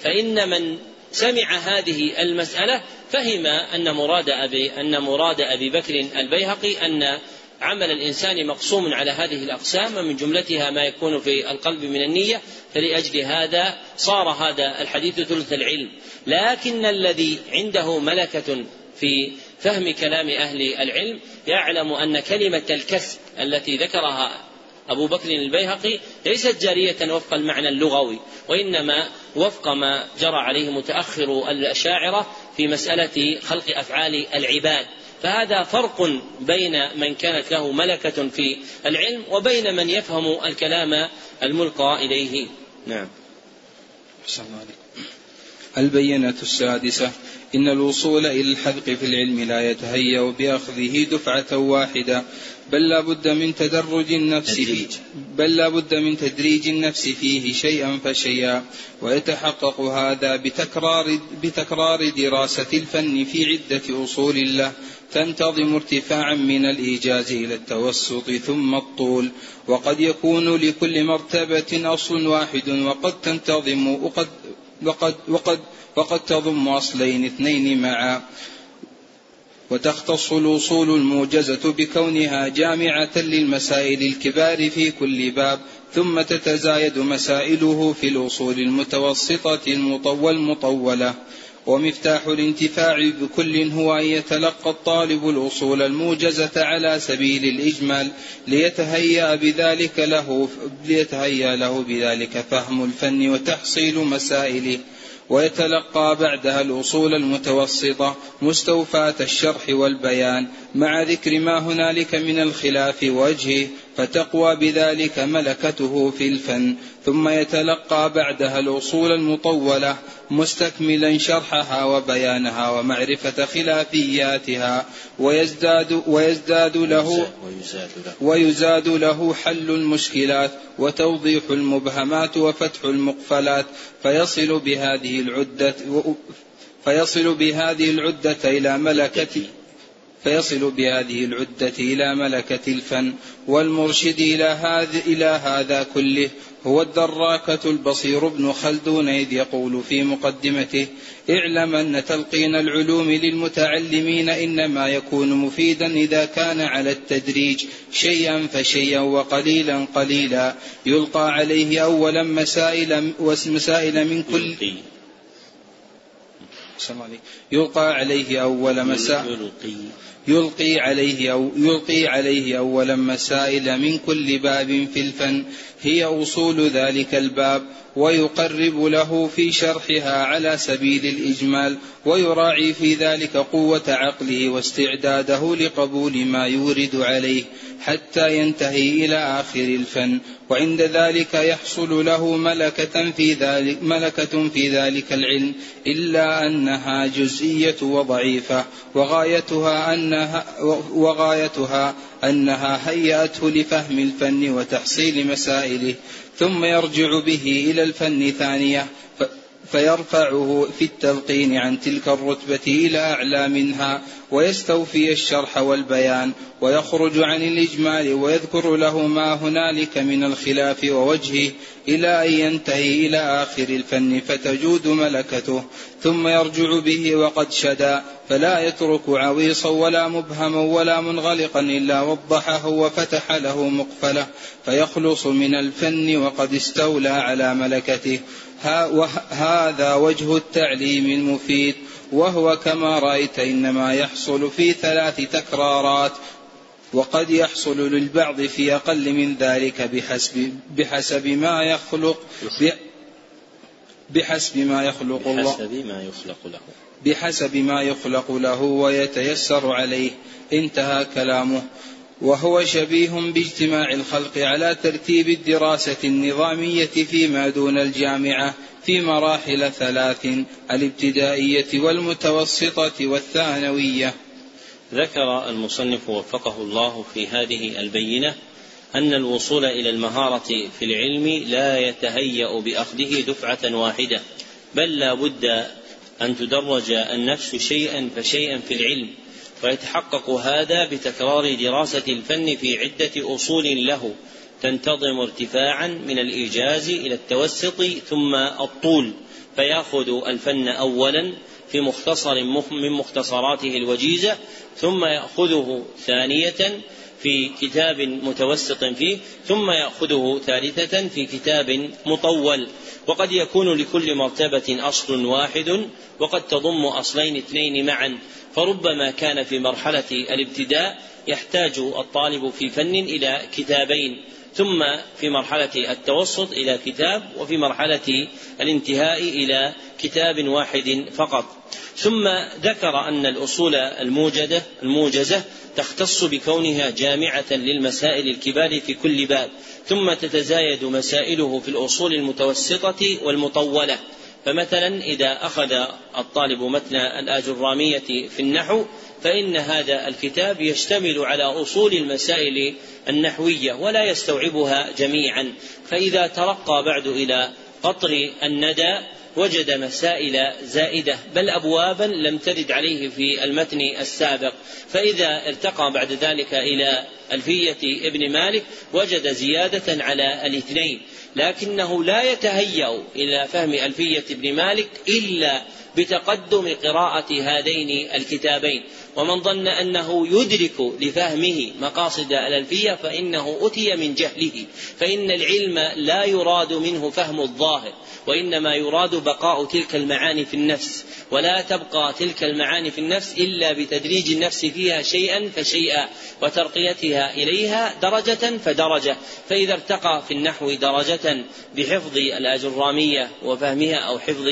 فإن من سمع هذه المسألة فهم أن مراد أبي أن مراد أبي بكر البيهقي أن عمل الإنسان مقسوم على هذه الأقسام ومن جملتها ما يكون في القلب من النية فلأجل هذا صار هذا الحديث ثلث العلم. لكن الذي عنده ملكة في فهم كلام أهل العلم يعلم أن كلمة الكسب التي ذكرها أبو بكر البيهقي ليست جارية وفق المعنى اللغوي وإنما وفق ما جرى عليه متأخر الأشاعرة في مسألة خلق أفعال العباد. فهذا فرق بين من كانت له ملكة في العلم وبين من يفهم الكلام الملقى إليه. نعم. البينة السادسة إن الوصول إلى الحذق في العلم لا يتهيأ بأخذه دفعة واحدة بل لا بد من تدرج النفس فيه. بل لا بد من تدريج النفس فيه شيئا فشيئا. ويتحقق هذا بتكرار بتكرار دراسة الفن في عدة أصول له. تنتظم ارتفاعا من الإيجاز إلى التوسط ثم الطول. وقد يكون لكل مرتبة أصل واحد وقد تنتظم وقد وقد وقد وقد تضم أصلين اثنين معا. وتختص الوصول الموجزة بكونها جامعة للمسائل الكبار في كل باب ثم تتزايد مسائله في الوصول المتوسطة المطولة ومفتاح الانتفاع بكل هو أن يتلقى الطالب الأصول الموجزة على سبيل الإجمال ليتهيأ بذلك له ليتهيأ له بذلك فهم الفن وتحصيل مسائله. ويتلقى بعدها الأصول المتوسطة مستوفاة الشرح والبيان. مع ذكر ما هنالك من الخلاف وجهه فتقوى بذلك ملكته في الفن ثم يتلقى بعدها الأصول المطولة مستكملا شرحها وبيانها ومعرفة خلافياتها ويزداد ويزداد له ويزاد له. حل المشكلات وتوضيح المبهمات وفتح المقفلات فيصل بهذه العدة فيصل بهذه العدة إلى ملكة فيصل بهذه العدة إلى ملكة الفن والمرشد إلى هذا إلى هذا كله هو الدراكة البصير ابن خلدون إذ يقول في مقدمته اعلم أن تلقين العلوم للمتعلمين إنما يكون مفيدا إذا كان على التدريج شيئا فشيئا وقليلا قليلا. يلقى عليه أولا مسائل ومسائل من كل يلقى عليه أول مسائل يلقي عليه أو يلقي عليه أولا مسائل من كل باب في الفن. هي أصول ذلك الباب. ويقرب له في شرحها على سبيل الإجمال. ويراعي في ذلك قوة عقله واستعداده لقبول ما يورد عليه حتى ينتهي إلى آخر الفن. وعند ذلك يحصل له ملكة في ذلك ملكة في ذلك العلم إلا أنها جزئية وضعيفة وغايتها أنها وغايتها أنها هيأته لفهم الفن وتحصيل مسائله ثم يرجع به إلى الفن ثانية فيرفعه في التلقين عن تلك الرتبة إلى أعلى منها ويستوفي الشرح والبيان ويخرج عن الإجمال ويذكر له ما هنالك من الخلاف ووجهه إلى أن ينتهي إلى آخر الفن فتجود ملكته ثم يرجع به وقد شدا فلا يترك عويصا ولا مبهما ولا منغلقا إلا وضحه وفتح له مقفلة فيخلص من الفن وقد استولى على ملكته. هذا وجه التعليم المفيد. وهو كما رأيت إنما يحصل في ثلاث تكرارات وقد يحصل للبعض في أقل من ذلك بحسب بحسب ما يخلق بحسب ما يخلق الله. بحسب ما يخلق له. بحسب ما يخلق له ويتيسر عليه. انتهى كلامه. وهو شبيه باجتماع الخلق على ترتيب الدراسة النظامية فيما دون الجامعة في مراحل ثلاث الابتدائية والمتوسطة والثانوية. ذكر المصنف وفقه الله في هذه البينة أن الوصول إلى المهارة في العلم لا يتهيأ بأخذه دفعة واحدة بل لا بد أن تدرج النفس شيئا فشيئا في العلم ويتحقق هذا بتكرار دراسة الفن في عدة أصول له تنتظم ارتفاعا من الإيجاز إلى التوسط ثم الطول فيأخذ الفن أولا في مختصر من مختصراته الوجيزة ثم يأخذه ثانية في كتاب متوسط فيه ثم يأخذه ثالثة في كتاب مطول. وقد يكون لكل مرتبة أصل واحد وقد تضم أصلين اثنين معا. فربما كان في مرحلة الابتداء يحتاج الطالب في فن إلى كتابين ثم في مرحلة التوسط إلى كتاب وفي مرحلة الانتهاء إلى كتاب واحد فقط. ثم ذكر أن الأصول الموجدة الموجزة تختص بكونها جامعة للمسائل الكبار في كل باب ثم تتزايد مسائله في الأصول المتوسطة والمطولة. فمثلا إذا أخذ الطالب متن الآجرامية في النحو فإن هذا الكتاب يشتمل على أصول المسائل النحوية ولا يستوعبها جميعا. فإذا ترقى بعد إلى قطر الندى وجد مسائل زائدة بل أبوابا لم ترد عليه في المتن السابق. فإذا ارتقى بعد ذلك إلى ألفية ابن مالك وجد زيادة على الاثنين. لكنه لا يتهيأ إلى فهم ألفية ابن مالك إلا بتقدم قراءة هذين الكتابين. ومن ظن أنه يدرك لفهمه مقاصد الألفية فإنه أتي من جهله. فإن العلم لا يراد منه فهم الظاهر وإنما يراد بقاء تلك المعاني في النفس. ولا تبقى تلك المعاني في النفس إلا بتدريج النفس فيها شيئا فشيئا وترقيتها إليها درجة فدرجة. فإذا ارتقى في النحو درجة بحفظ الأجرامية وفهمها أو حفظ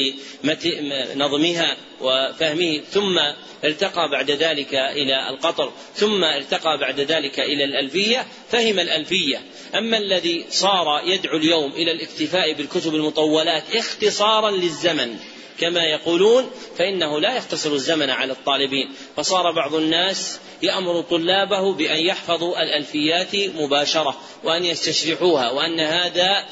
نظمها وفهمه ثم ارتقى بعد ذلك إلى القطر ثم ارتقى بعد ذلك إلى الألفية فهم الألفية. أما الذي صار يدعو اليوم إلى الاكتفاء بالكتب المطولات اختصارا للزمن كما يقولون فإنه لا يختصر الزمن على الطالبين. فصار بعض الناس يأمر طلابه بأن يحفظوا الألفيات مباشرة وأن يستشرحوها وأن هذا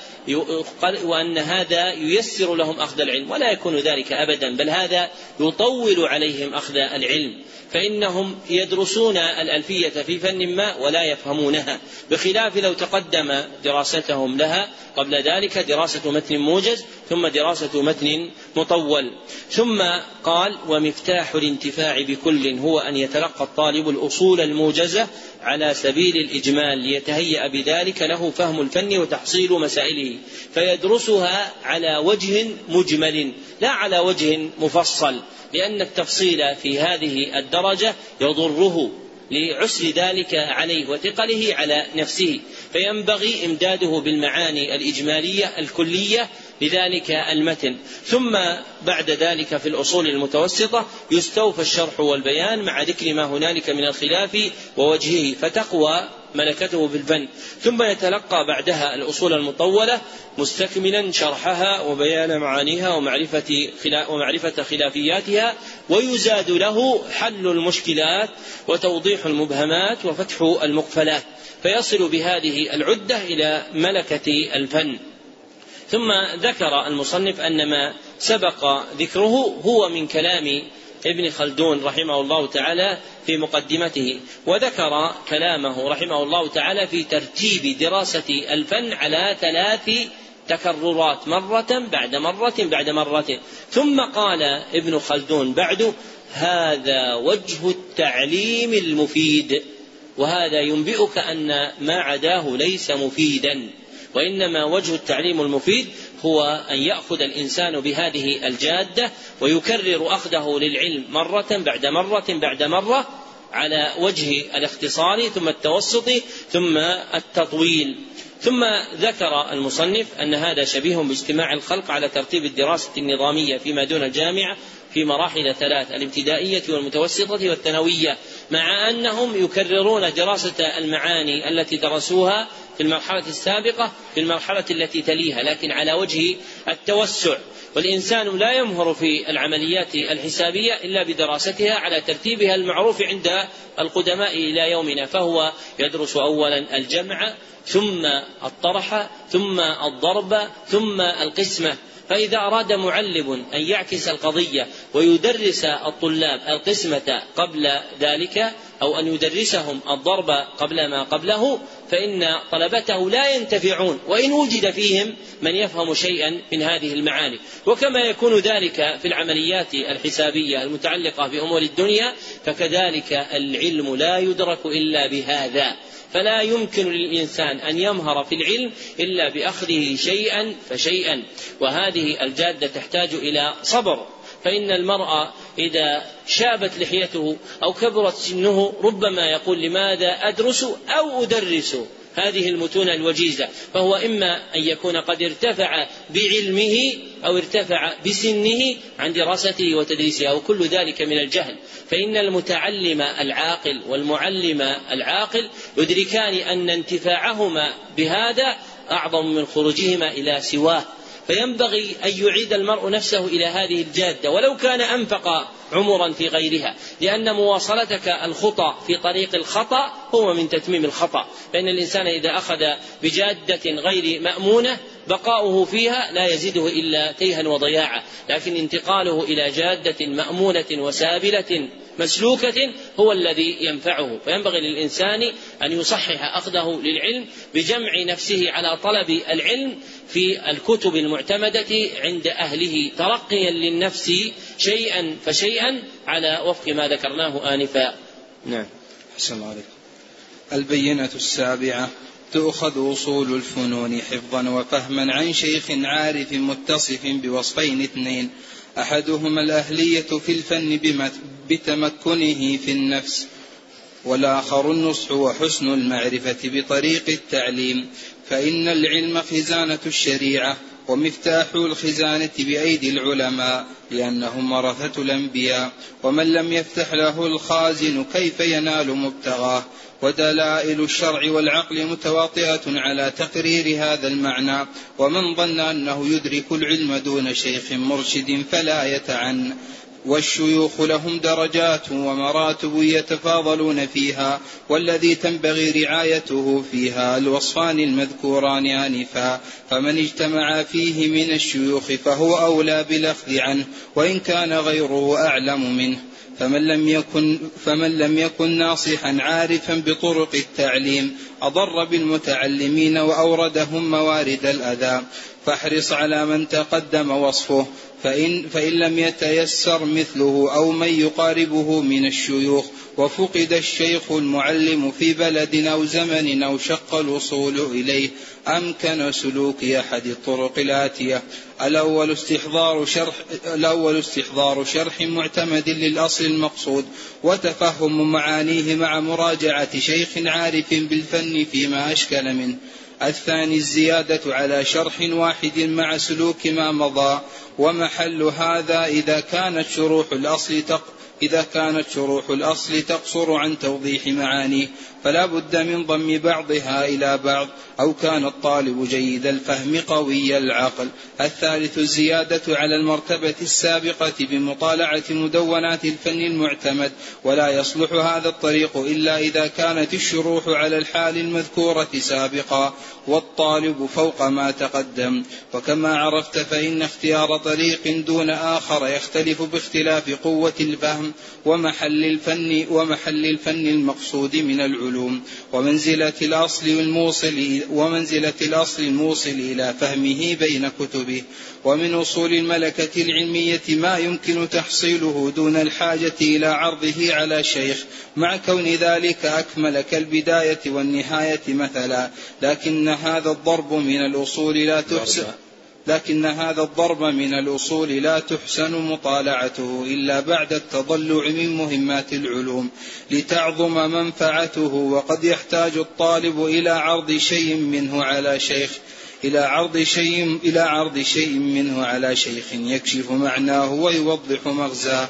وأن هذا ييسر لهم أخذ العلم ولا يكون ذلك أبدا بل هذا يطول عليهم أخذ العلم. فإنهم يدرسون الألفية في فن ما ولا يفهمونها بخلاف لو تقدم دراستهم لها قبل ذلك دراسة متن موجز ثم دراسة متن مطول. ثم قال ومفتاح الانتفاع بكل هو أن يتلقى الطالب الأصول الموجزة على سبيل الإجمال ليتهيأ بذلك له فهم الفن وتحصيل مسائله فيدرسها على وجه مجمل لا على وجه مفصل. لأن التفصيل في هذه الدرجة يضره لعسر ذلك عليه وثقله على نفسه فينبغي إمداده بالمعاني الإجمالية الكلية لذلك المتن. ثم بعد ذلك في الأصول المتوسطة يستوفى الشرح والبيان مع ذكر ما هنالك من الخلاف ووجهه فتقوى ملكته في الفن ثم يتلقى بعدها الأصول المطولة مستكملا شرحها وبيان معانيها ومعرفة ومعرفة خلافياتها ويزاد له حل المشكلات وتوضيح المبهمات وفتح المقفلات فيصل بهذه العدة إلى ملكة الفن ثم ذكر المصنف أن ما سبق ذكره هو من كلام ابن خلدون رحمه الله تعالى في مقدمته وذكر كلامه رحمه الله تعالى في ترتيب دراسة الفن على ثلاث تكررات مرة بعد مرة بعد مرة. ثم قال ابن خلدون بعد هذا وجه التعليم المفيد وهذا ينبئك أن ما عداه ليس مفيدا. وإنما وجه التعليم المفيد هو أن يأخذ الإنسان بهذه الجادة ويكرر أخذه للعلم مرة بعد مرة بعد مرة على وجه الاختصار ثم التوسط ثم التطويل. ثم ذكر المصنف أن هذا شبيه باجتماع الخلق على ترتيب الدراسة النظامية فيما دون الجامعة في مراحل ثلاث الابتدائية والمتوسطة والثانوية. مع أنهم يكررون دراسة المعاني التي درسوها في المرحلة السابقة في المرحلة التي تليها لكن على وجه التوسع. والإنسان لا يمهر في العمليات الحسابية إلا بدراستها على ترتيبها المعروف عند القدماء إلى يومنا فهو يدرس أولا الجمع ثم الطرح ثم الضرب ثم القسمة. فإذا أراد معلم أن يعكس القضية ويدرس الطلاب القسمة قبل ذلك أو أن يدرسهم الضرب قبل ما قبله فإن طلبته لا ينتفعون وإن وجد فيهم من يفهم شيئا من هذه المعاني. وكما يكون ذلك في العمليات الحسابية المتعلقة بأمور الدنيا فكذلك العلم لا يدرك إلا بهذا. فلا يمكن للإنسان أن يمهر في العلم إلا بأخذه شيئا فشيئا. وهذه الجادة تحتاج إلى صبر. فإن المرأة إذا شابت لحيته أو كبرت سنه ربما يقول لماذا أدرس أو أدرس؟ هذه المتون الوجيزة فهو إما أن يكون قد ارتفع بعلمه أو ارتفع بسنه عن دراسته وتدريسها وكل ذلك من الجهل. فإن المتعلم العاقل والمعلم العاقل يدركان أن انتفاعهما بهذا أعظم من خروجهما إلى سواه. فينبغي أن يعيد المرء نفسه إلى هذه الجادة ولو كان أنفق عمرا في غيرها لأن مواصلتك الخطى في طريق الخطأ هو من تتميم الخطأ. فإن الإنسان إذا أخذ بجادة غير مأمونة بقاؤه فيها لا يزيده إلا تيها وضياعا. لكن انتقاله إلى جادة مأمونة وسابلة مسلوكة هو الذي ينفعه. فينبغي للإنسان أن يصحح أخذه للعلم بجمع نفسه على طلب العلم في الكتب المعتمدة عند أهله. ترقيا للنفس شيئا فشيئا على وفق ما ذكرناه آنفا. نعم. حسن الله عليكم البينة السابعة تؤخذ أصول الفنون حفظا وفهما عن شيخ عارف متصف بوصفين اثنين. أحدهما الأهلية في الفن بتمكنه في النفس والآخر النصح وحسن المعرفة بطريق التعليم فإن العلم خزانة الشريعة. ومفتاح الخزانة بأيدي العلماء لأنهم ورثة الأنبياء. ومن لم يفتح له الخازن كيف ينال مبتغاه؟ ودلائل الشرع والعقل متواطئة على تقرير هذا المعنى. ومن ظن أنه يدرك العلم دون شيخ مرشد فلا يتعن. والشيوخ لهم درجات ومراتب يتفاضلون فيها والذي تنبغي رعايته فيها الوصفان المذكوران آنفا. فمن اجتمع فيه من الشيوخ فهو أولى بالأخذ عنه وإن كان غيره أعلم منه. فمن لم يكن فمن لم يكن ناصحا عارفا بطرق التعليم أضر بالمتعلمين وأوردهم موارد الأذى. فاحرص على من تقدم وصفه فإن, فإن لم يتيسر مثله أو من يقاربه من الشيوخ وفقد الشيخ المعلم في بلد أو زمن أو شق الوصول إليه أمكن سلوك أحد الطرق الآتية. الأول استحضار شرح الأول استحضار شرح معتمد للأصل المقصود وتفهم معانيه مع مراجعة شيخ عارف بالفن فيما أشكل منه. الثاني الزيادة على شرح واحد مع سلوك ما مضى ومحل هذا إذا كانت شروح الأصل تق إذا كانت شروح الأصل تقصر عن توضيح معانيه فلا بد من ضم بعضها إلى بعض أو كان الطالب جيد الفهم قوي العقل. الثالث الزيادة على المرتبة السابقة بمطالعة مدونات الفن المعتمد. ولا يصلح هذا الطريق إلا إذا كانت الشروح على الحال المذكورة سابقا والطالب فوق ما تقدم. وكما عرفت فإن اختيار طريق دون آخر يختلف باختلاف قوة الفهم ومحل الفن ومحل الفن المقصود من العلوم. العلوم ومنزلة الأصل الموصل ومنزلة الأصل الموصل إلى فهمه بين كتبه. ومن أصول الملكة العلمية ما يمكن تحصيله دون الحاجة إلى عرضه على شيخ. مع كون ذلك أكمل كالبداية والنهاية مثلا. لكن هذا الضرب من الأصول لا تحسن لكن هذا الضرب من الأصول لا تحسن مطالعته إلا بعد التضلع من مهمات العلوم لتعظم منفعته وقد يحتاج الطالب إلى عرض شيء منه على شيخ إلى عرض شيء إلى عرض شيء منه على شيخ يكشف معناه ويوضح مغزاه.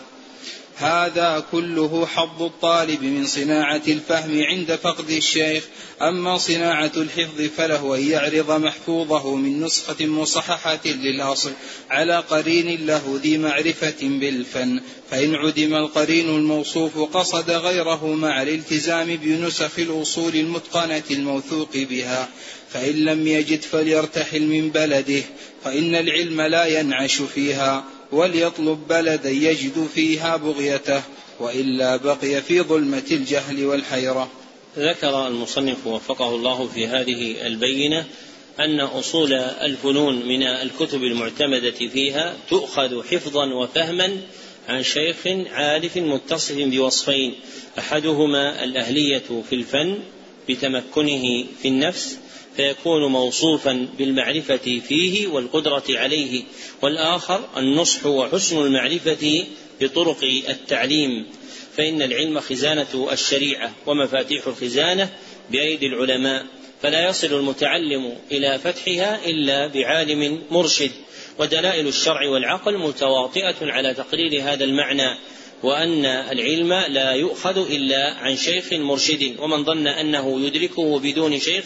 هذا كله حظ الطالب من صناعة الفهم عند فقد الشيخ. أما صناعة الحفظ فله أن يعرض محفوظه من نسخة مصححة للأصل على قرين له ذي معرفة بالفن. فإن عدم القرين الموصوف قصد غيره مع الالتزام بنسخ الأصول المتقنة الموثوق بها. فإن لم يجد فليرتحل من بلده فإن العلم لا ينعش فيها. وليطلب بلدا يجد فيها بغيته وإلا بقي في ظلمة الجهل والحيرة. ذكر المصنف وفقه الله في هذه البينة أن أصول الفنون من الكتب المعتمدة فيها تؤخذ حفظا وفهما عن شيخ عارف متصف بوصفين أحدهما الأهلية في الفن بتمكنه في النفس فيكون موصوفا بالمعرفة فيه والقدرة عليه والآخر النصح وحسن المعرفة بطرق التعليم. فإن العلم خزانة الشريعة ومفاتيح الخزانة بأيدي العلماء فلا يصل المتعلم إلى فتحها إلا بعالم مرشد. ودلائل الشرع والعقل متواطئة على تقرير هذا المعنى. وأن العلم لا يؤخذ إلا عن شيخ مرشد ومن ظن أنه يدركه بدون شيخ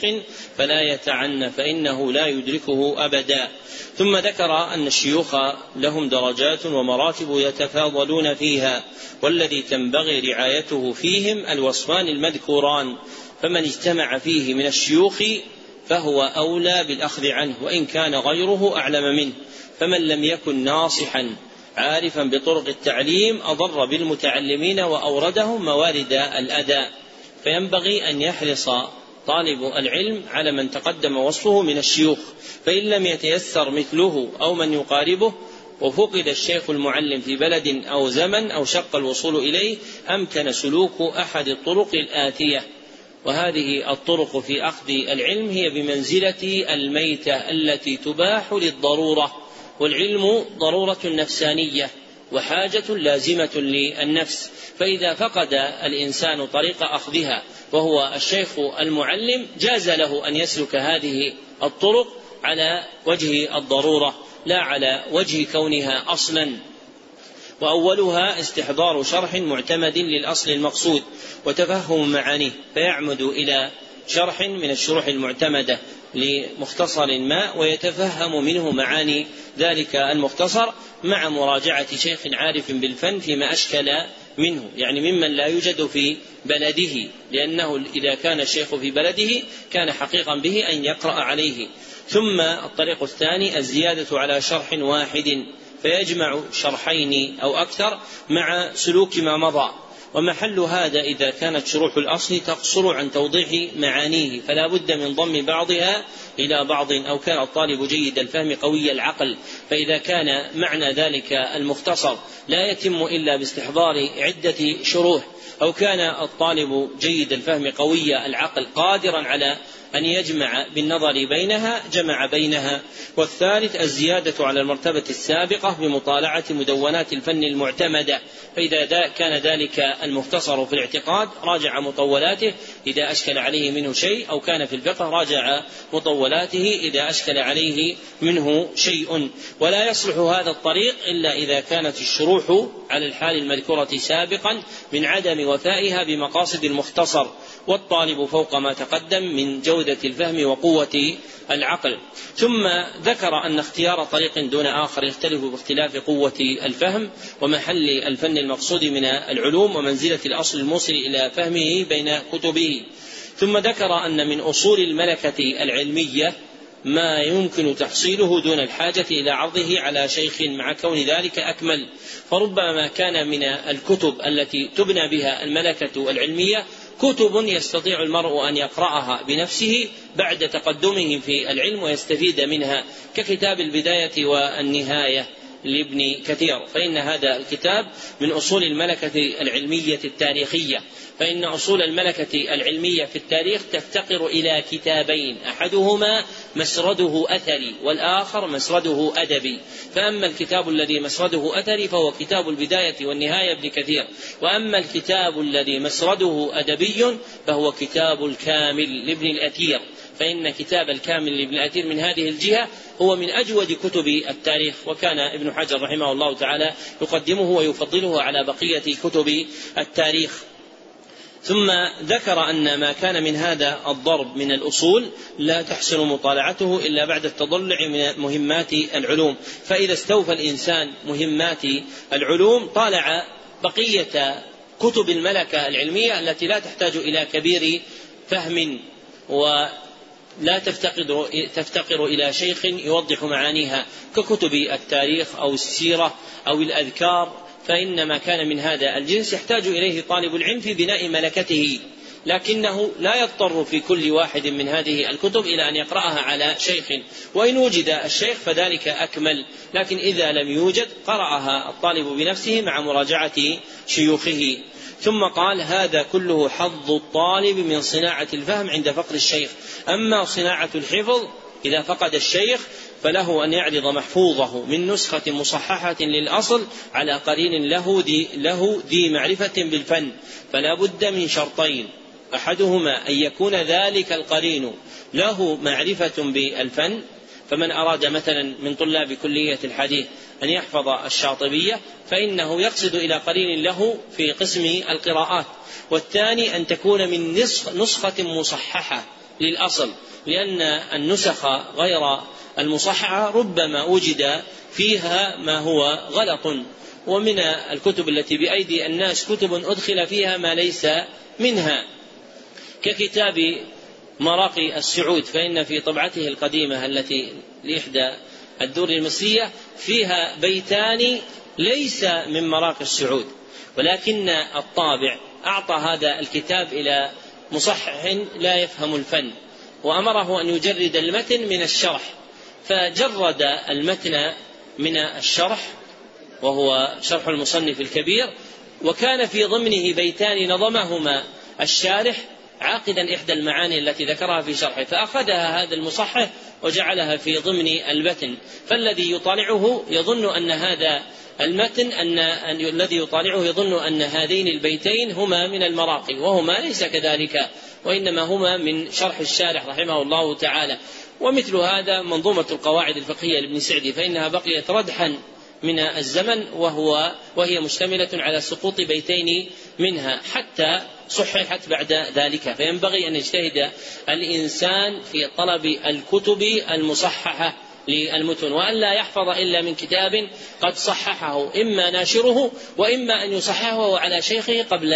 فلا يتعنى فإنه لا يدركه أبدا. ثم ذكر أن الشيوخ لهم درجات ومراتب يتفاضلون فيها والذي تنبغي رعايته فيهم الوصفان المذكوران. فمن اجتمع فيه من الشيوخ فهو أولى بالأخذ عنه وإن كان غيره أعلم منه. فمن لم يكن ناصحا عارفا بطرق التعليم أضر بالمتعلمين وأوردهم موارد الأداء. فينبغي أن يحرص طالب العلم على من تقدم وصفه من الشيوخ. فإن لم يتيسر مثله أو من يقاربه وفقد الشيخ المعلم في بلد أو زمن أو شق الوصول إليه أمكن سلوك أحد الطرق الآتية. وهذه الطرق في أخذ العلم هي بمنزلة الميتة التي تباح للضرورة. والعلم ضرورة نفسانية وحاجة لازمة للنفس. فإذا فقد الإنسان طريق أخذها وهو الشيخ المعلم جاز له أن يسلك هذه الطرق على وجه الضرورة لا على وجه كونها أصلا. وأولها استحضار شرح معتمد للأصل المقصود وتفهم معانيه فيعمد إلى شرح من الشروح المعتمدة. لمختصر ما ويتفهم منه معاني ذلك المختصر مع مراجعة شيخ عارف بالفن فيما أشكل منه يعني ممن لا يوجد في بلده لأنه إذا كان الشيخ في بلده كان حقيقا به أن يقرأ عليه. ثم الطريق الثاني الزيادة على شرح واحد فيجمع شرحين أو أكثر مع سلوك ما مضى. ومحل هذا إذا كانت شروح الأصل تقصر عن توضيح معانيه فلا بد من ضم بعضها إلى بعض أو كان الطالب جيد الفهم قوي العقل. فإذا كان معنى ذلك المختصر لا يتم إلا باستحضار عدة شروح. أو كان الطالب جيد الفهم قوي العقل قادرا على أن يجمع بالنظر بينها جمع بينها. والثالث الزيادة على المرتبة السابقة بمطالعة مدونات الفن المعتمدة. فإذا كان ذلك المختصر في الاعتقاد راجع مطولاته. إذا أشكل عليه منه شيء أو كان في الفقه راجع مطولاته إذا أشكل عليه منه شيء. ولا يصلح هذا الطريق إلا إذا كانت الشروح على الحال المذكورة سابقا من عدم وفائها بمقاصد المختصر. والطالب فوق ما تقدم من جودة الفهم وقوة العقل. ثم ذكر أن اختيار طريق دون آخر يختلف باختلاف قوة الفهم ومحل الفن المقصود من العلوم ومنزلة الأصل الموصل إلى فهمه بين كتبه. ثم ذكر أن من أصول الملكة العلمية ما يمكن تحصيله دون الحاجة إلى عرضه على شيخ مع كون ذلك أكمل. فربما كان من الكتب التي تبنى بها الملكة العلمية كتب يستطيع المرء أن يقرأها بنفسه بعد تقدمه في العلم ويستفيد منها ككتاب البداية والنهاية. لابن كثير. فإن هذا الكتاب من أصول الملكة العلمية التاريخية. فإن أصول الملكة العلمية في التاريخ تفتقر إلى كتابين. أحدهما مسرده أثري والآخر مسرده أدبي. فأما الكتاب الذي مسرده أثري فهو كتاب البداية والنهاية ابن كثير. وأما الكتاب الذي مسرده أدبي فهو كتاب الكامل لابن الأثير. فإن كتاب الكامل لابن الأثير من هذه الجهة هو من أجود كتب التاريخ وكان ابن حجر رحمه الله تعالى يقدمه ويفضله على بقية كتب التاريخ. ثم ذكر أن ما كان من هذا الضرب من الأصول لا تحسن مطالعته إلا بعد التضلع من مهمات العلوم. فإذا استوفى الإنسان مهمات العلوم طالع بقية كتب الملكة العلمية التي لا تحتاج إلى كبير فهم ولا تفتقر تفتقر إلى شيخ يوضح معانيها ككتب التاريخ أو السيرة أو الأذكار فإن ما كان من هذا. الجنس يحتاج إليه طالب العلم في بناء ملكته لكنه لا يضطر في كل واحد من هذه الكتب إلى أن يقرأها على شيخ. وإن وجد الشيخ فذلك أكمل لكن إذا لم يوجد قرأها الطالب بنفسه مع مراجعة شيوخه. ثم قال هذا كله حظ الطالب من صناعة الفهم عند فقد الشيخ. أما صناعة الحفظ إذا فقد الشيخ فله أن يعرض محفوظه من نسخة مصححة للأصل على قرين له دي, له ذي معرفة بالفن فلا بد من شرطين. أحدهما أن يكون ذلك القرين له معرفة بالفن فمن أراد مثلا من طلاب كلية الحديث أن يحفظ الشاطبية فإنه يقصد إلى قرين له في قسم القراءات. والثاني أن تكون من نسخة مصححة للأصل لأن النسخ غير المصححة ربما وجد فيها ما هو غلط. ومن الكتب التي بأيدي الناس كتب أدخل فيها ما ليس منها. ككتاب مراقي السعود فإن في طبعته القديمة التي لإحدى الدور المصرية فيها بيتان ليس من مراقي السعود. ولكن الطابع أعطى هذا الكتاب إلى مصحح لا يفهم الفن وأمره أن يجرد المتن من الشرح. فجرد المتن من الشرح وهو شرح المصنف الكبير وكان في ضمنه بيتان نظمهما الشارح عاقدا إحدى المعاني التي ذكرها في شرحه فأخذها هذا المصحح وجعلها في ضمن المتن. فالذي يطالعه يظن أن هذا المتن أن, الذي يطالعه يظن أن هذين البيتين هما من المراقي وهما ليس كذلك وإنما هما من شرح الشارح رحمه الله تعالى. ومثل هذا منظومة القواعد الفقهية لابن سعدي فإنها بقيت ردحا من الزمن وهو وهي مشتملة على سقوط بيتين منها حتى صححت بعد ذلك. فينبغي أن يجتهد الإنسان في طلب الكتب المصححة للمتن وأن لا يحفظ إلا من كتاب قد صححه إما ناشره وإما أن يصححه على شيخه قبل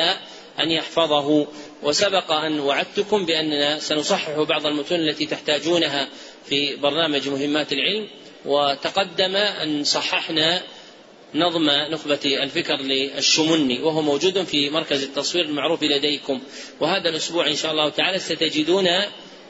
أن يحفظه. وسبق أن وعدتكم بأننا سنصحح بعض المتون التي تحتاجونها في برنامج مهمات العلم وتقدم أن صححنا نظم نخبة الفكر للشمني وهو موجود في مركز التصوير المعروف لديكم. وهذا الأسبوع إن شاء الله تعالى ستجدون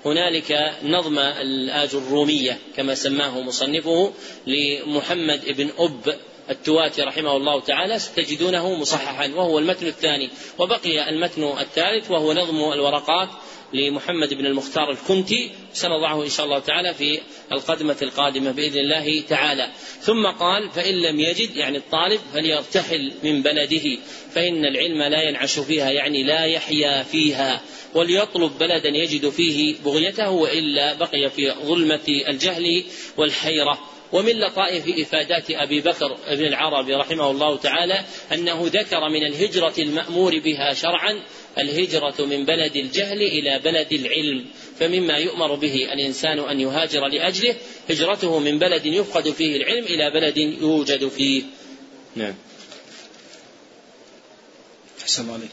هنالك نظم الآج الرومية كما سماه مصنفه لمحمد بن أب. التواتي رحمه الله تعالى ستجدونه مصححا وهو المتن الثاني. وبقي المتن الثالث وهو نظم الورقات لمحمد بن المختار الكنتي سنضعه إن شاء الله تعالى في القدمة القادمة بإذن الله تعالى. ثم قال فإن لم يجد يعني الطالب فليرتحل من بلده فإن العلم لا ينعش فيها يعني لا يحيا فيها وليطلب بلدا يجد فيه بغيته وإلا بقي في ظلمة الجهل والحيرة. ومن لطائف إفادات أبي بكر بن العربي رحمه الله تعالى أنه ذكر من الهجرة المأمور بها شرعا الهجرة من بلد الجهل إلى بلد العلم فمما يؤمر به الإنسان أن يهاجر لأجله هجرته من بلد يفقد فيه العلم إلى بلد يوجد فيه. نعم. أحسن عليك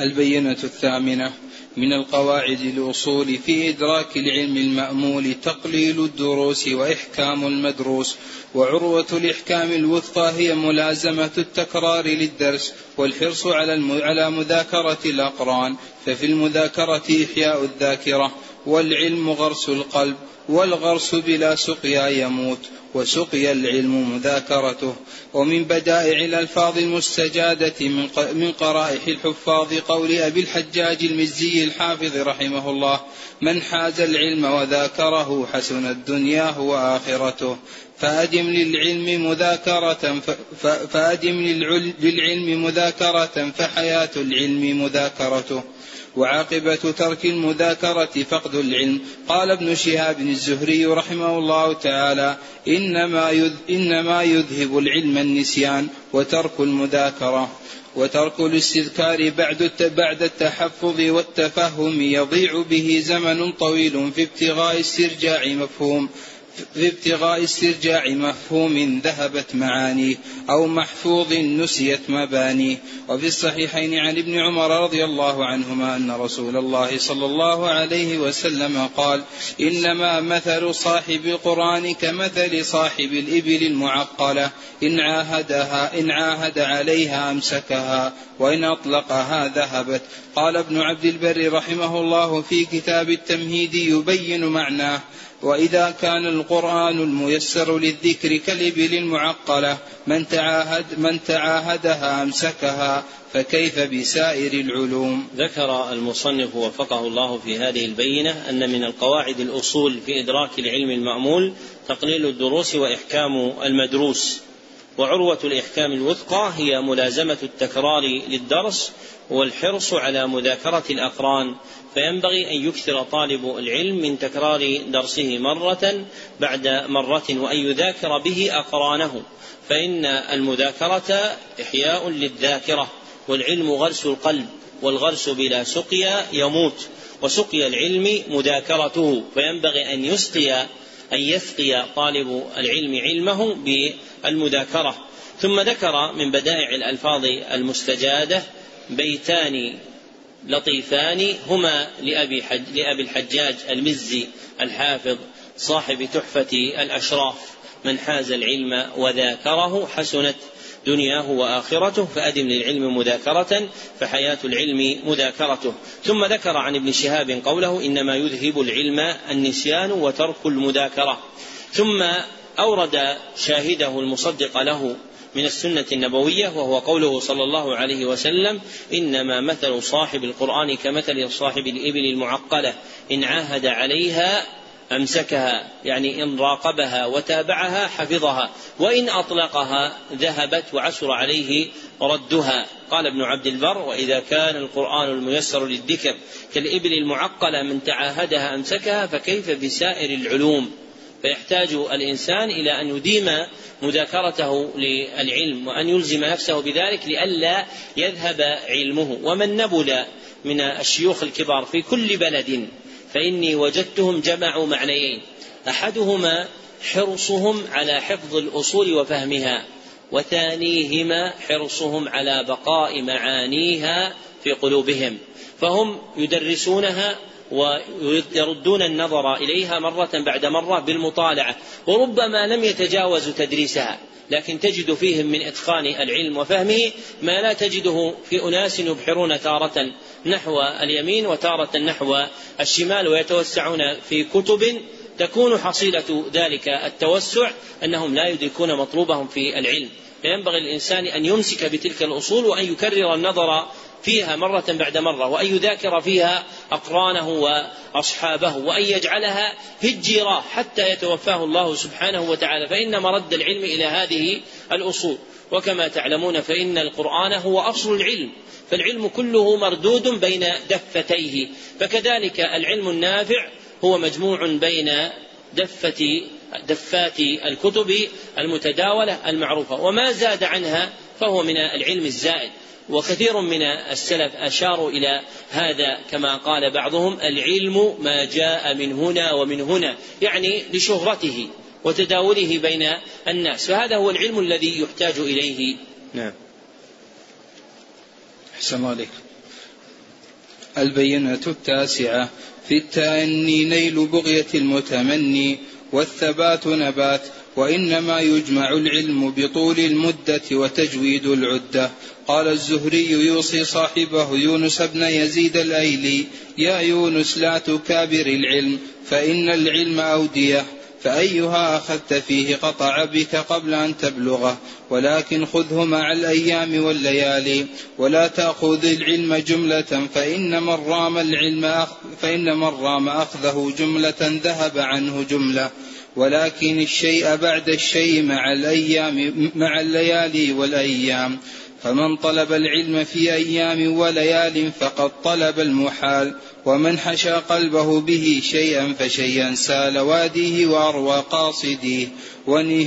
البينة الثامنة من القواعد الأصول في إدراك العلم المأمول تقليل الدروس وإحكام المدروس وعروة الإحكام الوثقى هي ملازمة التكرار للدرس والحرص على على مذاكرة الأقران ففي المذاكرة إحياء الذاكرة والعلم غرس القلب والغرس بلا سقيا يموت وسقي العلم مذاكرته. ومن بدائع الألفاظ المستجادة من من قرائح الحفاظ قول أبي الحجاج المزي الحافظ رحمه الله من حاز العلم وذاكره حسنت دنياه وآخرته فأدم للعلم مذاكرة فأدم للعلم مذاكرة فحياة العلم مذاكرته. وعاقبة ترك المذاكرة فقد العلم. قال ابن شهاب الزهري رحمه الله تعالى إنما, إنما يذهب العلم النسيان وترك المذاكرة. وترك الاستذكار بعد بعد التحفظ والتفهم يضيع به زمن طويل في ابتغاء استرجاع مفهوم. في ابتغاء استرجاع مفهوم ذهبت معانيه أو محفوظ نسيت مبانيه. وفي الصحيحين عن ابن عمر رضي الله عنهما أن رسول الله صلى الله عليه وسلم قال إنما مثل صاحب القرآن كمثل صاحب الإبل المعقلة. إن عاهدها إن عاهد عليها أمسكها وإن أطلقها ذهبت. قال ابن عبد البر رحمه الله في كتاب التمهيد يبين معناه وإذا كان القرآن الميسر للذكر كالإبل المعقلة من تعاهد من تعاهدها أمسكها فكيف بسائر العلوم؟ ذكر المصنف وفقه الله في هذه البينة أن من القواعد الأصول في إدراك العلم المأمول تقليل الدروس وإحكام المدروس. وعروة الإحكام الوثقى هي ملازمة التكرار للدرس والحرص على مذاكرة الأقران فينبغي أن يكثر طالب العلم من تكرار درسه مرة بعد مرة وأن يذاكر به أقرانه فإن المذاكرة إحياء للذاكرة والعلم غرس القلب والغرس بلا سقيا يموت وسقي العلم مذاكرته فينبغي أن يسقي أن يسقي طالب العلم علمه بالمذاكرة ثم ذكر من بدائع الألفاظ المستجادة بيتان لطيفان هما لأبي, حج لأبي الحجاج المزي الحافظ صاحب تحفة الأشراف. من حاز العلم وذاكره حسنت دنياه وآخرته فأدم للعلم مذاكرة فحياة العلم مذاكرته. ثم ذكر عن ابن شهاب قوله إنما يذهب العلم النسيان وترك المذاكرة. ثم أورد شاهده المصدق له من السنة النبوية وهو قوله صلى الله عليه وسلم إنما مثل صاحب القرآن كمثل صاحب الإبل المعقلة إن عاهد عليها أمسكها يعني إن راقبها وتابعها حفظها وإن أطلقها ذهبت وعسر عليه ردها. قال ابن عبد البر وإذا كان القرآن الميسر للذكر كالإبل المعقلة من تعاهدها أمسكها فكيف بسائر العلوم؟ فيحتاج الإنسان إلى أن يديم مذاكرته للعلم وأن يلزم نفسه بذلك لئلا يذهب علمه. ومن نبل من الشيوخ الكبار في كل بلد فإني وجدتهم جمعوا معنيين. أحدهما حرصهم على حفظ الأصول وفهمها وثانيهما حرصهم على بقاء معانيها في قلوبهم فهم يدرسونها ويردون النظر إليها مرة بعد مرة بالمطالعة وربما لم يتجاوزوا تدريسها لكن تجد فيهم من إتقان العلم وفهمه ما لا تجده في أناس يبحرون تارة نحو اليمين وتارة نحو الشمال ويتوسعون في كتب تكون حصيلة ذلك التوسع أنهم لا يدركون مطلوبهم في العلم. فينبغي الإنسان أن يمسك بتلك الأصول وأن يكرر النظر فيها مرة بعد مرة وأن يذاكر فيها أقرانه وأصحابه وأن يجعلها هجرة حتى يتوفاه الله سبحانه وتعالى. فإن مرد العلم إلى هذه الأصول. وكما تعلمون فإن القرآن هو أصل العلم. فالعلم كله مردود بين دفتيه. فكذلك العلم النافع هو مجموع بين دفة دفات الكتب المتداولة المعروفة. وما زاد عنها فهو من العلم الزائد. وكثير من السلف أشاروا إلى هذا كما قال بعضهم العلم ما جاء من هنا ومن هنا يعني لشهرته وتداوله بين الناس. فهذا هو العلم الذي يحتاج إليه. نعم. أحسن الله عليك. البينة التاسعة في التأني نيل بغية المتمني والثبات نبات وإنما يجمع العلم بطول المدة وتجويد العدة. قال الزهري يوصي صاحبه يونس بن يزيد الأيلي يا يونس لا تكابر العلم فإن العلم أودية فأيها أخذت فيه قطع بك قبل أن تبلغه ولكن خذه مع الأيام والليالي ولا تأخذ العلم جملة فإن من رام العلم فإن من رام أخذه جملة ذهب عنه جملة. ولكن الشيء بعد الشيء مع الأيام مع الليالي والأيام. فمن طلب العلم في أيام وليال فقد طلب المحال. ومن حشى قلبه به شيئا فشيئا سال واديه وأروى قاصديه.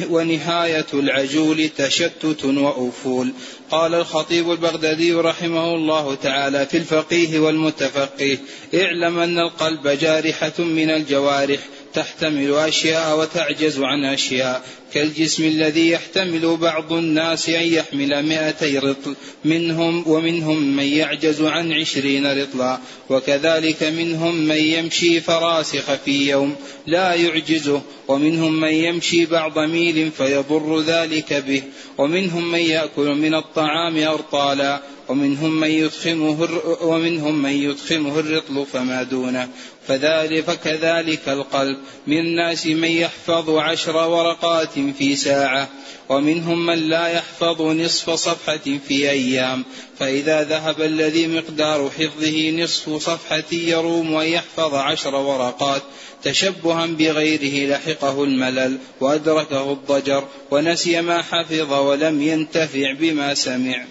ونهاية العجول تشتت وأفول. قال الخطيب البغدادي رحمه الله تعالى في الفقيه والمتفقه اعلم أن القلب جارحة من الجوارح تحتمل أشياء وتعجز عن أشياء. كالجسم الذي يحتمل بعض الناس أن يحمل مئتي رطل منهم ومنهم من يعجز عن عشرين رطلا. وكذلك منهم من يمشي فراسخ في يوم لا يعجزه ومنهم من يمشي بعض ميل فيضر ذلك به ومنهم من يأكل من الطعام أرطالا. ومنهم من يدخمه ومنهم من يدخمه الرطل فما دونه. فذلك فكذلك القلب. من الناس من يحفظ عشر ورقات في ساعة ومنهم من لا يحفظ نصف صفحة في أيام. فإذا ذهب الذي مقدار حفظه نصف صفحة يروم ويحفظ عشر ورقات. تشبها بغيره لحقه الملل وأدركه الضجر ونسي ما حفظ ولم ينتفع بما سمع.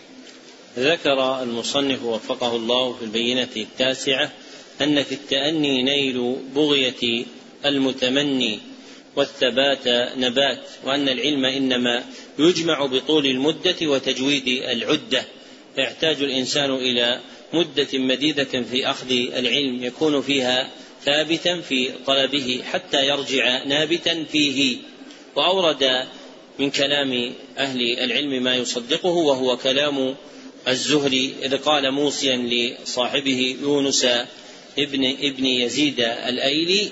ذكر المصنف وفقه الله في البينة التاسعة أن في التأني نيل بغية المتمني والثبات نبات وأن العلم إنما يجمع بطول المدة وتجويد العدة فيحتاج الإنسان إلى مدة مديدة في أخذ العلم يكون فيها ثابتا في طلبه حتى يرجع نابتا فيه. وأورد من كلام أهل العلم ما يصدقه وهو كلام الزهري إذ قال موصيا لصاحبه يونس ابن ابن يزيد الأيلي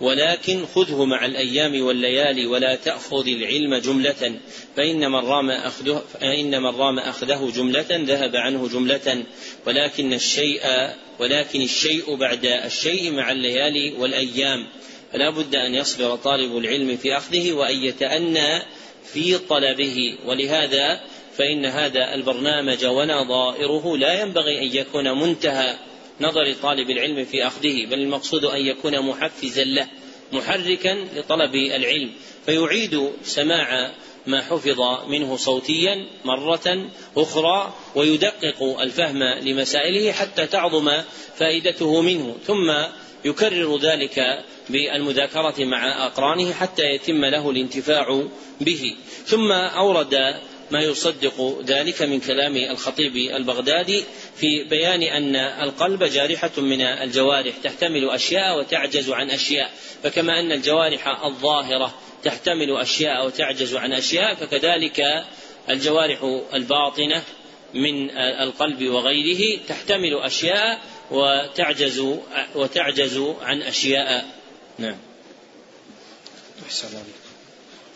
ولكن خذه مع الأيام والليالي ولا تأخذ العلم جملة فإن من رام أخذه فإن من رام أخذه جملة ذهب عنه جملة ولكن الشيء ولكن الشيء بعد الشيء مع الليالي والأيام فلا بد أن يصبر طالب العلم في أخذه وأن يتأنى في طلبه ولهذا فإن هذا البرنامج ونظائره لا ينبغي أن يكون منتهى نظر طالب العلم في أخذه بل المقصود أن يكون محفزا له محركا لطلب العلم. فيعيد سماع ما حفظ منه صوتيا مرة أخرى ويدقق الفهم لمسائله حتى تعظم فائدته منه. ثم يكرر ذلك بالمذاكرة مع أقرانه حتى يتم له الانتفاع به. ثم أورد ما يصدق ذلك من كلام الخطيب البغدادي في بيان أن القلب جارحة من الجوارح تحتمل أشياء وتعجز عن أشياء. فكما أن الجوارح الظاهرة تحتمل أشياء وتعجز عن أشياء فكذلك الجوارح الباطنة من القلب وغيره تحتمل أشياء وتعجز وتعجز عن أشياء. نعم.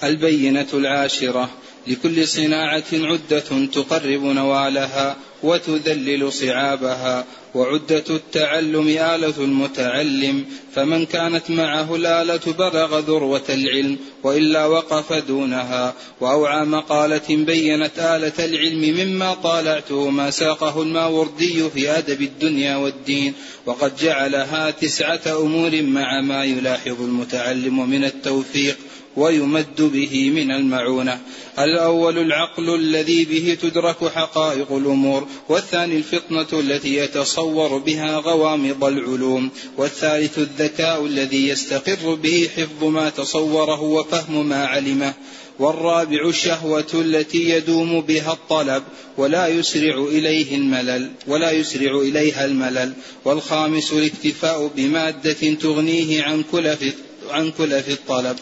البينة العاشرة. لكل صناعة عدة تقرب نوالها وتذلل صعابها. وعدة التعلم آلة المتعلم فمن كانت معه الآلة بلغ ذروة العلم وإلا وقف دونها. وأوعى مقالة بينت آلة العلم مما طالعته ما ساقه الماوردي في أدب الدنيا والدين. وقد جعلها تسعة أمور مع ما يلاحظ المتعلم من التوفيق. ويمد به من المعونة. الأول العقل الذي به تدرك حقائق الأمور والثاني الفطنة التي يتصور بها غوامض العلوم والثالث الذكاء الذي يستقر به حفظ ما تصوره وفهم ما علمه والرابع الشهوة التي يدوم بها الطلب ولا يسرع إليه الملل ولا يسرع إليها الملل والخامس الاكتفاء بمادة تغنيه عن كلف عن كلف الطلب.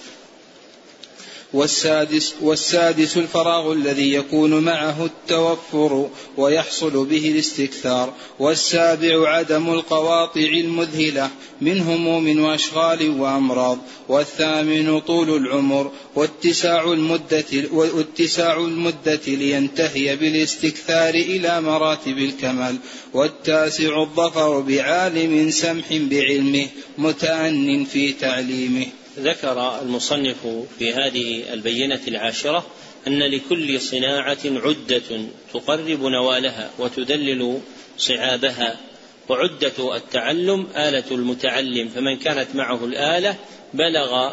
والسادس والسادس الفراغ الذي يكون معه التوفر ويحصل به الاستكثار والسابع عدم القواطع المذهلة من هموم وأشغال وأمراض والثامن طول العمر واتساع المدة واتساع المدة لينتهي بالاستكثار إلى مراتب الكمال والتاسع الظفر بعالم سمح بعلمه متأن في تعليمه. ذكر المصنف في هذه البينة العاشرة أن لكل صناعة عدة تقرب نوالها وتدلل صعابها وعدة التعلم آلة المتعلم فمن كانت معه الآلة بلغ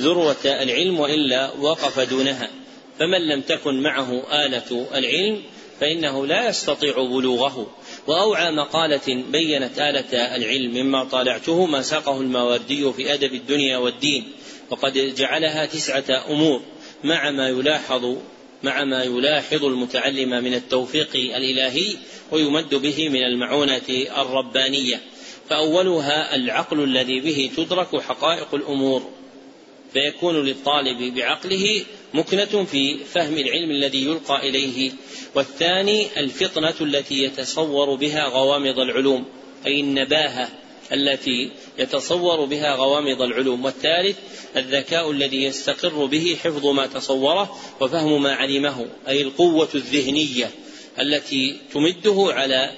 ذروة العلم وإلا وقف دونها فمن لم تكن معه آلة العلم فإنه لا يستطيع بلوغه. وأوعى مقالة بينت آلة العلم مما طالعته ما ساقه الماوردي في أدب الدنيا والدين وقد جعلها تسعة أمور مع ما يلاحظ مع ما يلاحظ المتعلم من التوفيق الإلهي ويمد به من المعونة الربانية. فأولها العقل الذي به تدرك حقائق الأمور فيكون للطالب بعقله مكنة في فهم العلم الذي يلقى إليه والثاني الفطنة التي يتصور بها غوامض العلوم أي النباهة التي يتصور بها غوامض العلوم والثالث الذكاء الذي يستقر به حفظ ما تصوره وفهم ما علمه أي القوة الذهنية التي تمده على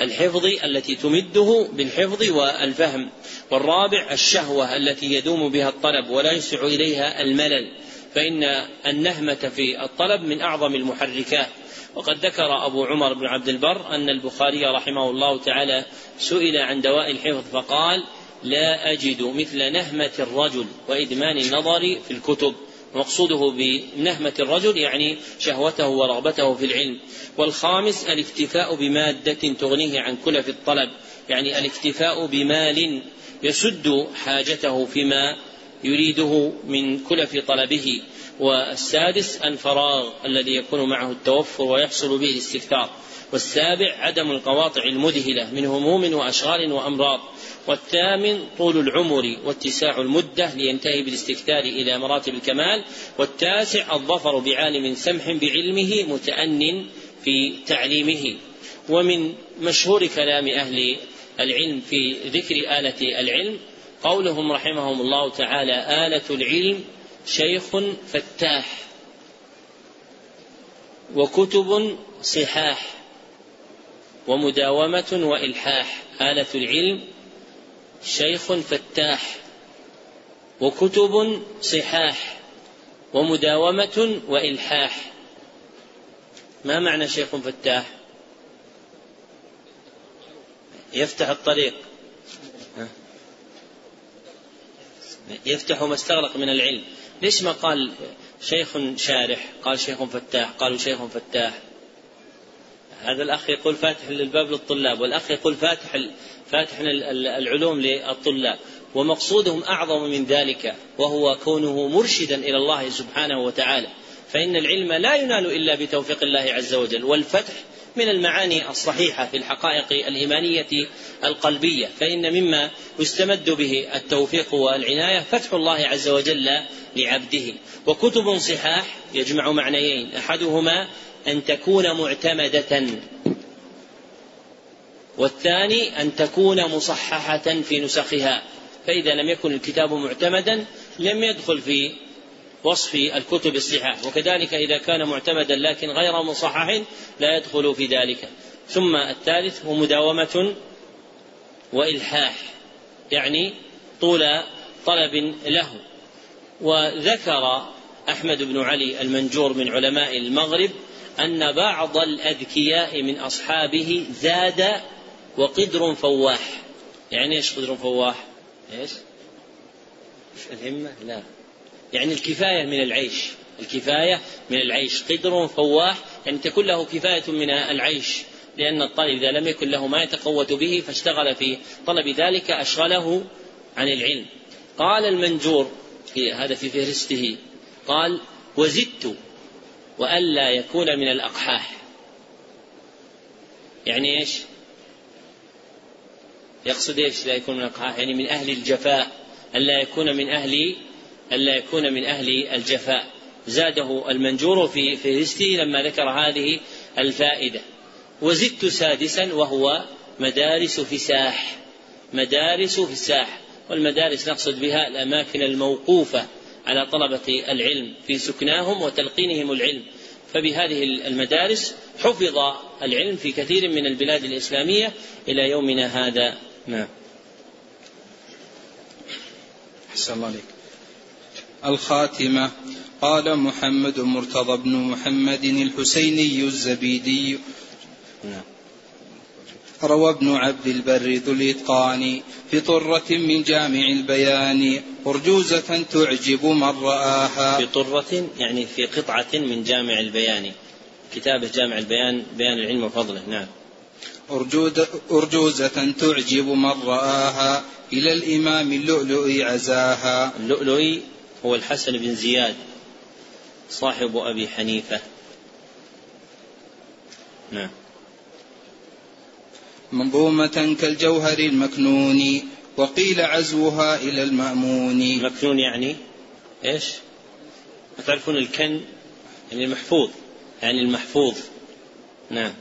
الحفظ التي تمده بالحفظ والفهم والرابع الشهوة التي يدوم بها الطلب ولا يسع إليها الملل. فإن النهمة في الطلب من أعظم المحركات. وقد ذكر أبو عمر بن عبد البر أن البخاري رحمه الله تعالى سئل عن دواء الحفظ فقال لا أجد مثل نهمة الرجل وإدمان النظر في الكتب. مقصوده بنهمة الرجل يعني شهوته ورغبته في العلم. والخامس الاكتفاء بمادة تغنيه عن كلف الطلب. يعني الاكتفاء بمال يسد حاجته فيما يريده من كلف طلبه والسادس الفراغ الذي يكون معه التوفر ويحصل به الاستكثار والسابع عدم القواطع المذهلة من هموم وأشغال وأمراض والثامن طول العمر واتساع المدة لينتهي بالاستكثار إلى مراتب الكمال والتاسع الظفر بعالم سمح بعلمه متأن في تعليمه ومن مشهور كلام أهل العلم في ذكر آلة العلم قولهم رحمهم الله تعالى آلة العلم شيخ فتاح وكتب صحاح ومداومة وإلحاح. آلة العلم شيخ فتاح وكتب صحاح ومداومة وإلحاح. ما معنى شيخ فتاح؟ يفتح الطريق. يفتح ما استغرق من العلم. ليش ما قال شيخ شارح قال شيخ فتاح قالوا شيخ فتاح؟ هذا الأخ يقول فاتح للباب للطلاب والأخ يقول فاتح فاتح العلوم للطلاب. ومقصودهم أعظم من ذلك وهو كونه مرشدا إلى الله سبحانه وتعالى. فإن العلم لا ينال إلا بتوفيق الله عز وجل والفتح من المعاني الصحيحة في الحقائق الإيمانية القلبية فإن مما يستمد به التوفيق والعناية فتح الله عز وجل لعبده. وكتب صحاح يجمع معنيين أحدهما أن تكون معتمدة والثاني أن تكون مصححة في نسخها. فإذا لم يكن الكتاب معتمدا لم يدخل في وصف الكتب الصحاح وكذلك إذا كان معتمدا لكن غير مصحح لا يدخل في ذلك ثم الثالث هو مداومة وإلحاح يعني طول طلب له وذكر أحمد بن علي المنجور من علماء المغرب أن بعض الأذكياء من أصحابه زاد وقدر فواح يعني إيش قدر فواح؟ إيش؟ الهمة؟ لا يعني الكفاية من العيش. الكفاية من العيش. قدر فواح يعني تكون له كفاية من العيش. لأن الطالب إذا لم يكن له ما يتقوت به فاشتغل في طلب ذلك أشغله عن العلم. قال المنجور في هذا في فهرسته قال وزدت وألا يكون من الأقحاح. يعني إيش؟ يقصد إيش لا يكون من الأقحاح؟ يعني من أهل الجفاء ألا يكون من أهل ألا يكون من أهل الجفاء. زاده المنجور في فهرسته لما ذكر هذه الفائدة. وزدت سادسا وهو مدارس فساح. مدارس فساح. والمدارس نقصد بها الأماكن الموقوفة على طلبة العلم في سكناهم وتلقينهم العلم. فبهذه المدارس حفظ العلم في كثير من البلاد الإسلامية إلى يومنا هذا. نعم. أحسن الله عليك. الخاتمة. قال محمد مرتضى بن محمد الحسيني الزبيدي. روى ابن عبد البر ذو الإتقان في طرة من جامع البيان أرجوزة تعجب من رآها. في طرة يعني في قطعة من جامع البيان. كتابة جامع البيان بيان العلم وفضله. نعم. أرجوزة تعجب من رآها إلى الإمام اللؤلؤي عزاها. اللؤلؤي هو الحسن بن زياد صاحب أبي حنيفة. نعم. منظومة كالجوهر المكنون وقيل عزوها إلى المأمون. مكنون يعني إيش؟ تعرفون الكن؟ يعني المحفوظ يعني المحفوظ. نعم.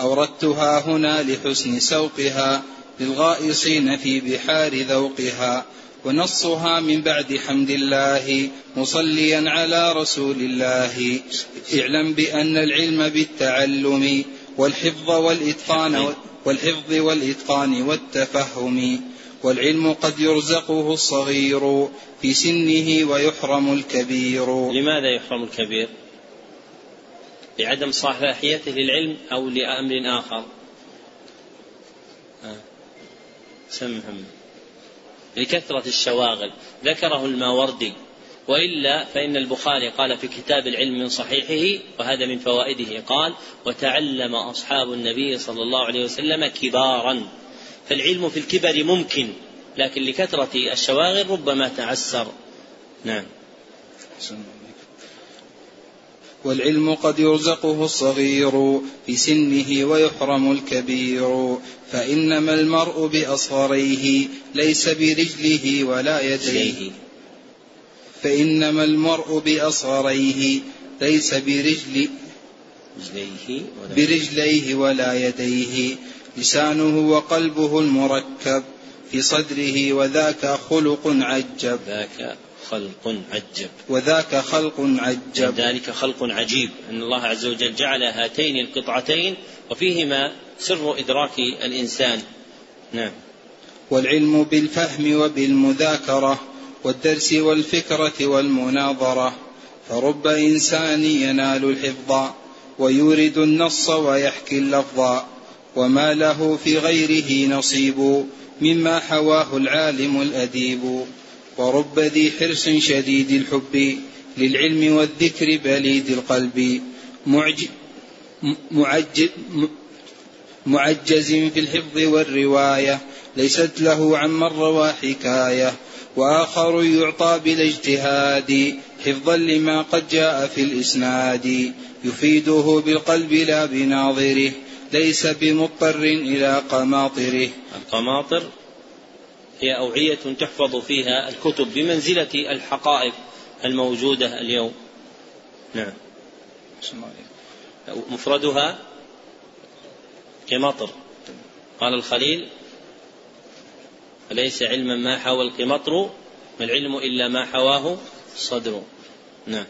أوردتها هنا لحسن سوقها للغائصين في بحار ذوقها. ونصها من بعد حمد الله مصليا على رسول الله. اعلم بأن العلم بالتعلم والحفظ والإتقان والحفظ والإتقان والتفهم. والعلم قد يرزقه الصغير في سنه ويحرم الكبير. لماذا يحرم الكبير؟ لعدم صلاحيته للعلم أو لأمر آخر. آه. سم محمد. لكثرة الشواغل. ذكره الماوردي. وإلا فإن البخاري قال في كتاب العلم من صحيحه وهذا من فوائده قال وتعلم أصحاب النبي صلى الله عليه وسلم كبارا. فالعلم في الكبر ممكن لكن لكثرة الشواغل ربما تعسر. نعم. والعلم قد يرزقه الصغير في سنه ويحرم الكبير. فإنما المرء بأصغريه ليس برجله ولا يديه. فإنما المرء بأصغريه ليس برجل برجليه ولا يديه. لسانه وقلبه المركب في صدره وذاك خلق عجب. ذاك خلق عجب. وذاك خلق عجب. ذلك خلق عجيب. أن الله عز وجل جعل هاتين القطعتين وفيهما سر إدراك الإنسان. نعم. والعلم بالفهم وبالمذاكرة والدرس والفكرة والمناظرة. فرب إنسان ينال الحفظ ويورد النص ويحكي اللفظ. وما له في غيره نصيب مما حواه العالم الأديب. ورب ذي حرص شديد الحب للعلم والذكر بليد القلب. معج معج معجز في الحفظ والرواية ليست له عن روى حكاية. وآخر يعطى بلا اجتهاد حفظا لما قد جاء في الإسناد. يفيده بالقلب لا بناظره ليس بمضطر إلى قماطره. القماطر هي أوعية تحفظ فيها الكتب بمنزلة الحقائق الموجودة اليوم. نعم. مفردها قمطر قال الخليل فليس علما ما حوى القمطر ما العلم إلا ما حواه الصدر نعم.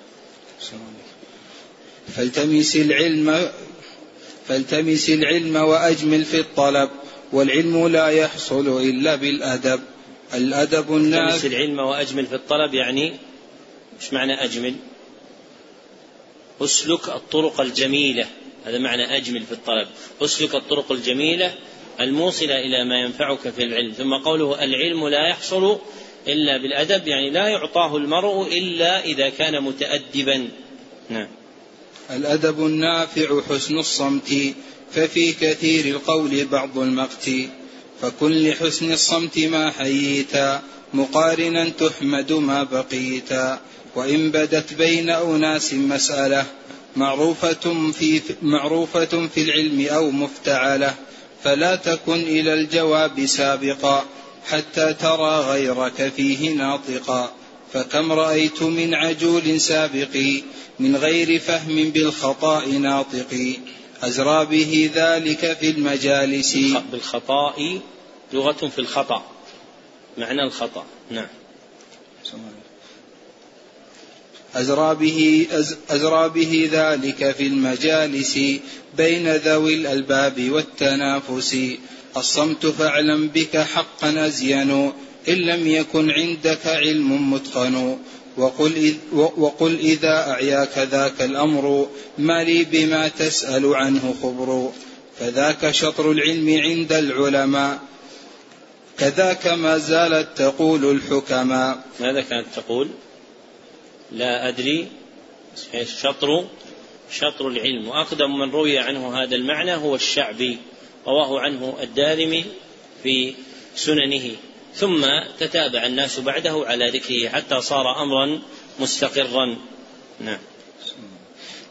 فالتمس العلم فالتمس العلم وأجمل في الطلب. والعلم لا يحصل إلا بالأدب. الأدب التمس العلم وأجمل في الطلب يعني إيش معنى أجمل؟ أسلك الطرق الجميلة. هذا معنى أجمل في الطلب. أسلك الطرق الجميلة الموصلة إلى ما ينفعك في العلم. ثم قوله العلم لا يحصل إلا بالأدب يعني لا يعطاه المرء إلا إذا كان متأدبا. نعم. الأدب النافع حسن الصمت. ففي كثير القول بعض المقت فكن لحسن الصمت ما حييتا مقارنا تحمد ما بقيتا وإن بدت بين أناس مسألة معروفة في معروفة في العلم أو مفتعلة فلا تكن إلى الجواب سابقا حتى ترى غيرك فيه ناطقا. فكم رأيت من عجول سابق من غير فهم بالخطأ ناطق أزرى به ذلك في المجالس. بالخطاء لغة في الخطأ. معنى الخطأ. نعم. أزرى به, أزرى به ذلك في المجالس بين ذوي الألباب والتنافس. الصمت فاعلم بك حقا أزين إن لم يكن عندك علم متقن. وقل, وقل إذا أعياك ذاك الأمر ما لي بما تسأل عنه خبر. فذاك شطر العلم عند العلماء كذاك ما زالت تقول الحكماء. ماذا كانت تقول؟ لا أدري. شطر شطر العلم. وأقدم من روي عنه هذا المعنى هو الشعبي رواه عنه الدارمي في سننه. ثم تتابع الناس بعده على ذكره حتى صار أمرا مستقرا. نعم.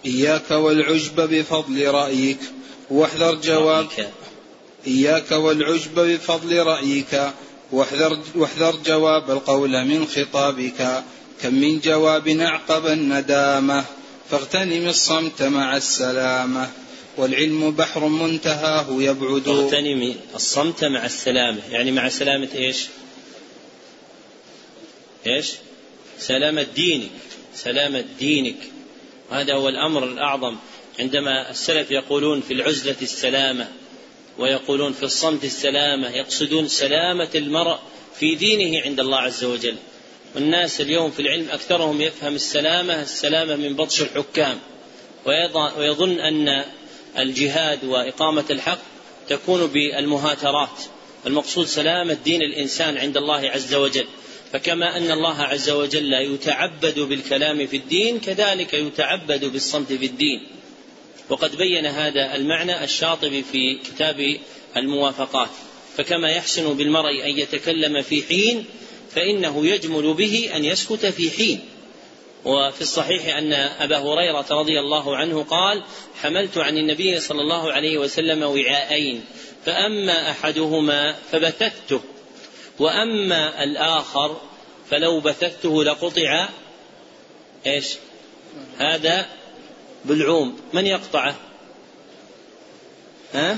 إياك والعجب بفضل رأيك. واحذر جواب. إياك والعجب بفضل رأيك. واحذر, واحذر جواب القول من خطابك. كم من جواب أعقب الندامة. فاغتنم الصمت مع السلامة. والعلم بحر منتهاه يبعد. فاغتنم الصمت مع السلامة. يعني مع سلامة إيش؟ إيش؟ سلامة دينك. سلامة دينك. هذا هو الأمر الأعظم. عندما السلف يقولون في العزلة السلامة ويقولون في الصمت السلامة يقصدون سلامة المرء في دينه عند الله عز وجل. والناس اليوم في العلم أكثرهم يفهم السلامة السلامة من بطش الحكام. ويظن أن الجهاد وإقامة الحق تكون بالمهاترات. المقصود سلامة دين الإنسان عند الله عز وجل. فكما أن الله عز وجل يتعبد بالكلام في الدين كذلك يتعبد بالصمت في الدين. وقد بين هذا المعنى الشاطبي في كتاب الموافقات. فكما يحسن بالمرء أن يتكلم في حين فإنه يجمل به أن يسكت في حين. وفي الصحيح أن أبا هريرة رضي الله عنه قال حملت عن النبي صلى الله عليه وسلم وعاءين فأما أحدهما فبتته وأما الآخر فلو بثثته لقطع إيش؟ هذا بالعوم من يقطعه؟ ها؟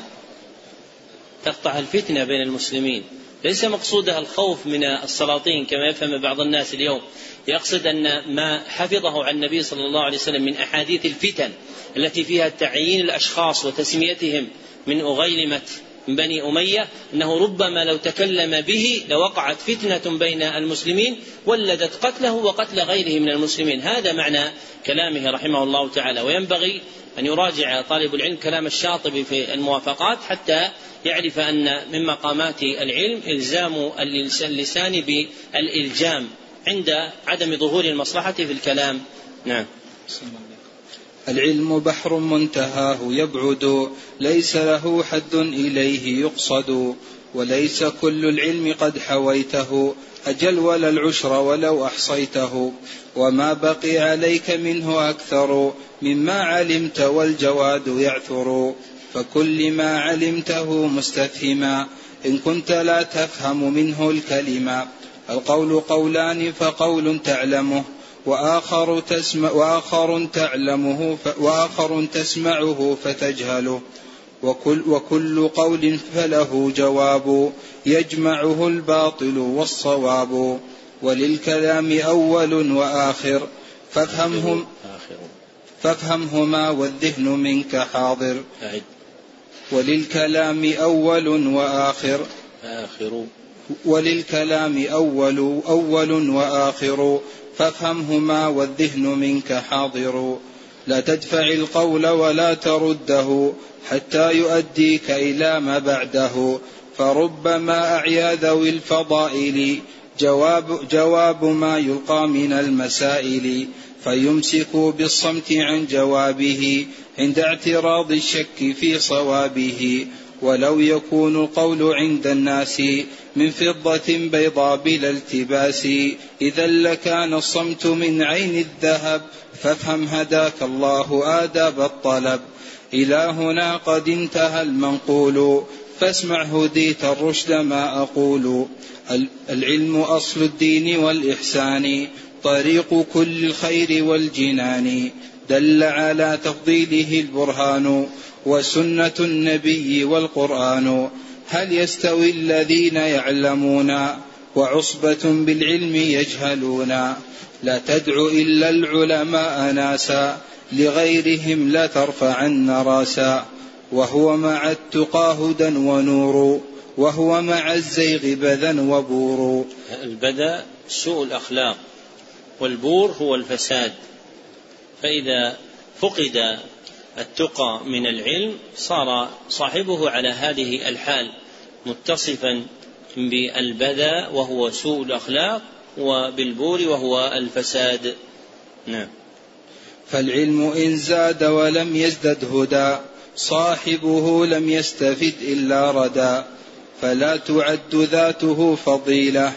تقطع الفتنة بين المسلمين ليس مقصودها الخوف من السلاطين كما يفهم بعض الناس اليوم يقصد أن ما حفظه عن النبي صلى الله عليه وسلم من أحاديث الفتن التي فيها تعيين الأشخاص وتسميتهم من أغيلمة بني أمية أنه ربما لو تكلم به لوقعت فتنة بين المسلمين ولدت قتله وقتل غيره من المسلمين. هذا معنى كلامه رحمه الله تعالى. وينبغي أن يراجع طالب العلم كلام الشاطبي في الموافقات حتى يعرف أن من مقامات العلم إلزام اللسان بالإلجام. عند عدم ظهور المصلحة في الكلام. نعم. العلم بحر منتهاه يبعد ليس له حد إليه يقصد وليس كل العلم قد حويته أجل ولا العشر ولو أحصيته وما بقي عليك منه أكثر مما علمت والجواد يعثر فكل ما علمته مستفهما إن كنت لا تفهم منه الكلمة القول قولان فقول تعلمه وآخر, تسمع وآخر تعلمه وآخر تسمعه فتجهله. وكل, وكل قول فله جواب يجمعه الباطل والصواب. وللكلام أول وآخر فافهمهم فافهمهما والذهن منك حاضر. وللكلام أول وآخر آخر. وللكلام أول أول وآخر. فافهمهما والذهن منك حاضر. لا تدفع القول ولا ترده حتى يؤديك إلى ما بعده. فربما أعيا ذوي الفضائل جواب, جواب ما يلقى من المسائل. فيمسك بالصمت عن جوابه عند اعتراض الشك في صوابه. ولو يكون القول عند الناس من فضة بيضاء بلا التباس. إذا لكان الصمت من عين الذهب فافهم هداك الله آداب الطلب. إلى هنا قد انتهى المنقول فاسمع هديت الرشد ما أقول. العلم أصل الدين والإحسان طريق كل الخير والجنان. دل على تفضيله البرهان وسنة النبي والقرآن. هل يستوي الذين يعلمون وعصبة بالعلم يجهلون؟ لا تدع إلا العلماء ناسا لغيرهم لا ترفعن راسا وهو مع التقى هدى ونور وهو مع الزيغ بذا وبور. البذا سوء الأخلاق والبور هو الفساد. فإذا فقد التقى من العلم صار صاحبه على هذه الحال متصفا بالبذا وهو سوء الأخلاق وبالبور وهو الفساد. نعم. فالعلم إن زاد ولم يزدد هدى صاحبه لم يستفد إلا ردا فلا تعد ذاته فضيلة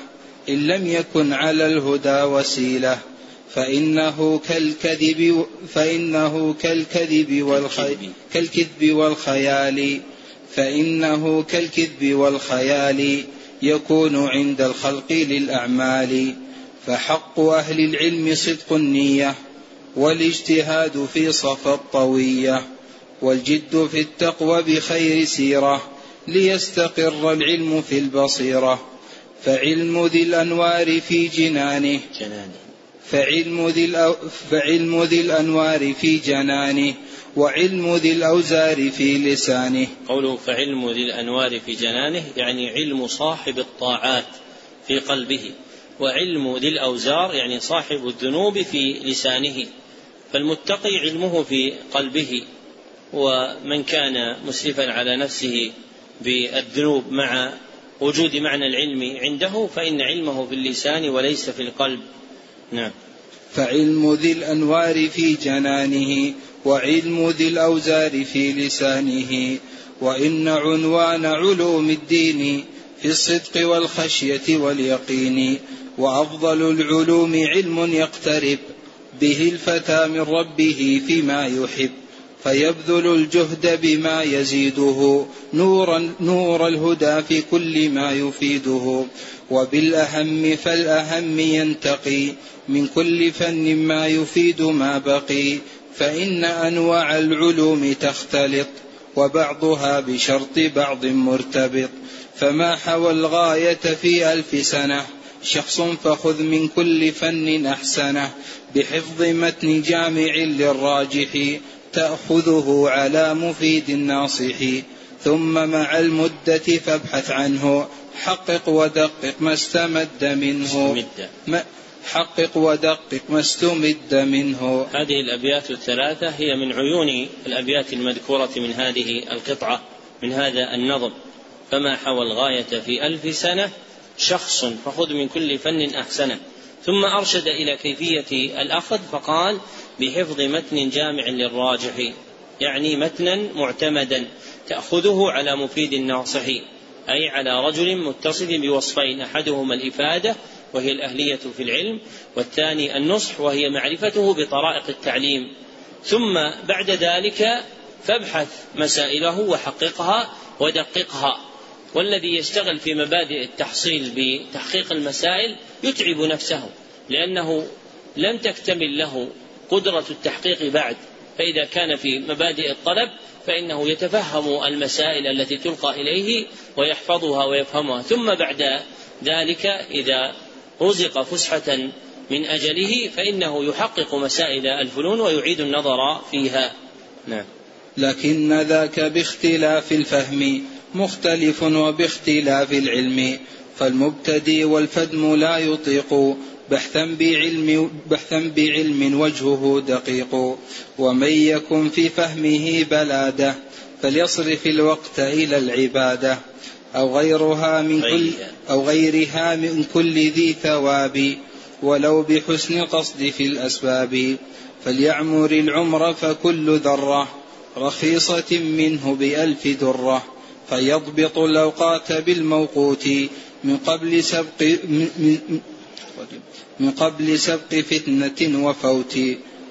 إن لم يكن على الهدى وسيلة. فإنه كالكذب فإنه كالكذب والخي كالكذب. والخيال. فإنه كالكذب والخيال يكون عند الخلق للأعمال. فحق أهل العلم صدق النية والاجتهاد في صفا الطوية والجد في التقوى بخير سيرة ليستقر العلم في البصيرة. فعلم ذي الأنوار في جنانه. فعلم ذي, فعلم ذي الأنوار في جنانه وعلم ذي الأوزار في لسانه. قوله فعلم ذي الأنوار في جنانه يعني علم صاحب الطاعات في قلبه وعلم ذي الأوزار يعني صاحب الذنوب في لسانه. فالمتقي علمه في قلبه ومن كان مسرفا على نفسه بالذنوب مع وجود معنى العلم عنده فإن علمه في اللسان وليس في القلب. نعم. فعلم ذي الأنوار في جنانه وعلم ذي الأوزار في لسانه. وإن عنوان علوم الدين في الصدق والخشية واليقين وأفضل العلوم علم يقترب به الفتى من ربه فيما يحب. فيبذل الجهد بما يزيده نورا نور الهدى في كل ما يفيده. وبالأهم فالأهم ينتقي. من كل فن ما يفيد ما بقي. فإن أنواع العلوم تختلط وبعضها بشرط بعض مرتبط. فما حوى الغاية في ألف سنة؟ شخص فخذ من كل فن أحسنه. بحفظ متن جامع للراجح تأخذه على مفيد ناصح ثم مع المدة فابحث عنه. حقق ودقق ما استمد منه. ما حقق ودقق ما استمد منه. هذه الأبيات الثلاثة هي من عيون الأبيات المذكورة من هذه القطعة من هذا النظم. فما حوى الغاية في ألف سنة؟ شخص فخذ من كل فن أحسنه. ثم أرشد إلى كيفية الأخذ فقال بحفظ متن جامع للراجح يعني متنا معتمدا تأخذه على مفيد الناصح. أي على رجل متصف بوصفين أحدهما الإفادة وهي الأهلية في العلم والثاني النصح وهي معرفته بطرائق التعليم. ثم بعد ذلك فابحث مسائله وحققها ودققها. والذي يشتغل في مبادئ التحصيل بتحقيق المسائل يتعب نفسه لأنه لم تكتمل له قدرة التحقيق بعد. فإذا كان في مبادئ الطلب فإنه يتفهم المسائل التي تلقى إليه ويحفظها ويفهمها. ثم بعد ذلك إذا رزق فسحة من أجله فإنه يحقق مسائل الفنون ويعيد النظر فيها. نعم. لكن ذاك باختلاف الفهم مختلف وباختلاف العلم فالمبتدي والفدم لا يطيق بحثا بعلم بحثا بعلم وجهه دقيق. ومن يكن في فهمه بلاده فليصرف الوقت إلى العبادة. أو غيرها من كل أو غيرها من كل ذي ثواب ولو بحسن قصد في الأسباب. فليعمر العمر فكل ذرة رخيصة منه بألف درة. فيضبط الأوقات بالموقوت من قبل سبق من, من قبل سبق فتنة وفوت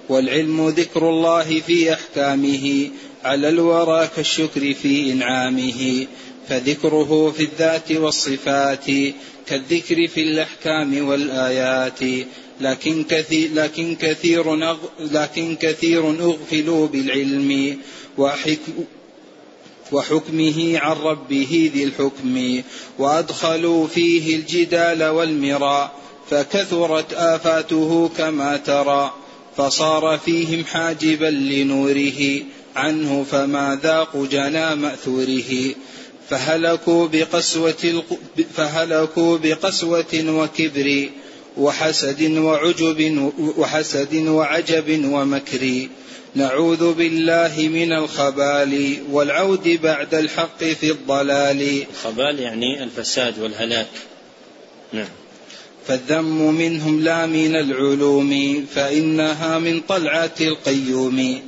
والعلم ذكر الله في أحكامه على الورى كالشكر في إنعامه فذكره في الذات والصفات كالذكر في الأحكام والآيات. لكن كثير لكن كثير لكن كثير أغفلوا بالعلم وحكم وحكمه عن ربه ذي الحكم وأدخلوا فيه الجدال والمراء. فكثرت آفاته كما ترى فصار فيهم حاجبا لنوره عنه فما ذاقوا جنا مأثوره. فهلكوا بقسوة فهلكوا بقسوة وكبر وحسد وعجب وحسد وعجب ومكر. نعوذ بالله من الخبال والعود بعد الحق في الضلال. الخبال يعني الفساد والهلاك. نعم. فالذم منهم لا من العلوم فإنها من طلعة القيوم.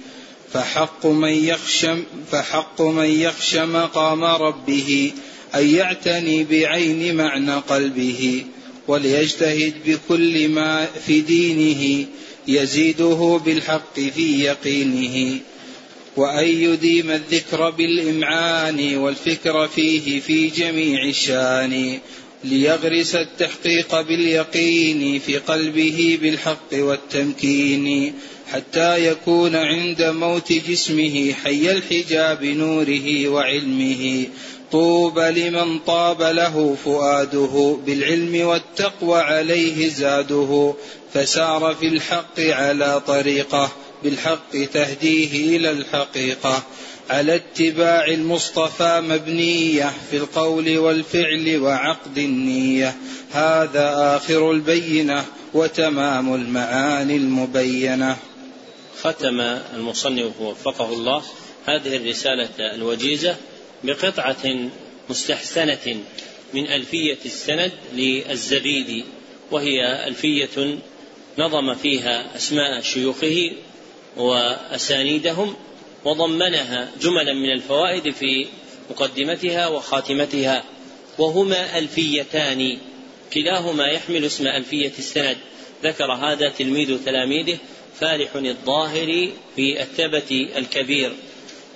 فحق من يخشى فحق من يخشى مقام ربه أن يعتني بعين معنى قلبه. وليجتهد بكل ما في دينه يزيده بالحق في يقينه. وأن يديم الذكر بالإمعان والفكر فيه في جميع الشان. ليغرس التحقيق باليقين في قلبه بالحق والتمكين حتى يكون عند موت جسمه حي الحجاب نوره وعلمه. طوبى لمن طاب له فؤاده بالعلم والتقوى عليه زاده. فسار في الحق على طريقه بالحق تهديه إلى الحقيقة. على اتباع المصطفى مبنية في القول والفعل وعقد النية. هذا آخر البينة وتمام المعاني المبينة. ختم المصنف وفقه الله هذه الرسالة الوجيزة بقطعة مستحسنة من ألفية السند للزبيدي وهي ألفية نظم فيها أسماء شيوخه وأسانيدهم وضمنها جملا من الفوائد في مقدمتها وخاتمتها وهما ألفيتان. كلاهما يحمل اسم ألفية السند. ذكر هذا تلميذ تلاميذه فالح الظاهر في الثبت الكبير.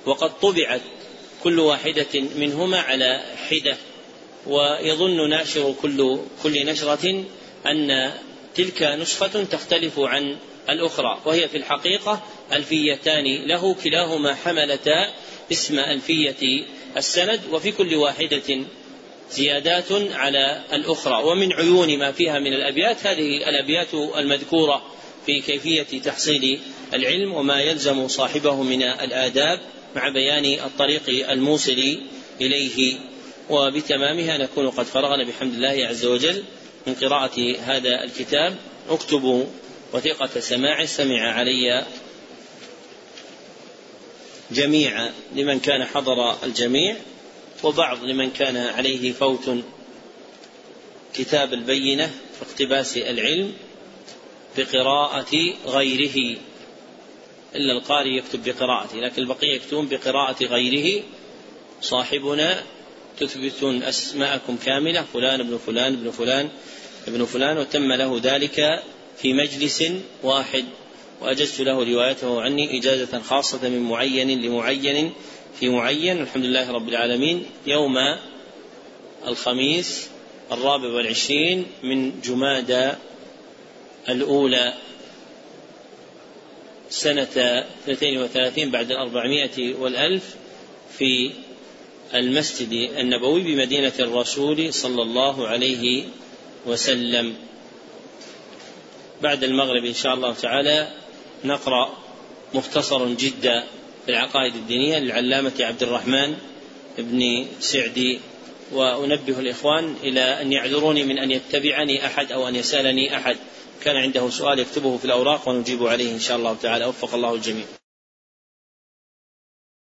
وقد طبعت كل واحدة منهما على حدة. ويظن ناشر كل كل نشرة أن تلك نسخة تختلف عن الأخرى وهي في الحقيقة ألفيتان له كلاهما حملتا اسم ألفية السند وفي كل واحدة زيادات على الأخرى. ومن عيون ما فيها من الأبيات هذه الأبيات المذكورة في كيفية تحصيل العلم وما يلزم صاحبه من الآداب مع بيان الطريق الموصل إليه. وبتمامها نكون قد فرغنا بحمد الله عز وجل من قراءة هذا الكتاب. اكتبوا وثيقة سماع سمع علي جميعا لمن كان حضر الجميع وبعض لمن كان عليه فوت كتاب البينة في اقتباس العلم بقراءة غيره. إلا القارئ يكتب بقراءته لكن البقية يكتبون بقراءة غيره. صاحبنا تثبتون أسماءكم كاملة فلان ابن فلان ابن فلان ابن فلان وتم له ذلك في مجلس واحد وأجزت له روايته عني إجازة خاصة من معين لمعين في معين الحمد لله رب العالمين يوم الخميس الرابع والعشرين من جمادى الأولى سنة 32 بعد الأربعمائة والألف في المسجد النبوي بمدينة الرسول صلى الله عليه وسلم. بعد المغرب إن شاء الله تعالى نقرأ مختصر جدا في العقائد الدينية للعلامة عبد الرحمن بن سعدي وأنبه الإخوان إلى أن يعذروني من أن يتبعني أحد أو أن يسألني أحد. كان عنده سؤال يكتبه في الأوراق ونجيب عليه إن شاء الله تعالى. وفق الله الجميع.